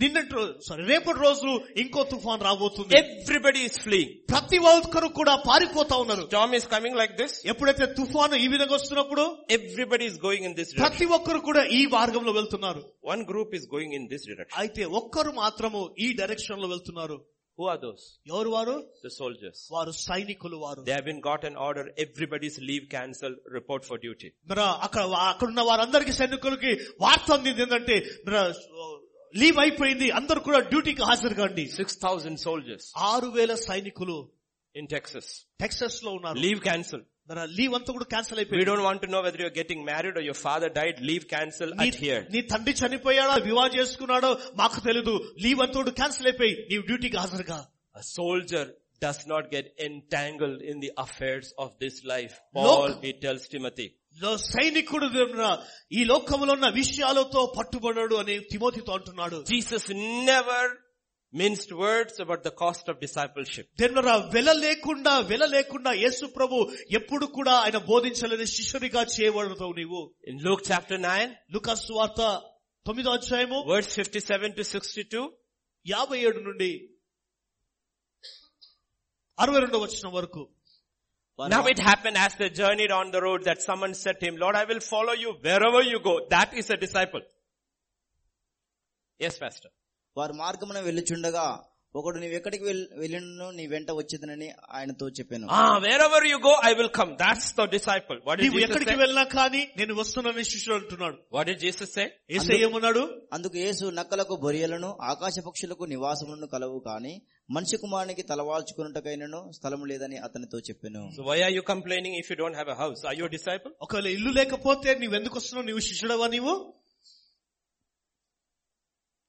నిన్నటి సారీ రేపటి రోజు ఇంకో తుఫాన్ రాబోతుంది. ఎవ్రీబడి ఇస్ ఫ్లీ ప్రతి ఒక్కరు కూడా పారిపోతా ఉన్నారు. Jam is coming like this ఎప్పుడైతే తుఫాను ఈ విధంగా వస్తున్నప్పుడు everybody is going in this ప్రతి ఒక్కరు కూడా ఈ మార్గంలో వెళ్తున్నారు. One group is going in this direction అయితే ఒక్కరు మాత్రము ఈ డైరెక్షన్లో వెళ్తున్నారు. Who are those? ఎవరు వారు The soldiers. వారు సైనికులు వారు They have been got an order. Everybody's leave cancelled. Report for duty. మరి అక్కడ అక్కడున్న వారందరికీ సైనికులకి వార్త అందింది ఏంటంటే మరి లీవ్ అయిపోయింది అందరు కూడా డ్యూటీకి హాజరు కండి 6,000 soldiers ఆరు వేల సైనికులు in Texas. టెక్సస్లో ఉన్నారు Leave cancelled. మరి లీవ్ అంతా కూడా క్యాన్సిల్ We అయిపోయింది don't want to know whether you're getting married or your father died. Leave cancel నీ at here. నీ తండ్రి చనిపోయాడా వివాహం చేసుకున్నాడో మాకు తెలీదు లీవ్ అంతా క్యాన్సిల్ అయిపోయి నీవు డ్యూటీకి హాజరుగా A soldier does not get entangled in the affairs of this life. Paul, Look. he tells Timothy. లో- సైనికుడు ఉన్న ఈ లోకంలో ఉన్న విషయాలతో పట్టుబడడు అని తిమోతితో అంటున్నాడు Jesus never minced words about the cost of discipleship. దేనివల్ల వెల లేకుండా వెల లేకుండా యేసు ప్రభు ఎప్పుడు కూడా ఆయన బోధించలేదు శిష్యుడిగా చేయబడతావు నీవు In Luke chapter 9, లుకాస్ వార్త తొమ్మిదో అధ్యాయము verse 57 to 62, యాభై ఏడు నుండి అరవై రెండో వచ్చిన వరకు Now it happened as they journeyed on the road that someone said to him, Lord, I will follow you wherever you go. That is a disciple. Yes, Pastor. వారు మార్గమున వెళ్ళుచుండగా ఒకడు నీవు ఎక్కడికి వెళ్ళినను? నీ వెంట వచ్చేదనని ఆయనతో చెప్పాను. ఆ wherever you go I will come that's the disciple what ఎక్కడికి వెళ్ళినా కానీ నేను వస్తున్నా శిష్యుడు అంటున్నాడు. వాట్ ఇస్ జీసస్ సే యేసు ఏమన్నాడు? అందుకు యేసు నక్కలకు బొరియలను ఆకాశ పక్షులకు నివాసములను కలవు కానీ మనిషి కుమారునికి తలవాల్చుకున్నటకైనను స్థలం లేదని అతనితో చెప్పాను. So why are you complaining if you don't have a house are you disciple ఒకవేళ ఇల్లు లేకపోతే నీవు ఎందుకు వస్తున్నావు? నీవు శిష్యుడవా నీవు?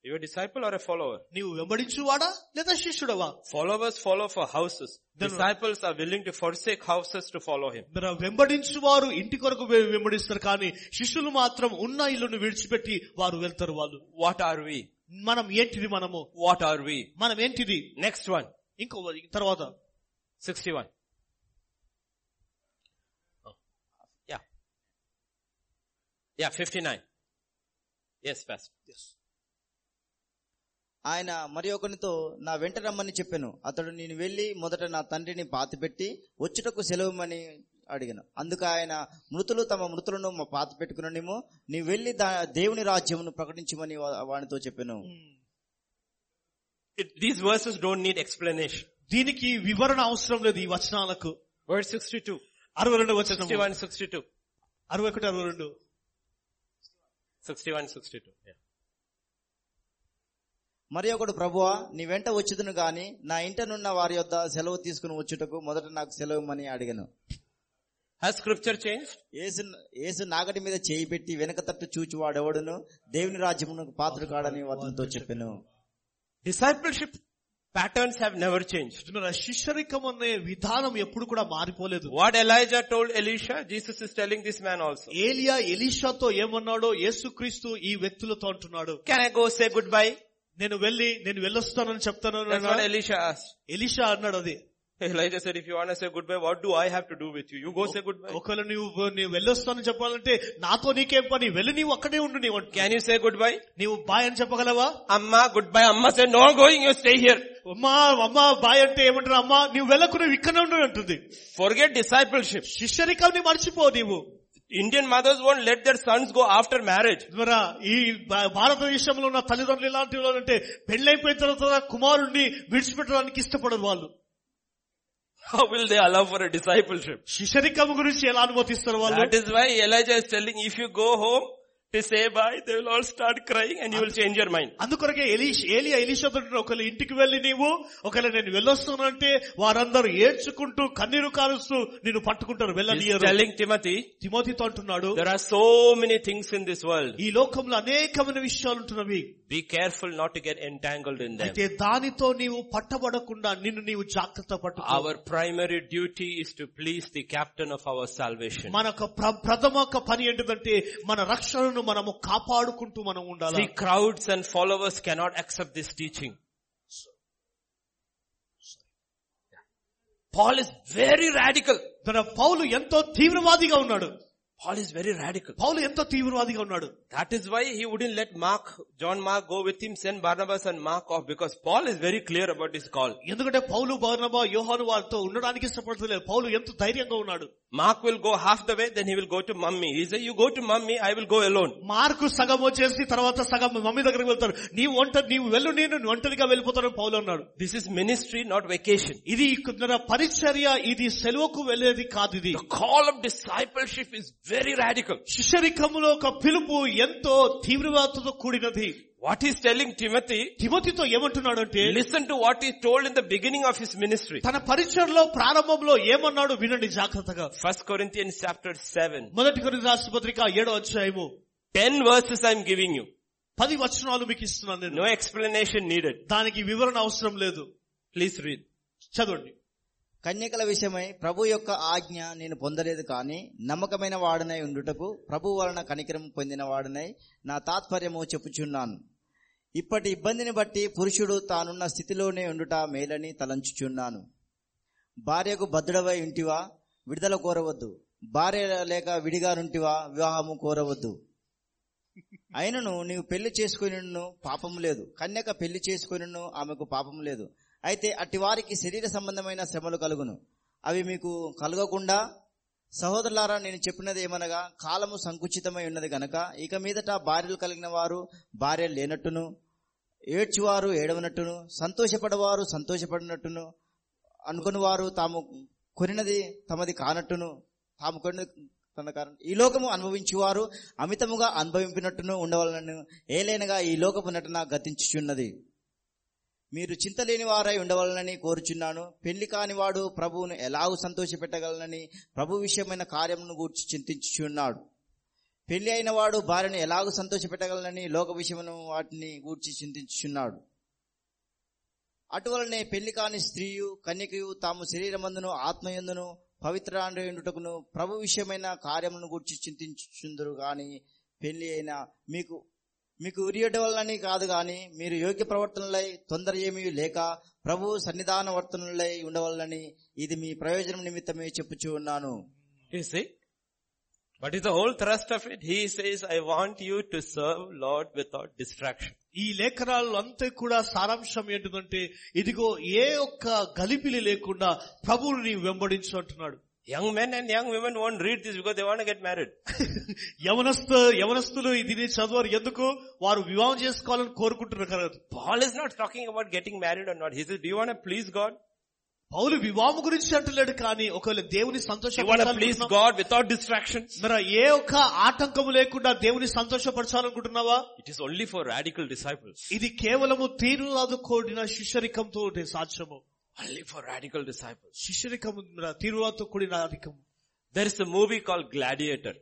You a disciple or a follower? నీవు వెంబడించువాడా లేదా శిష్యుడవా Followers follow for houses. Then- Disciples are willing to forsake houses to follow him. మరి ఆ వెంబడించువారు ఇంటి కొరకు వె- వెంబడిస్తారు కానీ శిష్యులు మాత్రం ఉన్న ఇల్లును విడిచిపెట్టి వారు వెళ్తారు వాళ్ళు What are we? మనం ఏంటిది మనము What are we? మనం ఏంటిది Next one. ఇంకో తర్వాత 61. Oh. Yeah. Yeah, 59. Yes, Pastor. ఆయన మరి ఒకనితో నా వెంట రమ్మని చెప్పాను అతడు నేను వెళ్ళి మొదట నా తండ్రిని పాతిపెట్టి వచ్చుటకు సెలవుమని అడిగాను అందుకు ఆయన మృతులు తమ మృతులను పాత పెట్టుకునేమో నీ వెళ్ళి దా- దేవుని రాజ్యమును ప్రకటించమని వానితో చెప్పాను these verses don't need explanation. దీనికి వివరణ అవసరం లేదు ఈ వచనాలకు Verse 62. అరవై రెండు వచనం 61, 62. అరవై ఒకటి అరవై రెండు 61, 62. Yeah. మరి ఒకడు ప్రభువా నీ వెంట వచ్చుదును గాని నా ఇంటనున్న వారి యొద్ద సెలవు తీసుకుని వచ్చుటకు మొదట నాకు సెలవుమని అడిగాను Has scripture changed? ఏసు ఏసు నాగటి మీద చేయి పెట్టి వెనక తట్టు చూచి వాడెవడును దేవుని రాజ్యమునకు పాత్ర కాడని అతనితో చెప్పాను Discipleship patterns have never changed. మన శిష్యరికం అనే విధానం ఎప్పుడు కూడా మారిపోలేదు What Elijah told Elisha, Jesus is telling this man also. ఏలియా ఎలీషాతో ఏమన్నాడో యేసుక్రీస్తు ఈ వ్యక్తులతో అంటున్నాడు Can I go say goodbye? నేను వెళ్ళి నేను వెళ్ళొస్తానని చెప్తాను asked. ఎలీషా అన్నాడు అది Elijah said, if you want to say goodbye, what do I have to do with you? You go say goodbye. ఒకవేళ నీవు వెళ్ళొస్తానని చెప్పాలంటే నాతో నీకేం పని వెళ్ళి నీవు అక్కడే ఉండు నీవు అంటు- Can you say goodbye? నీవు బాయ్ అని చెప్పగలవా Amma, goodbye. Amma said, no going, you stay here. అమ్మా అమ్మా బాయ్ అంటే ఏమంటారు అమ్మా నువ్వు వెళ్ళకు నువ్వు ఇక్కడే ఉండు అంటుంది Forget discipleship. శిష్యరికాన్ని మర్చిపో నీవు Indian mothers won't let their sons go after marriage. ద్వారా ఈ భారతదేశంలో ఉన్న తల్లిదండ్రులు ఎలాంటి వాళ్ళు అంటే పెళ్ళైపోయిన తర్వాత కుమారుణ్ణి విడిచిపెట్టడానికి ఇష్టపడరు వాళ్ళు How will they allow for a discipleship? శిష్యరికం గురించి ఎలా అనుమతిస్తారు వాళ్ళు That is why Elijah is telling, if you go home to bye they will all start crying and mind అందుకొరకే ఎలీష్ ఏలి ఎలీషతో ఒకళ్ళు ఇంటికి వెళ్ళి నీవు ఒకవేళ నేను వెళ్ళొస్తానంటే వారందరూ ఏడ్చుకుంటూ కన్నీరు కారుస్తూ నేను పట్టుకుంటారు వెళ్ళని టెల్లింగ్ తిమతి తిమోతితో అంటున్నాడు there are so many things in this world ఈ లోకంలో అనేకమైన విషయాలు ఉంటున్నవి. Be careful not to get entangled in them. అయితే దానితో నీవు పట్టబడకుండా నిన్ను నీవు జాగ్రత్త పట్టుకో Our primary duty is to please the captain of our salvation. మన యొక్క ప్ర- ప్రథమ యొక్క పని ఏంటిదంటే మన రక్షణను మనము కాపాడుకుంటూ మనం ఉండాలి See, crowds and followers cannot accept this teaching. Paul is very radical. తన పౌలు ఎంతో తీవ్రవాదిగా ఉన్నాడు Paul is very radical. పౌలు ఎంతో తీవ్రవాదిగా ఉన్నాడు That is why he wouldn't let Mark, John Mark go with him, send Barnabas and Mark off because Paul is very clear about his call. ఎందుకంటే పౌలు బర్నబా యోహాను వారితో ఉండడానికి ఇష్టపడతలేదు పౌలు ఎంత ధైర్యంగా ఉన్నాడు Mark will go half the way, then he will go to mummy. He said, you go to mummy, I will go alone. Mark సగం వచ్చేసి తర్వాత సగం మమ్మీ దగ్గరికి వెళ్తారు నీవు ఒంట నీవు వెళ్ళు నేను ఒంటరిగా వెళ్ళిపోతాను పౌలు అన్నాడు This is ministry, not vacation. ఇది కొందర పరిచర్య ఇది సెలవుకు వెళ్ళేది కాదు ఇది The call of discipleship is very radical శిష్యరికములో ఒక పిలుపు ఎంతో తీవ్రవాతతో కూడినది. వాట్ ఈస్ టెల్లింగ్ టిమతి తిమతితో ఏమంటున్నాడు అంటే listen to what is told in the beginning of his ministry తన పరిచయంలో ప్రారంభంలో ఏమన్నాడు వినండి జాగ్రత్తగా. ఫస్ట్ కొరింతియన్ చాప్టర్ సెవెన్ మొదటి కొరింత రాష్ట్రపత్రిక ఏడో అధ్యాయము. Ten verses I'm giving you పది వచనాలు మీకు ఇస్తున్నాను నో ఎక్స్ప్లెనేషన్ నీడెడ్ దానికి వివరణ అవసరం లేదు. ప్లీజ్ రీడ్ చదవండి. కన్యకల విషయమై ప్రభు యొక్క ఆజ్ఞ నేను పొందలేదు కానీ నమ్మకమైన వాడనై ఉండుటకు ప్రభు వలన కనికరం పొందిన వాడనై నా తాత్పర్యము చెప్పుచున్నాను. ఇప్పటి ఇబ్బందిని బట్టి పురుషుడు తానున్న స్థితిలోనే ఉండుట మేలని తలంచుచున్నాను. భార్యకు భద్రుడవై ఉంటివా? విడుదల కోరవద్దు. భార్య లేక విడిగానుంటివా వివాహము కోరవద్దు. అయినను నీవు పెళ్ళి చేసుకుని పాపం లేదు. కన్యక పెళ్ళి చేసుకుని ఆమెకు పాపం లేదు. అయితే అట్టి వారికి శరీర సంబంధమైన శ్రమలు కలుగును. అవి మీకు కలగకుండా సహోదరులారా నేను చెప్పినది ఏమనగా కాలము సంకుచితమై ఉన్నది గనక ఇక మీదట భార్యలు కలిగిన వారు భార్య లేనట్టును ఏడ్చువారు ఏడవనట్టును సంతోషపడవారు సంతోషపడినట్టును అనుకుని వారు తాము కొనినది తమది కానట్టును తాము కొనినది తన కారణం. ఈ లోకము అనుభవించేవారు అమితముగా అనుభవింపినట్టును ఉండవలనను ఏలైనగా ఈ లోకపు నటన గతించుచున్నది. మీరు చింతలేని వారై ఉండవలనని కోరుచున్నాను. పెళ్ళి కానివాడు ప్రభువును ఎలాగూ సంతోషపెట్టగలనని ప్రభు విషయమైన కార్యమును గూర్చి చింతించుచున్నాడు. పెళ్ళి అయిన వాడు భార్యను ఎలాగూ సంతోషపెట్టగలనని లోక విషయమును వాటిని గూర్చి చింతించుచున్నాడు. అటువలనే పెళ్ళి కాని స్త్రీయు కన్యకయు తాము శరీరమందును ఆత్మయందును పవిత్రాండుటకును ప్రభు విషయమైన కార్యములను గూర్చి చింతించుచుందరు గాని పెళ్ళి అయిన మీకు మీకు ఉరియట వల్లని కాదు గాని మీరు యోగ్య ప్రవర్తనలై తొందర ఏమీ లేక ప్రభు సన్నిధాన వర్తనలై ఉండవల్లని ఇది మీ ప్రయోజనం నిమిత్తమే చెప్పుచు ఉన్నాను. But is the whole thrust of it he says I want you to serve Lord without distraction ఈ లేఖనాలు అంతా కూడా సారాంశం ఏంటంటే ఇదిగో ఏ ఒక్క గలిపిలి లేకుండా ప్రభువుని వెంబడించు అంటున్నాడు. Young men and young women won't read this because they want get married యవనస్త యవనస్తులు దీన్ని చదవరు ఎందుకు? వారు వివాహం చేసుకోవాలని కోరుకుంటున్నారు కదా. Paul is not talking about getting married and not his do want please God పౌలు వివాహం గురించి అంటలేడు కానీ ఒకవేళ దేవుని సంతోషం గాడ్ వితౌట్ డిస్ట్రాక్షన్ మరి ఏ ఒక్క ఆటంకము లేకుండా దేవుని సంతోషపరచాలనుకుంటున్నావా? It is only for radical disciples ఇది కేవలము తీరు కోడిన శిష్యరికంతో సాధ్యము. Only for radical disciples. శిష్యరికము తీరులాతో కూడిన అధికము There is a movie called Gladiator.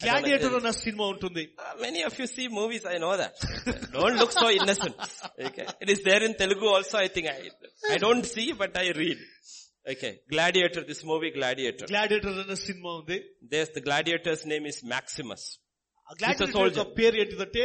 Gladiator అన్న సినిమా ఉంటుంది Uh, many of you see movies, I know that. don't look so innocent. Okay. It is there in Telugu also, I think. I, I don't see, but I read. Okay. Gladiator, this movie Gladiator. Gladiator అన్న cinema ఉంది There's the gladiator's name is Maximus. ఆ gladiator యొక్క పేరు ఏంటిదంటే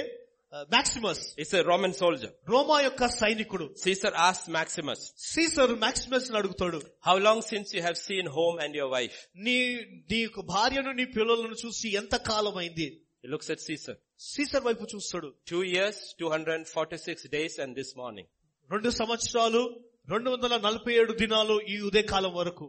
Maximus it's Roman soldier రోమా యొక్క సైనికుడు. Caesar ఆస్ Maximus Caesar Maximus అడుగుతాడు how long since you have seen home and your wife నీ నీకు భార్యను నీ పిల్లలను చూసి ఎంత కాలం అయింది లుక్స్ ఎట్ సీసర్ సీసర్ వైపు చూస్తాడు. Two years two hundred forty six days and this morning రెండు సంవత్సరాలు రెండు వందల నలభై ఏడు దినాలు ఈ ఉదయకాలం వరకు.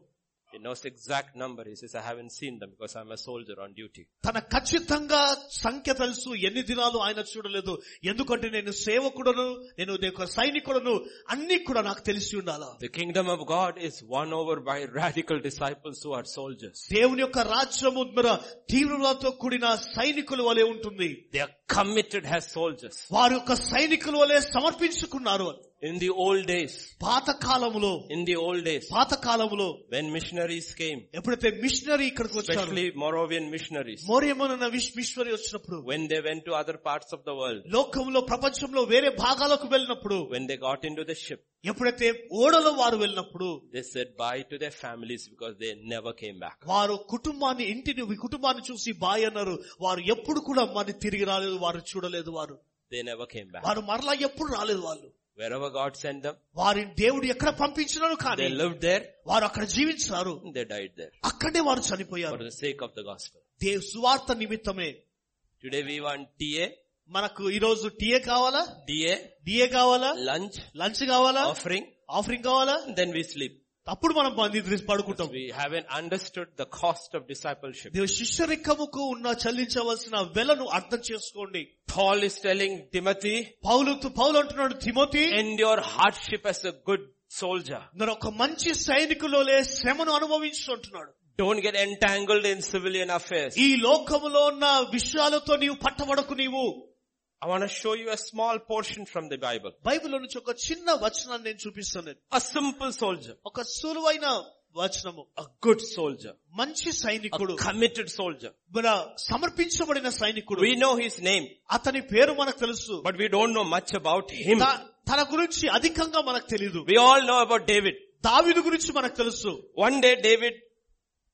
He knows the exact number. He says, I haven't seen them because I'm a soldier on duty. తన ఖచ్చితంగా సంఖ్య తెలుసు ఎన్ని దినాలు ఆయన చూడలేదు ఎందుకంటే నేను సేవకుడను నేను ఒక సైనికుడను అన్ని కూడా నాకు తెలిసి ఉండాలా The kingdom of God is won over by radical disciples who are soldiers. దేవుని యొక్క రాజ్యము మన తీవ్రతతో కూడిన సైనికుల వలె ఉంటుంది They are committed as soldiers. వారి యొక్క సైనికుల వలె సమర్పించుకున్నారు ఇన్ ది ఓల్డ్ డేస్ పాత కాలములో ఇన్ ది ఓల్డ్ డేస్ పాత కాలములో వెన్ మిషనరీస్ కేమ్ ఎప్పుడైతే మిషనరీ ఇక్కడికి వచ్చారు. మొరోవియన్ మిషనరీస్ మోరియమోనున్న మిషనరీ వచ్చినప్పుడు. When they went to other parts of the world లోకంలో ప్రపంచంలో వేరే భాగాలకు వెళ్ళినప్పుడు. When they got into ship ఎప్పుడైతే ఓడలో వారు వెళ్ళినప్పుడు. They said bye to their families because they never came back వారు కుటుంబాన్ని ఇంటిని కుటుంబాన్ని చూసి బాయ్ అన్నారు. వారు ఎప్పుడు కూడా మరి తిరిగి రాలేదు వారు చూడలేదు వారు. దే నెవర్ కేమ్ బ్యాక్ వారు మరలా ఎప్పుడు రాలేదు వాళ్ళు. Wherever God sent them, వారి దేవుడు ఎక్కడ పంపించినారు కానీ they lived there, వారు అక్కడ జీవించారు they died there అక్కడే వారు for చనిపోయారు the sake of the gospel. Dev సువార్త నిమిత్తమే Today we want TA, మనకు ఈ రోజు టీఏ కావాలా DA, డిఏ కావాలా lunch, లంచ్ కావాలా offering, ఆఫరింగ్ కావాలా then we sleep. అప్పుడు మనం నిద్ర పడుకుంటాం We haven't understood the cost of discipleship. దేవు శిష్యరికముకు ఉన్న చెల్లించవలసిన వెలను అర్థం చేసుకోండి Paul is telling Timothy, పౌలు పౌలు అంటున్నాడు Timothy endure hardship as a good soldier. నేను ఒక మంచి సైనికులోలే శ్రమను అనుభవించు అంటున్నాడు Don't get entangled in civilian affairs. ఈ లోకములో ఉన్న విషయాలతో నీవు పట్టబడకు నీవు I want to show you a small portion from the Bible. Bible నుంచి ఒక చిన్న వచనాన్ని నేను చూపిస్తాను A simple soldier, ఒక సులువైన వచనము a good soldier, మంచి a సైనికుడు committed soldier. మన సమర్పించబడిన సైనికుడు We know his name, అతని పేరు మనకు తెలుసు but we don't know much about him. త- తన గురించి అధికంగా మనకు తెలియదు We all know about David. దావిదు గురించి మనకు తెలుసు One day David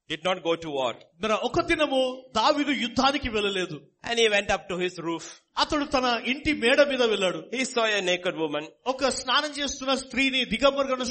did not go to war మన ఒక దినము దావిదు యుద్ధానికి వెళ్ళలేదు. And he went up to his roof అతడు తన ఇంటి మేడ మీద వెళ్ళాడు. ఈ సో ఎ నేకడ్ ఉమెన్ ఒక స్నానం చేస్తున్న స్త్రీని దిగంబరగన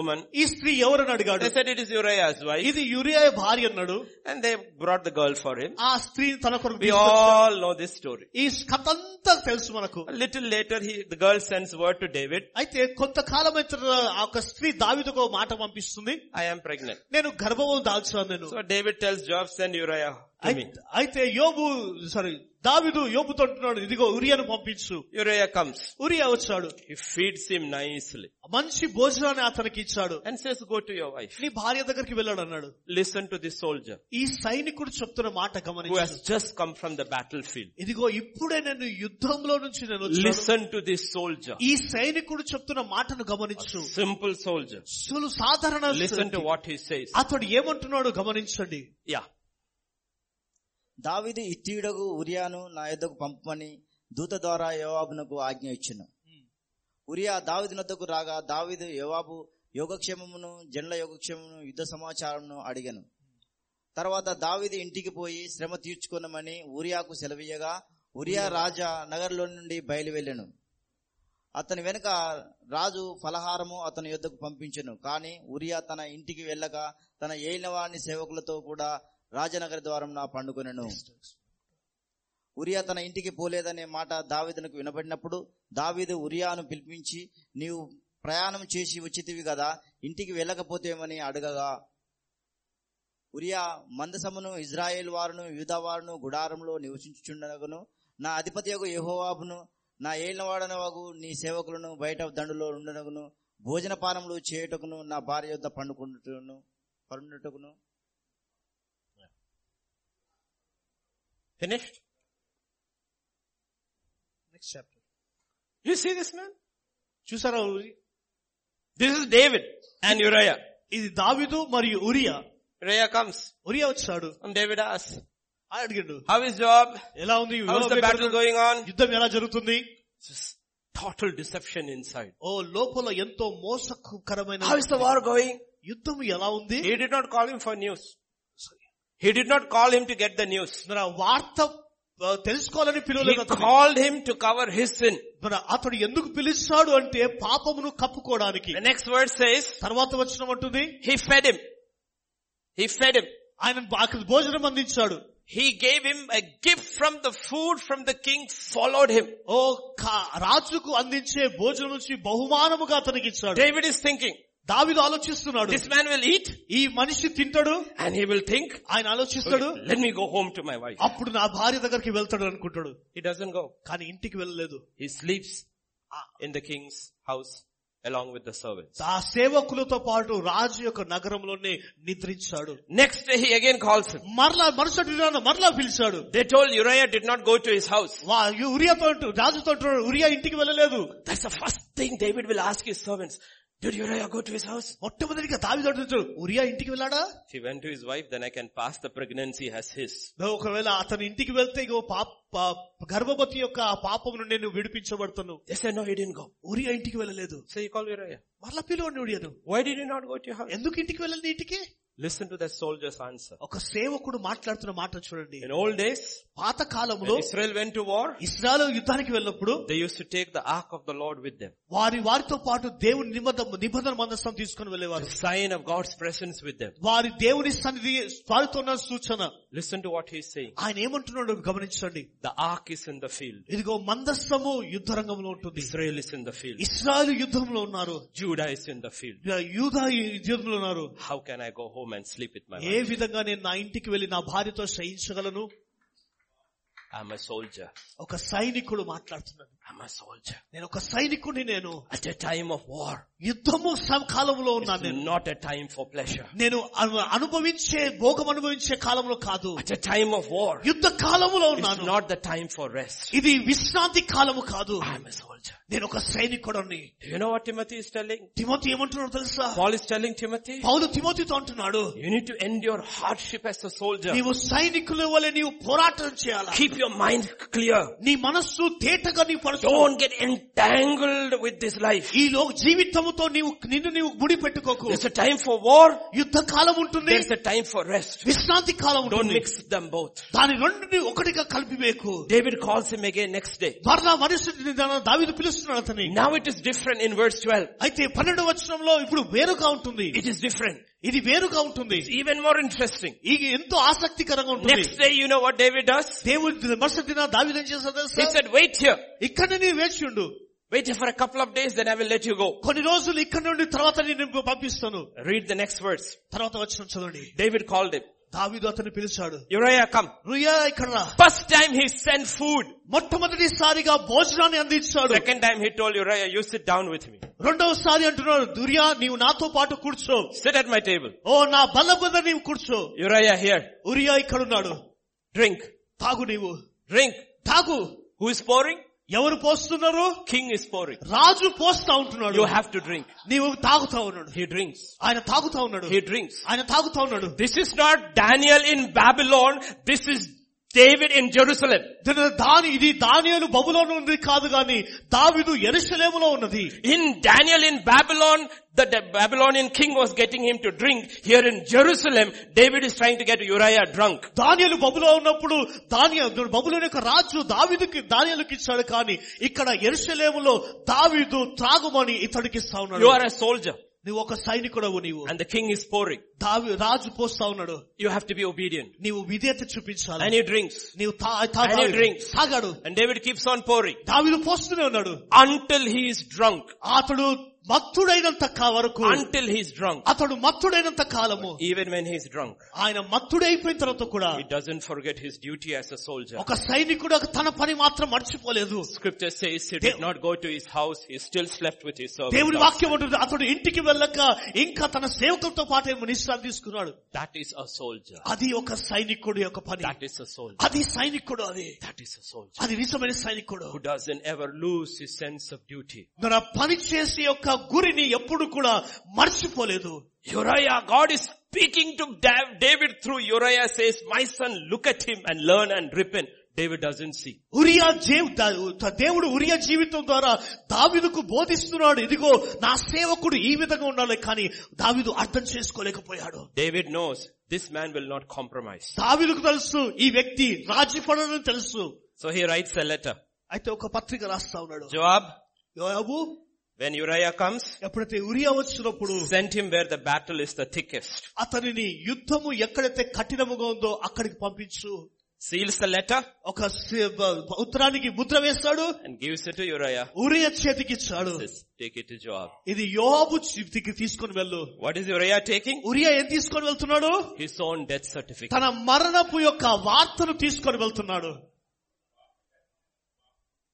ఉమెన్ ఈ స్త్రీ ఎవరని అడిగాడు. Said it is Uriah's wife ఇది యురియా భార్య అన్నాడు. And they brought the girl for him ఆ స్త్రీ తన కొరకు we all know this story ఈ కథ అంతా తెలుసు మనకు. Little later he the girl sends word to David అయితే కొంత కాలం అయితే ఆ ఒక స్త్రీ దావీదుకు మాట పంపిస్తుంది. ఐ యామ్ ప్రెగ్నెంట్ నేను గర్భవం దాల్చాను నేను. So David tells Joab, send Uriah to me. అయితే- అయితే యోబు సారీ దావిదు యోబుతో అంటున్నాడు ఇదిగో ఉరియాను పంపించు. యురియా కమ్స్ ఉరియా వచ్చాడు. హి ఫీడ్స్ హిమ్ నైస్లీ మంచి భోజనాన్ని అతనికి ఇచ్చాడు. And says go to your wife నీ భార్య దగ్గరికి వెళ్ళాడు అన్నాడు. లిసన్ టు ది సోల్జర్ ఈ సైనికుడు చెప్తున్న మాట గమనించు has just come from the battlefield ఇదిగో ఇప్పుడే నేను యుద్ధంలో నుంచి నేను లిసన్ టు ది సోల్జర్ ఈ సైనికుడు చెప్తున్న మాటను గమనించు. సింపుల్ సోల్జర్ సులు సాధారణ listen to what he says అతడు ఏమంటున్నాడు గమనించండి. యా దావీదు ఇత్తీయుడగు ఉరియాను నా యొద్దకు పంపమని దూత ద్వారా యోవాబునకు ఆజ్ఞ ఇచ్చును. ఉరియా దావీదు నద్దకు రాగా దావీదు యోవాబు యోగక్షేమమును జన్ల యోగక్షేమమును యుద్ధ సమాచారమును అడిగను. తర్వాత దావీదు ఇంటికి పోయి శ్రమ తీర్చుకున్నామని ఉరియాకు సెలవీయగా ఉరియా రాజా నగర్లో నుండి బయలు వెళ్ళెను అతని వెనుక రాజు ఫలహారము అతని యొద్దకు పంపించెను. కానీ ఉరియా తన ఇంటికి వెళ్ళక తన ఏలినవాణి సేవకులతో కూడా రాజనగర ద్వారం నా పండుకొనను ఉరియా తన ఇంటికి పోలేదనే మాట దావీదునకు వినబడినప్పుడు దావీదు ఉరియాను పిలిపించి నీవు ప్రయాణం చేసి వచ్చితివి కదా ఇంటికి వెళ్ళకపోతేమని అడగగా ఉరియా మందసమును ఇజ్రాయేల్ వారును యూదా వారును గుడారంలో నివసించుచుండగను. నా అధిపతి యొక్క యహోవాబును నా ఏలినవాడనవగు నీ సేవకులను బయట దండులో ఉండనగును. భోజన పానములు చేయుటకును నా భార్య యొద్ద పండుకుంటును పండుటకును Finished? Next chapter You see this man? చూసారా ఉరి- This is David and Uriah. ఇది దావిదు మరియు ఉరియా Uriah comes ఉరియా వచ్చాడు and David asks, ఆయన అడిగాడు how is Job? ఎలా ఉంది How is the battle going on? యుద్ధం ఎలా జరుగుతుంది Just total deception inside. ఓ లోపల ఎంతో మోసకరమైన How is the war going? యుద్ధం ఎలా ఉంది He did not call him for news. He did not call him to get the news. మరి ఆ వార్త ఆ, తెలుసుకోవాలని He పిలవలేదు అతన్ని. called him to cover his sin. మరి అతడు ఎందుకు పిలిచాడు అంటే పాపమును కప్పుకోవడానికి The next verse says, తర్వాత వచ్చిన అంటుంది he fed him. He fed him. ఆయన అక్కడ భోజనం అందించాడు He gave him a gift from the food from the king followed him. ఓ కా- రాజుకు అందించే భోజనం నుంచి బహుమానముగా అతనికి ఇచ్చాడు David is thinking, దావిదు ఆలోచిస్తున్నాడు this man will eat ఈ మనిషి తింటాడు and he will think, ఆయన ఆలోచిస్తాడు "Okay, let me go home to my wife. అప్పుడు నా భార్య దగ్గరికి వెళ్తాడు అనుకుంటాడు He doesn't go. కానీ ఇంటికి వెళ్ళలేదు He sleeps in the king's house along with the servants. ఆ సేవకులతో పాటు రాజు యొక్క నగరంలోనే నిద్రించాడు Next day he again calls him. మరలా మరుసటి రోజున మరలా పిలిచాడు They told Uriah did not go to his house. వా ఉరియాతో అంటూ- రాజుతో అంటున్నాడు, ఉరియా ఇంటికి వెళ్ళలేదు That's the first thing David will ask his servants. Did Uriah go to his house? మొట్టమొదటిగా దావిదు అంటున్నాడు ఉరియా ఇంటికి వెళ్ళాడా If he went to his wife, then I can pass the pregnancy as his. ఒకవేళ అతని ఇంటికి వెళ్తే ఇగో పాప గర్భవతి యొక్క ఆ పాపం నుండి నేను విడిపించబడుతాను They said no, he didn't go. Uriah ఇంటికి వెళ్ళలేదు So he called Uriah. మరలా పిలువండి ఉడియాను Why did he not go to your house? ఎందుకు ఇంటికి వెళ్ళండి ఇంటికి listen to the soldier's answer ఒక సేవకుడు మాట్లాడుతున్న మాట చూడండి. ఇన్ ఓల్డ్ డేస్ పాత కాలంలో Israel went to war Israel యుద్ధానికి వెళ్ళినప్పుడు they used to take the ark of the Lord with them వారి వారితో పాటు దేవుని నిబంధన నిబంధన మందసం తీసుకొని వెళ్ళేవారు. Sign of God's presence with them వారి దేవుని సన్నిధి వారితో ఉన్న సూచన. Listen to what he saying ఆయన ఏమంటున్నాడు గమనించండి. The ark is in the field ఇదిగో మందస్సము యుద్ధ రంగంలో ఉంటుంది. Israel is in the field Israel యుద్ధంలో ఉన్నారు. Judah is in the field యూదా యుద్ధంలో ఉన్నారు. How can I go home home and sleep with my ఏ wife? విధంగా నేను నా ఇంటికి వెళ్ళి నా భార్యతో శయించగలను I'm a soldier. ఒక సైనికుడు మాట్లాడుతున్నాడు I'm a soldier. నేను ఒక సైనికుడిని నేను At a time of war, యుద్ధము సమ- కాలంలో ఉన్నాను నేను not a time for pleasure. నేను అను- అనుభవించే భోగం అనుభవించే కాలంలో కాదు At a time of war, యుద్ధ కాలంలో it's ఉన్నాను not the time for rest. ఇది విశ్రాంతి కాలము కాదు I'm a soldier. నేను ఒక సైనికుడిని Do you know what Timothy is telling? Timothy ఏమంటున్నాడు తెలుసా Paul is telling Timothy, పౌలు తిమోతితో అంటున్నాడు you need to endure hardship as a soldier. నీవు సైనికుల వలె నీవు పోరాటం చేయాలి Keep your mind clear. నీ మనస్సు తేటగా నీ పరచు Don't get entangled with this life. ఈ లో జీవితముతో నీవు నిన్ను నీవు ముడి పెట్టుకోకు There's a time for war. యుద్ధ కాలం ఉంటుంది There's a time for rest. విశ్రాంతి కాలం Don't ఉంటుంది mix them both. దాని రెండుని ఒకటిగా కలిపివేకు David calls him again next day. మరలా మనుషుడిని దావిదు పిలుస్తున్నాడు అతని Now it is different in verse 12. అయితే పన్నెండు వచనంలో ఇప్పుడు వేరుగా ఉంటుంది It is different. ఇది వేరుగా ఉంటుంది It's even more interesting. ఇది ఎంతో ఆసక్తికరంగా ఉంటుంది Next day, you know what David does? దేవుడి మరుసటి దిన దావిదు ఏం చేస్తాడు He తెలుసా said, wait here. ఇక్కడ నీ వేచి ఉండు Wait here for a couple of days, then I will let you go. కొన్ని రోజులు ఇక్కడ నుండి తర్వాత నేను పంపిస్తాను Read the next verse. తర్వాత వచ్చిన చదవండి David called him. దావిదు అతన్ని పిలిచాడు Uriah, come. రుయా ఇక్కడ రా. First time he sent food. మొట్టమొదటిసారిగా భోజనాన్ని అందించాడు Second time he told Uriah, you sit down with me. రెండవసారి అంటున్నాడు దుర్యా నీవు నాతో పాటు కూర్చో Sit at my table. ఓ నా బల్ల మీద నీవు కూర్చో Uriah here. ఉరియా ఇక్కడున్నాడు Drink. తాగు నీవు Drink. తాగు Who is pouring? ఎవరు పోస్తున్నారు King is pouring. రాజు పోస్తా ఉంటున్నాడు You have to drink. నీవు తాగుతా ఉన్నాడు He drinks. ఆయన తాగుతా ఉన్నాడు He drinks. ఆయన తాగుతా ఉన్నాడు This is not Daniel in Babylon. This is David in Jerusalem. దీని దాని ఇది దానియలు బబులోను ఉంది కాదు గాని దావిదు ఎరుషలేములో ఉన్నది In Daniel in Babylon, the, the Babylonian king was getting him to drink. Here in Jerusalem, David is trying to get Uriah drunk. దానియలు బబులో ఉన్నప్పుడు దానియ బబులోని యొక్క రాజు దావిదుకి దానియలకు ఇచ్చాడు కానీ ఇక్కడ ఎరుషలేములో దావీదు త్రాగుమని ఇతడికి ఇస్తా You ఉన్నాడు are a soldier నువ్వు ఒక సైనికుడవు నీవు and the king is pouring. దావి రాజు పోస్తా ఉన్నాడు You have to be obedient. నీవు విధేయత చూపించాలి And he drinks. నీవు తా- తా- And he drinks. తాగాడు And David keeps on pouring దావిదు పోస్తూనే ఉన్నాడు until he is drunk. అతడు మత్తుడైనంత కా- వరకు Until he is drunk. అతడు మత్తుడైనంత కాలము Even when he is drunk. ఆయన మత్తుడైపోయిన తర్వాత కూడా He doesn't forget his duty as a soldier. ఒక సైనికుడు తన పని మాత్రం మర్చిపోలేదు Scripture says he did not go to his house, he still slept with his దేవుడి servants. వాక్యం ఉంటుంది అతడు ఇంటికి వెళ్ళక ఇంకా తన సేవకులతో పాటు ఏమో నిశ్రాంతి తీసుకున్నాడు That is a soldier. అది ఒక సైనికుడి యొక్క పని That is a soldier. అది సైనికుడు అది That is a soldier. అది నిజమైన సైనికుడు Who doesn't ever lose his sense of duty. మన పని చేసే యొక్క గురిని ఎప్పుడు కూడా మర్చిపోలేదు. Uriah God is speaking to David through Uriah says my son look at him and learn and repent David doesn't see Uriah దేవుడు ఉరియా జీవితం ద్వారా దావిదుకు బోధిస్తున్నాడు. ఇదిగో నా సేవకుడు ఈ విధంగా ఉండాలి కానీ దావిదు అర్థం చేసుకోలేకపోయాడు. David knows this man will not compromise దావిదుకు తెలుసు ఈ వ్యక్తి రాజీ తెలుసు. So he writes a letter అయితే ఒక పత్రిక రాస్తా ఉన్నాడు. జవాబ్ యోయాబు? When Uriah comes, ఎప్పుడైతే ఉరియా వచ్చినప్పుడు send him where the battle is the thickest. అతనిని యుద్ధము ఎక్కడైతే కఠినముగా ఉందో అక్కడికి పంపించు Seals the letter ఒక ఉత్తరానికి ముద్ర వేస్తాడు and gives it to Uriah. Uriah చేతికి ఇచ్చాడు it to Joab. ఇది యోహాబు చేతికి తీసుకొని వెళ్ళు What is Uriah taking? Uriah ఏం తీసుకొని వెళ్తున్నాడు His own death certificate. తన మరణపు యొక్క వార్తను తీసుకొని వెళ్తున్నాడు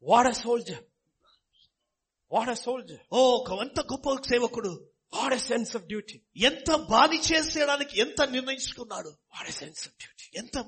What a soldier. What a soldier ఓ ఎంత గొప్ప సేవకుడు. What a sense of duty ఎంత బాధి చేసేయడానికి ఎంత నిర్ణయించుకున్నాడు. What a sense of duty ఎంత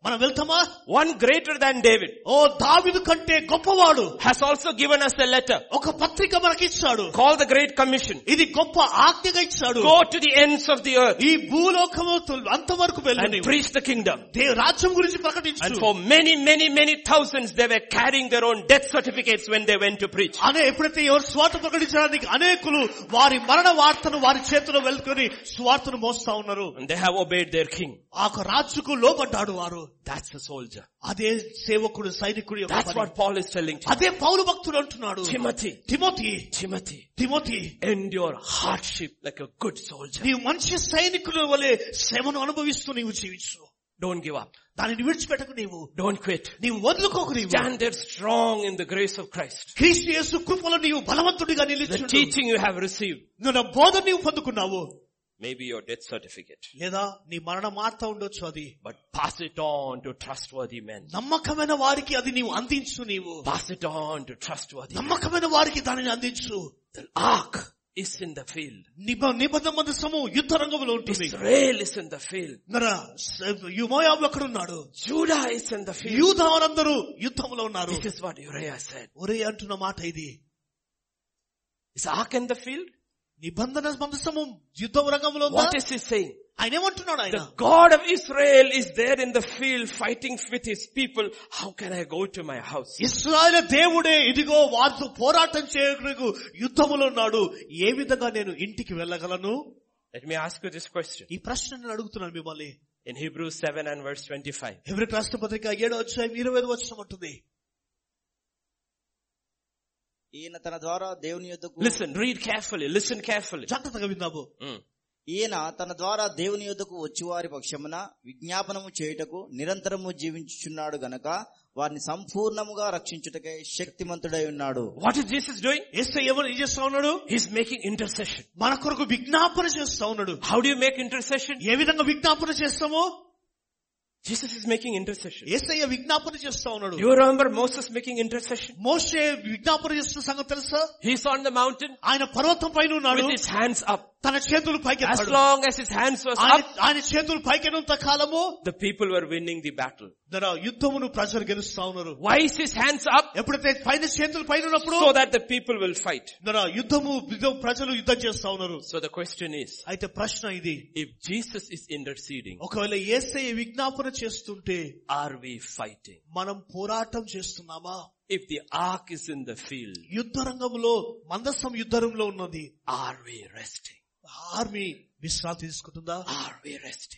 ఇది బాని Will we చేయాలి? go? మనం వెళ్తామా One greater than David ఓ దావిదు కంటే గొప్పవాడు has also given us a letter ఒక పత్రిక మనకిచ్చాడు called the Great Commission. ఇది గొప్ప ఆజ్ఞగా ఇచ్చాడు Go to the ends of the earth ఈ భూలోకము తు- అంతవరకు వెళ్ళి and preach the kingdom. They- రాజ్యం గురించి And ప్రకటించు for many, many, many thousands, they were carrying their own death certificates when they went to preach. అనే ఎప్పుడైతే ఎవరు స్వార్థ ప్రకటించడానికి అనేకులు వారి మరణ వార్తను వారి చేతిలో వెళ్తుకొని స్వార్థను మోస్తా ఉన్నారు And they have obeyed their king. ఆ యొక్క రాజుకు లోబడ్డాడు వారు That's a soldier. అదే సేవకుడు సైనికుడు యొక్క That's పని. what Paul is telling Timothy. అదే పౌలు భక్తుడు అంటున్నాడు Timothy, Timothy Timothy, Timothy endure hardship like a good soldier. నీవు మంచి సైనికుల వలె శ్రమను అనుభవిస్తూ నీవు జీవించు Don't give up. దానిని విడిచిపెట్టకు నీవు Don't quit. నీవు వదులుకోకు నీవు Stand there strong in the grace of Christ. క్రీస్తు యేసు కృపలో నీవు బలవంతుడిగా The నిలిచి teaching you have received. నువ్వు బోధ నీవు పొందుకున్నావు Maybe your death certificate. లేదా నీ మరణ మార్త ఉండొచ్చు అది But pass it on to trustworthy men. నమ్మకమైన వారికి అది నీవు అందించు నీవు Pass it on to trustworthy men. నమ్మకమైన వారికి దానిని అందించు The ark is in the field. నిబ నిబంధన మందసము యుద్ధ రంగంలో ఉంటుంది Israel is in the field. నర యుమోయాబు అక్కడ ఉన్నాడు Judah is in the field. యూదా వారందరూ యుద్ధంలో ఉన్నారు This is what Uriah said. ఒరే అంటున్న మాట ఇది Is ark in the field? నిబంధన మందసము యుద్ధ రంగంలో ఉందా? What is he saying? ఆయన ఏమంటున్నాడు ఆయన The God of Israel is there in the field fighting with his people. How can I go to my house? Israel దేవుడే ఇదిగో వారితో పోరాటం చేయడానికి యుద్ధములో ఉన్నాడు ఏ విధంగా నేను ఇంటికి వెళ్ళగలను Let me ask you this question. ఈ ప్రశ్న నేను అడుగుతున్నాను మిమ్మల్ని In Hebrews 7 and verse 25. ఎవరి రాష్ట్రపతిగా ఏడో అధ్యాయం ఇరవై ఐదు వచ్చిన ఉంటుంది ఈయన తన ద్వారా దేవుని యొద్దకు Listen, read carefully, listen carefully. జాగ్రత్తగా విన్నాము Mm. ఈయన తన ద్వారా దేవుని యొద్దకు వచ్చువారి పక్షమున విజ్ఞాపనము చేయుటకు నిరంతరము జీవించుచున్నాడు గనక వారిని సంపూర్ణముగా రక్షించుటకై శక్తిమంతుడై ఉన్నాడు What is Jesus doing? ఏసై ఎవరు ఏం చేస్తా ఉన్నాడు He's making intercession. మన కొరకు విజ్ఞాపన చేస్తా ఉన్నాడు How do you make intercession? ఏ విధంగా విజ్ఞాపన చేస్తామో Jesus is making intercession. ఏసయ్య విజ్ఞాపన చేస్తా ఉన్నాడు Do you remember Moses making intercession? మోషే విజ్ఞాపన చేస్తున్న సంగతి తెలుసా He's on the mountain ఆయన పర్వతం పైన ఉన్నాడు with his hands up. తన చేతులు As పైకెత్తాడు long as his hands was ఆయన up, ఆయన చేతులు పైకెన్నంత కాలము the people were winning the battle. తన యుద్ధమును ప్రజలు గెలుస్తా ఉన్నారు Why is his hands up? ఎప్పుడైతే పైన చేతులు పైన ఉన్నప్పుడు So that the people will fight. తన యుద్ధము యుద్ధం ప్రజలు యుద్ధం చేస్తా ఉన్నారు So the question is, అయితే ప్రశ్న ఇది if Jesus is interceding, ఒకవేళ ఏసై విజ్ఞాపన చేస్తుంటే are we fighting? మనం పోరాటం చేస్తున్నామా If the ark is in the field, యుద్ధ రంగంలో మందసం యుద్ధంలో ఉన్నది are we resting? ఆర్మీ విశ్రాంతి తీసుకుంటుందా? ఆర్మీ రెస్ట్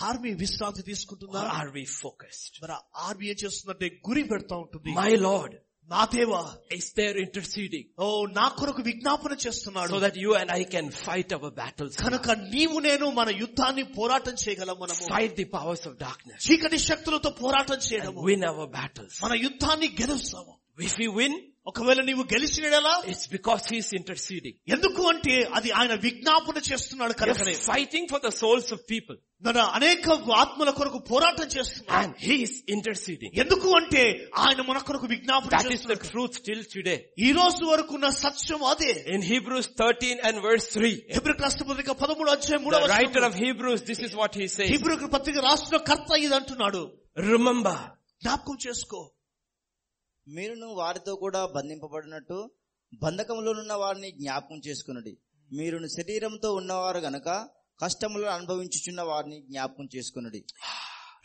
ఆర్మీ విశ్రాంతి తీసుకుంటుందా? ఆర్మీ ఫోకస్ మరి ఆర్మీ ఏం చేస్తుందంటే గురి పెడతా ఉంటుంది. మై లార్డ్ నా దేవా ఇస్ దేర్ ఇంటర్సీడింగ్ ఓ నా కొరకు విజ్ఞాపన చేస్తున్నాడు. So that you and I can fight our battles కనుక నీవు నేను మన యుద్ధాన్ని పోరాటం చేయగలం మనము. Fight the powers of darkness చీకటి శక్తులతో పోరాటం చేయడం విన్ అవర్ బ్యాటిల్స్ మన యుద్ధాన్ని గెలుస్తాము. విఫ్ యు విన్ ఒకవేళ నీవు గెలిచినలా it's because He's interceding. ఎందుకు అంటే అది ఆయన విజ్ఞాపన చేస్తున్నాడు కనుకనే You're fighting for the souls of people. మన అనేక ఆత్మల కొరకు పోరాటం చేస్తున్నాడు And He is interceding. ఎందుకు అంటే ఆయన మన కొరకు విజ్ఞాపన That is the చేస్తున్నాడు truth till today. ఈ రోజు వరకు ఉన్న సత్యం అదే In Hebrews 13 and verse 3, హెబ్రి రాష్ట్రపతిగా పదమూడు అధ్యాయం the మూడవ writer of Hebrews, this is what he says. Hebrew పత్రిక రాష్ట్ర కర్త ఇది అంటున్నాడు Remember, జ్ఞాపకం చేసుకో మీరును వారితో కూడా బంధింపబడినట్టు బంధకములోనున్న వారిని జ్ఞాపకం చేసుకునుడి. మీరును శరీరంతో ఉన్నవారు గనక కష్టములను అనుభవించుచున్న వారిని జ్ఞాపకం చేసుకునుడి.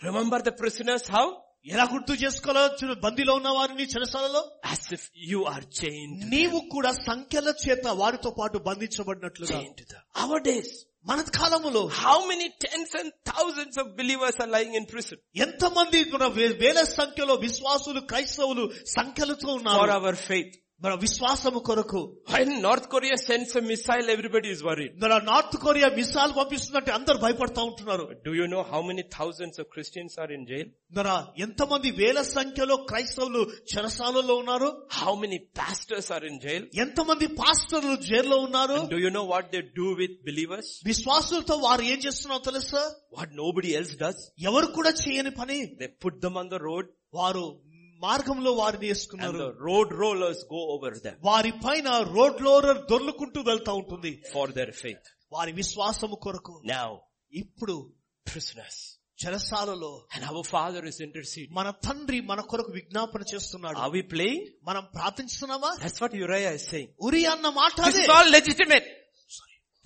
Remember the prisoners how? ఎలా గుర్తు చేసుకోవాలో బందీలో ఉన్న వారిని చెరసాలలో? As if you are chained, నీవు కూడా సంఖ్యల చేత వారితో పాటు బంధించబడినట్లుగా. Chained to the, our days. మన కాలంలో how many tens and thousands of believers are lying in prison ఎంతమంది కూడా వేల సంఖ్యలో విశ్వాసులు క్రైస్తవులు సంఖ్యలతో ఉన్నారు? అవర్ ఫెయిత్ మన విశ్వాసము కొరకు North sends missile everybody is worry మన నార్త్ కొరియా మిసైల్ పంపిస్తున్నట్టు అందరు భయపడతా ఉంటున్నారు. Do you know how many thousands of Christians are in jail మన ఎంతమంది వేల సంఖ్యలో క్రైస్తవులు చెరసాలలో ఉన్నారు? How many pastors are in jail ఎంతమంది పాస్టర్లు జైల్లో ఉన్నారు? Do you know what they do with believers విశ్వాసులతో వారు ఏం చేస్తున్నారో తెలుసా? వాట్ నోబడి ఎల్స్ డస్ ఎవరు కూడా చేయని పని? They put them on the road వారు మార్గంలో వారిని వేసుకున్నారు. Road rollers go over them వారి పైన రోడ్ రోలర్ దొర్లుకుంటూ వెళ్తా ఉంటుంది. ఫర్ దర్ ఫెయిత్ వారి విశ్వాసము కొరకు నౌ ఇప్పుడు ప్రిసనర్స్ చెరసాలలో and our father is intercede మన తండ్రి మన కొరకు విజ్ఞాపన చేస్తున్నాడు. అవి ప్లే మనం ప్రార్థిస్తున్నామా? That's what Uriah is saying Uriah అన్న మాట it's all legitimate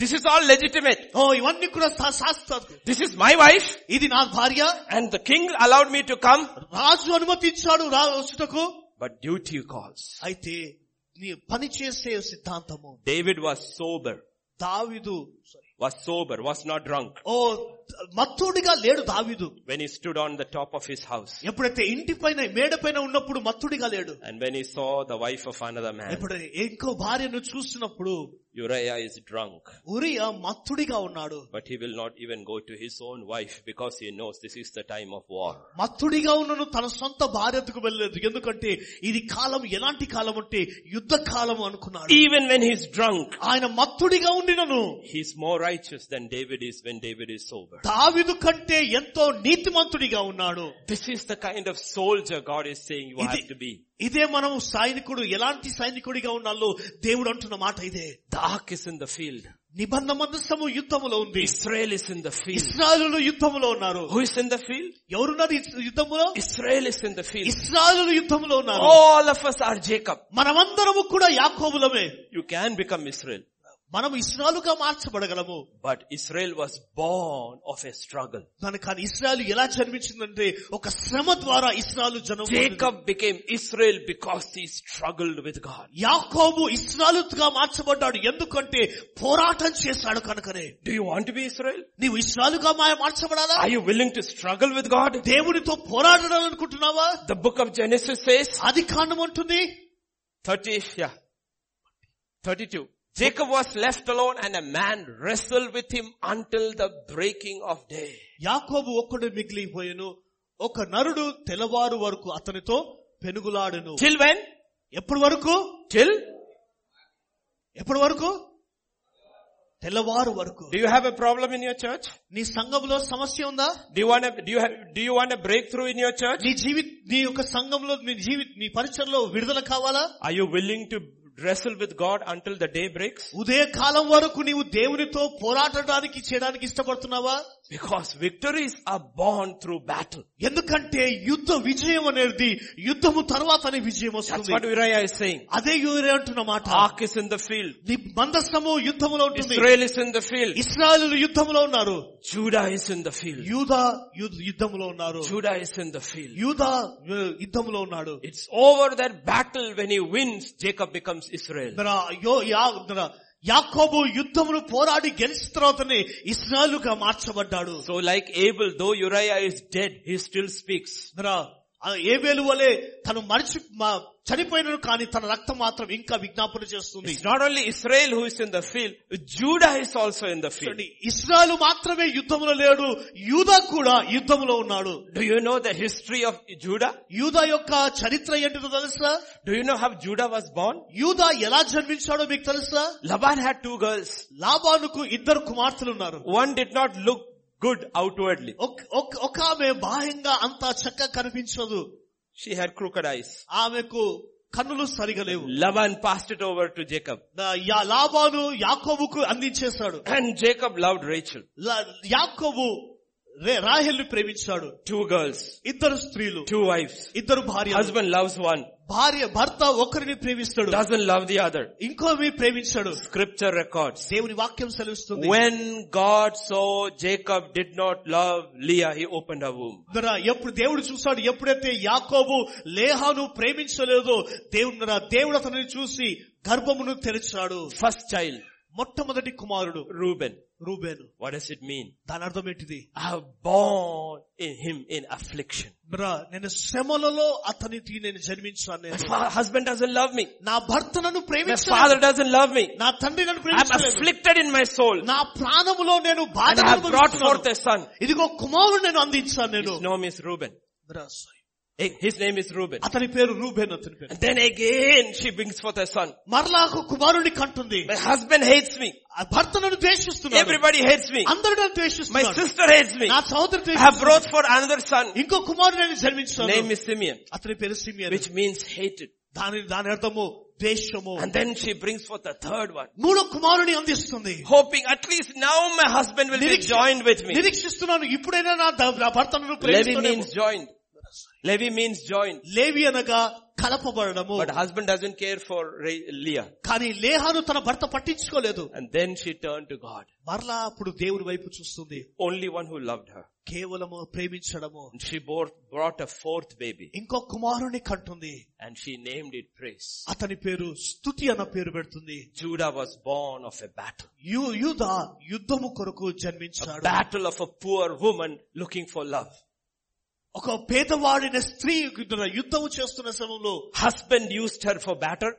This is all legitimate. ఓ ఇవన్నీ కూడా శా- శాస్త్ర This is my wife ఇది నా భార్య and the king allowed me to come. రాజు అనుమతించాడు రా వచ్చుటకు But duty calls. అయితే నీ పని చేసే సిద్ధాంతము David was sober, David was sober, was not drunk ఓ మత్తుడిగా లేడు దావిదు when he stood on the top of his house. ఎప్పుడైతే ఇంటి పైన మేడ పైన ఉన్నప్పుడు మత్తుడిగా లేడు And when he saw the wife of another man, ఎప్పుడు ఇంకో భార్యను చూసినప్పుడు Uriah is drunk. ఉరియా మత్తుడిగా ఉన్నాడు But he will not even go to his own wife because he knows this is the time of war. మత్తుడిగా ఉన్నను తన సొంత భార్యకు వెళ్ళలేదు ఎందుకంటే ఇది కాలం ఎలాంటి కాలం అంటే యుద్ధ కాలం అనుకున్నాడు Even when he's drunk, ఆయన మత్తుడిగా ఉండినను he's more righteous than David is when David is sober. దావిదు కంటే ఎంతో నీతిమంతుడిగా ఉన్నాడు This is the kind of soldier God is saying you Idi- have to be. ఇదే మనం సైనికుడు ఎలాంటి సైనికుడిగా ఉన్నాలో దేవుడు అంటున్న మాట ఇదే. The ark is in the field నిబంధన మందస్సము యుద్ధములో ఉంది. Israel is in the field Israel యుద్ధములో ఉన్నారు. Who is in the field ఎవరున్నారు యుద్ధములో? Israel is in the field Israel యుద్ధములో ఉన్నారు. All of us are Jacob మనమందరము కూడా యాకోబులమే. యు క్యాన్ బికమ్ ఇస్రాయల్ మనం ఇస్రాలుగా మార్చబడగలము. But Israel was born of a struggle దాని కానీ ఇస్రాయల్ ఎలా జన్మించిందంటే ఒక శ్రమ ద్వారా ఇస్రాయల్ జనం Jacob became Israel because he struggled with God యాకోబు ఇస్రాయలుగా మార్చబడ్డాడు. ఎందుకంటే పోరాటం చేశాడు కనుకనే. Do you want be Israel నీవు ఇస్రాయలుగా మార్చబడాలా? I you willing to struggle with God దేవునితో పోరాడాలనుకుంటున్నావా? The book of Genesis says అది కాండం ఉంటుంది 30 యా 32 Jacob was left alone man a with wrestled with the breaking of day of యాకోబు ఒక్కడు మిగిలిపోయాను. ఒక నరుడు తెల్లవారు వరకు అతనితో పెనుగులాడును. టిల్ వెన్ ఎప్పటి వరకు? టిల్ ఎప్పటి వరకు? తెల్లవారు వరకు. Do you have a problem in your church నీ సంఘంలో సమస్య ఉందా? Do want do do you want break through in your church నీ జీవిత నీ యొక్క సంఘంలో మీ జీవిత నీ పరిచయంలో విడుదల కావాలా? I you willing to wrestle with God until the day breaks? ఉదయ కాలం వరకు నీవు దేవునితో పోరాడడానికి చేయడానికి ఇష్టపడుతున్నావా Because victories are born through battle. ఎందుకంటే యుద్ధ విజయం అనేది యుద్ధము తర్వాతనే విజయం That's వస్తుంది what Uriah is saying. అదే యూరే అంటున్న మాట Ark is in the field. నీ మందస్సము యుద్ధములో ఉంటుంది Israel is in the field. Israel యుద్ధములో ఉన్నారు Judah is in the field. యూదా యు- యుద్ధములో ఉన్నారు Judah is in the field. యూదా యు- యుద్ధములో ఉన్నాడు It's over that battle when he wins, Jacob becomes Israel. యాకోబు యుద్ధమును పోరాడి గెలిచిన తర్వాతనే ఇస్రాయలుగా మార్చబడ్డాడు. So like Abel though Uriah is dead he still speaks ఏ వెలువలే తను మరిచి చనిపోయినను కానీ తన రక్తం మాత్రం ఇంకా విజ్ఞాపన చేస్తుంది. Not only Israel who is in the field Judah is also in the field Israel మాత్రమే యుద్ధంలో లేడు యూదా కూడా యుద్ధంలో ఉన్నాడు. Do you know the history of Judah యూదా యొక్క చరిత్ర ఏంటో తెలుసా? Do you know how Judah was born యూదా ఎలా జన్మించాడో మీకు తెలుసా? లబాన్ హ్యాడ్ టూ గర్ల్స్ లాబానుకు ఇద్దరు కుమార్తెలు ఉన్నారు. One did not look good outwardly ఒక ఆమె బాహ్యంగా అంతా చక్కగా కనిపించదు. షీ హ్యాడ్ క్రూకడ్ ఐస్ ఆమెకు కన్నులు సరిగా లేవు. Laban passed it over to Jacob Laban యాకోబుకు అందించేశాడు. అండ్ జేకబ్ లవ్డ్ రేచల్ యాకోబు రాహెల్ ప్రేమించాడు. టూ గర్ల్స్ ఇద్దరు స్త్రీలు. టూ వైఫ్స్ ఇద్దరు భార్య హస్బెండ్ లవ్స్ వన్ భార్య భర్త ఒకరిని ప్రేమిస్తాడు. డజన్ లవ్ ది అదర్ ఇంకో ప్రేమించాడు. స్క్రిప్చర్ రికార్డ్ దేవుని వాక్యం సెలవిస్తుంది when God saw Jacob did not love Leah he open అవ్ ఎప్పుడు దేవుడు చూసాడు ఎప్పుడైతే యాకోబు లేహాను ప్రేమించలేదో దేవుడు దేవుడు అతనిని చూసి గర్భమును తెరిచాడు. ఫస్ట్ చైల్డ్ మొట్టమొదటి కుమారుడు Reuben Reuben. What does it mean దాని అర్థం ఏంటిది? I born in him in affliction బ్రా నేను శ్రమలలో అతనికి నేను జన్మించాను హస్బెండ్ డజన్ లవ్ మీ నా భర్త నన్ను ప్రేమించలేదు. ఫాదర్ డజన్ లవ్ మీ నా తండ్రి నన్ను ప్రేమించలేదు. అఫ్లిక్టెడ్ ఇన్ మై సోల్ నా ప్రాణములో నేను బాధ బ్రాట్ ఇదిగో కుమారుడు నేను అందించాను నేను. నో మిస్ రూబెన్ బ్రా His name is Reuben. అతని పేరు రూబేన్ అతని పేరు And then again she brings forth a son. మరలా ఒక కుమారుడిని కంటుంది My husband hates me. ఆ భర్త నన్ను ద్వేషిస్తున్నాడు Everybody hates me. అందరూ నన్ను My ద్వేషిస్తున్నారు sister hates me. నా సహోదరు I have ద్వేషిస్తున్నాడు. brought forth another son. ఇంకో కుమారుడు నేను జన్మించాను Name is Simeon, అతని పేరు సిమియన్ which means hated. దాని దాని అర్థము ద్వేషము And then she brings forth a third one. మూడో కుమారుని అందిస్తుంది Hoping at least now my husband will be Niriksha- joined with me. నిరీక్షిస్తున్నాను ఇప్పుడైనా నా ద- నా భర్త నన్ను Levi ప్రేమిస్తాడేమో. means joined. Levi means joined. లేవి అనగా కలపబడము But husband doesn't care for Re- Leah. కానీ లేహాను తన భర్త పట్టించుకోలేదు And then she turned to God. మరలా అప్పుడు దేవుని వైపు చూస్తుంది Only one who loved her. కేవలము ప్రేమించడము And she bore, brought a fourth baby. ఇంకో కుమారుని కంటుంది And she named it praise. అతని పేరు స్తుతి అన్న పేరు పెడుతుంది Judah was born of a battle. యు యూదా యుద్ధము కొరకు A జన్మించాడు battle of a poor woman looking for love. ఒక పేదవాడిన స్త్రీ యుద్ధం చేస్తున్న సమయంలో husband used her for better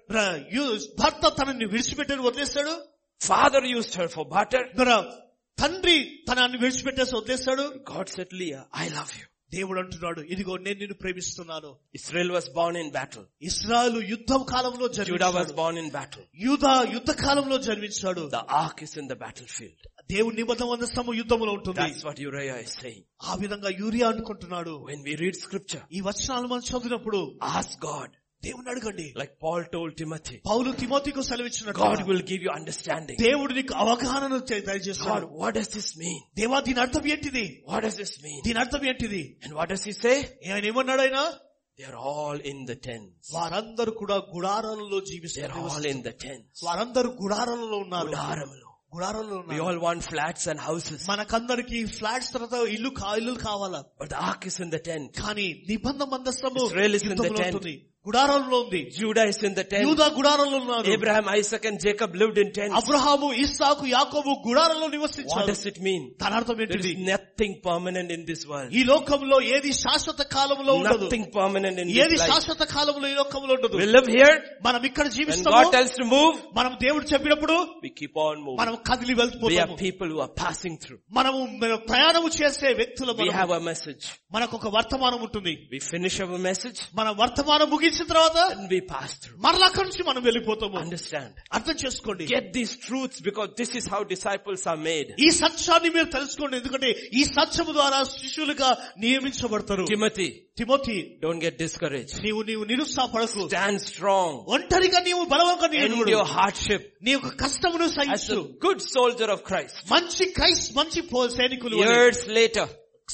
భర్త తనని విడిచిపెట్టని వదిలేస్తాడు father used her for better తండ్రి తనని విడిచిపెట్టేసి వదిలేస్తాడు God said I love you దేవుడు అంటున్నాడు ఇదిగో నేను నిన్ను ప్రేమిస్తున్నాను. Israel was born in battle Israel యుద్ధం కాలంలో Judah was born in battle యూదా యుద్ధ కాలంలో జన్మించాడు. The ark is in the battle field దేవుని నిబంధన సమయం యుద్ధంలో ఉంటుంది. That's what Uriah is saying ఆ విధంగా యూరియా అనుకుంటున్నాడు. వెన్ వి రీడ్ స్క్రిప్చర్ ఈ వచనాలను మనం చదివినప్పుడు ఆస్ గాడ్ దేవుని అడగండి. లైక్ పాల్ టోల్ తిమతి పౌలు తిమోతికు సెలవిచ్చిన God will give you understanding దేవుడు నీకు అవగాహనను దయచేస్తాడు వాట్ డస్ దిస్ మీన్ దేవా దీని అర్థం ఏంటిది? వాట్ డస్ దిస్ మీన్ దీని అర్థం ఏంటిది? And what does he say ఆయన ఏమన్నాడు ఆయన? They are all in the tents. వారందరూ కూడా గుడారంలో జీవిస్తారు. They are all in the tents. వారందరూ గుడారంలో ఉన్నారు. గుడారంలో గుడారాలలో We ఉన్నారు all want flats and houses. మనకందరికి ఫ్లాట్స్ తర్వాత ఇల్లు కా- ఇల్లు కావాలా But the ark is in the tent. కానీ నిబంధ మందస్తము Israel is in the యుద్ధంలో tent. ఉంటుంది గుడారంలో ఉంది Judah is in the tent. యూదా గుడారంలో ఉన్నారు Abraham, Isaac and Jacob lived in tents. Abraham ఇస్సాకు యాకోబు గుడారంలో What నివసించారు does it mean? దాని అర్థం There ఏంటిది is nothing permanent in this world. ఈ లోకంలో ఏది శాశ్వత కాలంలో ఉండదు Nothing permanent in ఏది this life. శాశ్వత కాలంలో ఈ లోకంలో ఉండదు We live here. మనం ఇక్కడ When జీవిస్తాము God tells to move, మనం దేవుడు చెప్పినప్పుడు we keep on moving. మనం కదిలి We are వెళ్తున్నాము people who are passing through. మనము మన ప్రయాణము చేసే వ్యక్తులు We మనము. have a message. మనకు ఒక వర్తమానం ఉంటుంది We finish our message. మన వర్తమానం ముగించిన ముగించిన తర్వాత and we pass through. మరలా అక్కడి నుంచి మనం వెళ్ళిపోతాము Understand. అర్థం చేసుకోండి Get these truths because this is how disciples are made. ఈ సత్యాన్ని మీరు తెలుసుకోండి ఎందుకంటే ఈ సత్యము ద్వారా శిష్యులుగా నియమించబడతారు Timothy, తిమోతి don't get discouraged. నీవు నీవు నిరుత్సాహపడకు Stand strong. ఒంటరిగా నీవు బలవంగా End your hardship నీ యొక్క కష్టమును as సహించు a good soldier of Christ. మంచి క్రైస్ట్ మంచి పో- సైనికులు అని. Years later,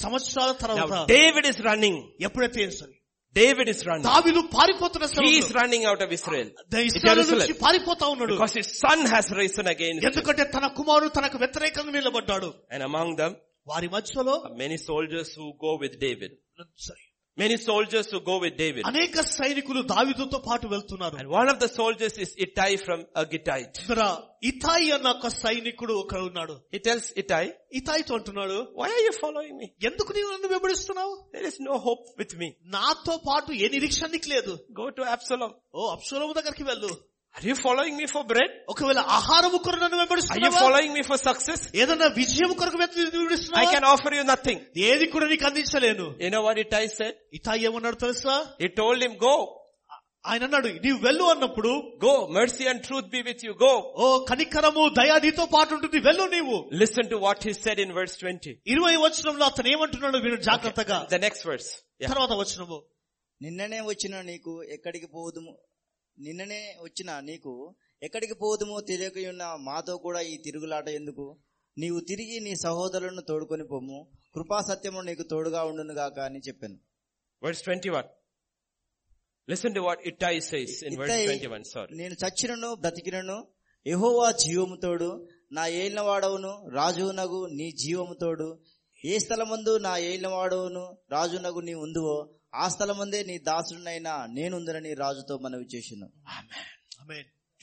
సంవత్సరాల తర్వాత now David is running. ఎప్పుడైతే సరే David is running. David పారిపోతున్న He సమయంలో is running out of Israel. ఇస్రాయేలు Jerusalem. నుంచి పారిపోతా ఉన్నాడు Because his son has risen against him. ఎందుకంటే తన కుమారుడు తనకు వ్యతిరేకంగా నిలబడ్డాడు And among them వారి మధ్యలో are many soldiers who go with David. Many soldiers who go with David. అనేక సైనికులు దావిదుతో పాటు వెళ్తున్నారు And one of the soldiers is Ittai from a Gittite. ఇక్కడ ఇతాయి అన్న ఒక సైనికుడు ఒకడు ఉన్నాడు He tells Ittai, ఇతాయితో అంటున్నాడు why are you following me? ఎందుకు నీవు నన్ను వెంబడిస్తున్నావు There is no hope with me. నాతో పాటు ఏ నిరీక్షణ నీకు లేదు Go to Absalom. ఓ అప్సలోము దగ్గరికి వెళ్ళు are you following me for bread ఒకవేళ ఆహారం కొరకు నన్ను వెంబడిస్తున్నా are you following me for success ఏదైనా విజయం కొరకు I I can offer you nothing ఏది కూడా నీకు అందించలేను. You know what it I said ఇతా ఏమన్నాడు గో ఆయన అన్నాడు నీవు వెళ్ళు అన్నప్పుడు go mercy and truth be with you go ఓ కనికరము దయాదితో పాటు ఉంటుంది. వెళ్ళు నీవు. Listen to what he said in verse 20 20 వచనంలో అతను ఏమంటున్నాడు విను జాగ్రత్తగా. ద నెక్స్ట్ వర్డ్స్ తర్వాత వచనము. నిన్ననే వచ్చిన నీకు ఎక్కడికి పోదుము? నిన్ననే వచ్చిన నీకు ఎక్కడికి పోదుమో తెలియకయున్న మాతో కూడా ఈ తిరుగులాట ఎందుకు నీవు తిరిగి నీ సహోదరులను తోడుకొని పొమ్ము కృపా సత్యము నీకు తోడుగా ఉండును గాక అని చెప్పాను Verse 21. Listen to what Ittai says in verse ఇత్తయి, 21. Sorry. నేను చచ్చినను బ్రతికినను యెహోవా జీవము తోడు నా ఏలినవాడవును రాజునగు నీ జీవము తోడు ఏ స్థలమందు నా ఏలినవాడవును రాజునగు నీ ఉందువో ఆ స్థలం ముందే నీ దాసుడినైనా నేనుందరని రాజుతో మనవి చేసిన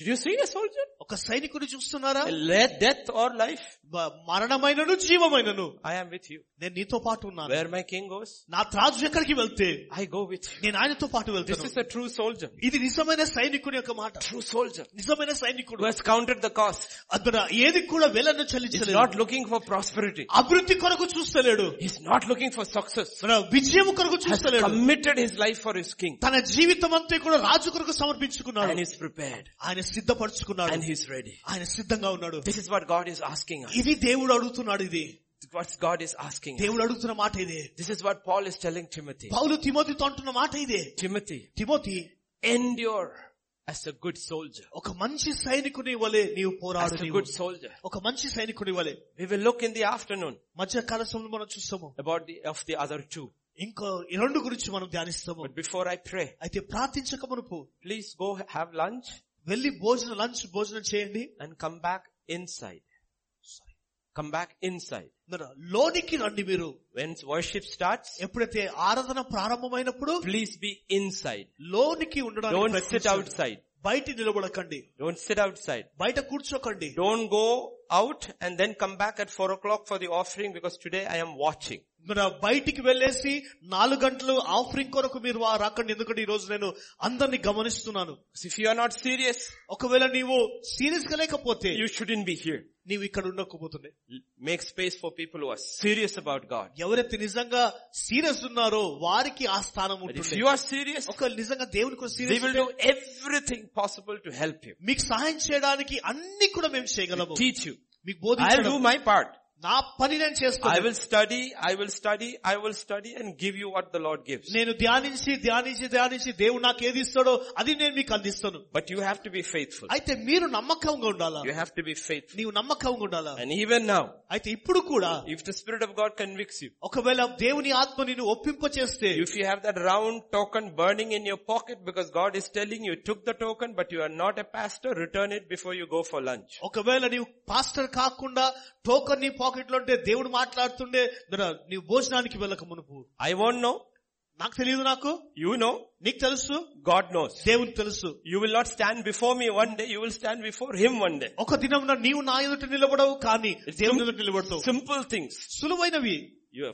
Did you see a soldier? ఒక సైనికుడు చూస్తున్నారా Let death or life, బ- మరణమైనను జీవమైనను I am with you. నేను నీతో పాటు ఉన్నాను Where my king goes, నా త్రాజు ఎక్కడికి వెళ్తే I go with you. నేను ఆయనతో పాటు This వెళ్తాను is a true soldier. ఇది నిజమైన సైనికుని యొక్క మాట True soldier. నిజమైన సైనికుడు Who has counted the cost. అతను ఏది కూడా వెలను He's చెల్లించలేదు not looking for prosperity. అభివృద్ధి కొరకు చూస్తలేడు He's not looking for success. మన విజయం కొరకు Has చూస్తలేడు committed his life for his king. తన జీవితం అంతా కూడా రాజు కొరకు సమర్పించుకున్నాడు And is prepared. ఆయన సిద్ధపరచుకున్నాడు And he's ready. ఆయన సిద్ధంగా ఉన్నాడు This is what God is asking us. ఇది దేవుడు అడుగుతున్నాడు ఇది What God is asking us. దేవుడు అడుగుతున్న మాట ఇదే This is what Paul is telling Timothy. పౌలు తిమోతితో అంటున్న మాట ఇదే Timothy, Timothy endure as a good soldier. ఒక మంచి సైనికుని వలె నీవు As పోరాడు a నీవు. good soldier. ఒక మంచి సైనికుని వలె We will look in the afternoon మధ్య కాలశంలో మనం చూస్తాము about the, of the other two. ఇంకో ఈ రెండు గురించి మనం ధ్యానిస్తాము But before I pray, అయితే ప్రార్థించక మునుపు please go have lunch వెళ్ళి భోజనం లంచ్ భోజనం చేయండి and come back inside. Come back inside. మరి లోనికి రండి మీరు When worship starts, ఎప్పుడైతే ఆరాధన ప్రారంభమైనప్పుడు please be inside. లోనికి ఉండడానికి Don't sit ప్రయత్నించండి. outside. బయట నిలబడకండి Don't sit outside. బయట కూర్చోకండి Don't go out and then come back at four o'clock for the offering because today I am watching. మన బయటికి వెళ్ళేసి నాలుగు గంటలు ఆఫరింగ్ కొరకు మీరు వా- రాకండి ఎందుకంటే ఈ రోజు నేను అందరిని గమనిస్తున్నాను So if you are not serious, ఒకవేళ నీవు సీరియస్ గా లేకపోతే you shouldn't be here. నీవు ఇక్కడ ఉండకపోతుండే Make space for people who are serious about God. ఎవరైతే నిజంగా సీరియస్ ఉన్నారో వారికి ఆ స్థానం But if ఉంటుంది you are serious, ఒక నిజంగా దేవుని కూడా they serious will do everything possible to help you. మీకు సహాయం చేయడానికి అన్ని కూడా మేము చేయగలము Teach you. మీకు I'll బోధించడం do my part. నా పని నేను I చేస్తాను will study, I will study, I will study and give you what the Lord gives. నేను ధ్యానించి ధ్యానించి ధ్యానించి దేవుడు నాకు ఏది ఇస్తాడో అది నేను మీకు అందిస్తాను But you have to be faithful. అయితే మీరు నమ్మకంగా ఉండాలా You have to be faithful. నీవు నమ్మకంగా ఉండాలా And even now, అయితే ఇప్పుడు కూడా if the Spirit of God convicts you, ఒకవేళ దేవుని ఆత్మ నిన్ను ఒప్పింప చేస్తే if you have that round token burning in your pocket because God is telling you, took the token but you are not a pastor, return it before you go for lunch. ఒకవేళ నీవు pastor కాకుండా token నీ పాకెట్లో ఉంటే దేవుడు మాట్లాడుతుండే నీ భోజనానికి వెళ్ళక మునుపు. ఐ వాంట్ నో నాకు తెలియదు నాకు. యు నో నీకు తెలుసు. గాడ్ నో దేవునికి తెలుసు. You will not stand before me one day you will stand before him one day ఒక దినం నీవు నా ఎదుట నిలబడవు కానీ దేవుని నిలబడతావు. Simple things సులువైనవి. You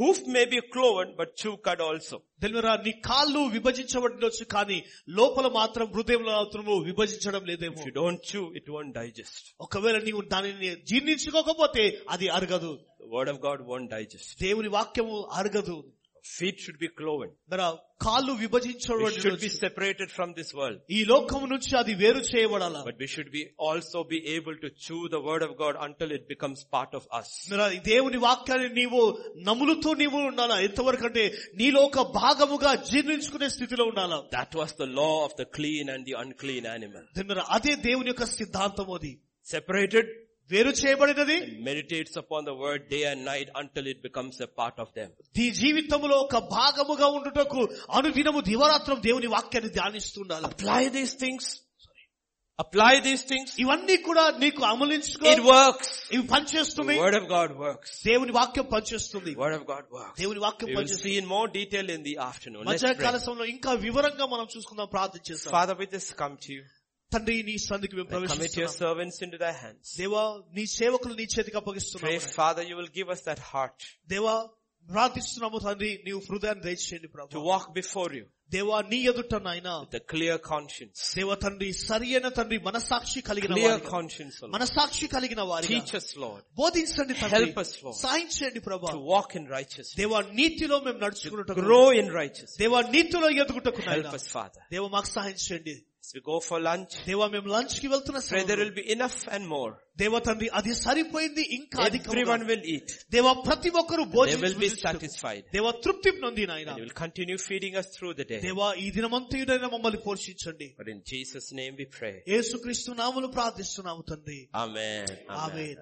hoof may be cloven but chew cud also తెలివరా నీ కాళ్ళు విభజించబడినొచ్చు కానీ లోపల మాత్రం హృదయంలో మాత్రము విభజించడం లేదేమో. You don't chew it won't digest ఒకవేళ నీవు దానిని జీర్ణించుకోకపోతే అది అరగదు. Word of God won't digest దేవుని వాక్యము అరగదు. Feet should be cloven. మరి ఆ కాళ్ళు We విభజించబడి should be ఉండొచ్చు. separated from this world. ఈ లోకము నుంచి అది వేరు చేయబడాల But we should be also be able to chew the word of God until it becomes part of us. మరి ఈ దేవుని వాక్యాన్ని నీవు నములుతూ నీవు ఉండాలా ఎంతవరకు అంటే నీలో ఒక భాగముగా జీర్ణించుకునే స్థితిలో ఉండాలా That was the law of the clean and the unclean animal. మరి అదే దేవుని యొక్క సిద్ధాంతం అది Separated వేరు చేయబడినది and meditates upon the word day and night until it becomes a part of them. నీ జీవితంలో ఒక భాగముగా ఉండుటకు అనుదినము దివరాత్రం దేవుని వాక్యాన్ని ధ్యానిస్తుండాలి Apply these things. Apply these things. ఇవన్నీ కూడా నీకు అమలించుకో It works. ఇవి The పనిచేస్తుంది word of God works. దేవుని వాక్యం పనిచేస్తుంది The word of God works. దేవుని వాక్యం We will పనిచేస్తుంది see in more detail in the afternoon. Let's మధ్యాహ్న pray. సమయంలో ఇంకా వివరంగా మనం చూసుకుందాం ప్రార్థన చేస్తాం Father, we just come to you. తండ్రి నీ సంధికి మేము I commit your ప్రవేశిస్తున్నాం servants into thy hands. దేవా నీ సేవకులు నీ చేతికి Pray, అప్పగిస్తున్నాము Father, you will give us that heart దేవా ప్రార్థిస్తున్నాము తండ్రి నీవు హృదయాన్ని దయచేయండి to Prabhu walk before you దేవా నీ ఎదుట నాయన with a clear conscience. దేవ తండ్రి సరి అయిన తండ్రి మనసాక్షి కలిగిన Clear వారిగా, conscience, O Lord. మనసాక్షి కలిగిన వారి Teach us, Lord, బోధించండి తండ్రి Help us, Lord. సాయం చేయండి ప్రభా to walk in righteousness. దేవా నీతిలో మేము నడుచుకున్నట్టు Grow in righteousness. దేవా నీతిలో ఎదుగుటకు Help నాయనా. us, Father. దేవ మాకు సహాయం చేయండి As we go for lunch, దేవా మేము లంచ్ కి వెళ్తున్న pray there సమయంలో will be enough and more. దేవ తండ్రి అది సరిపోయింది ఇంకా Everyone అధికం will eat. దేవ ప్రతి ఒక్కరు They will be భోజనం satisfied. దేవ తృప్తి నొంది నాయన And you will continue feeding us through the day. దేవా ఈ దినమంతయుడైన మమ్మల్ని పోషించండి But in Jesus' name we pray. యేసుక్రీస్తు నాములు ప్రార్థిస్తున్నాము తండ్రి Amen. Amen. ఆమేన్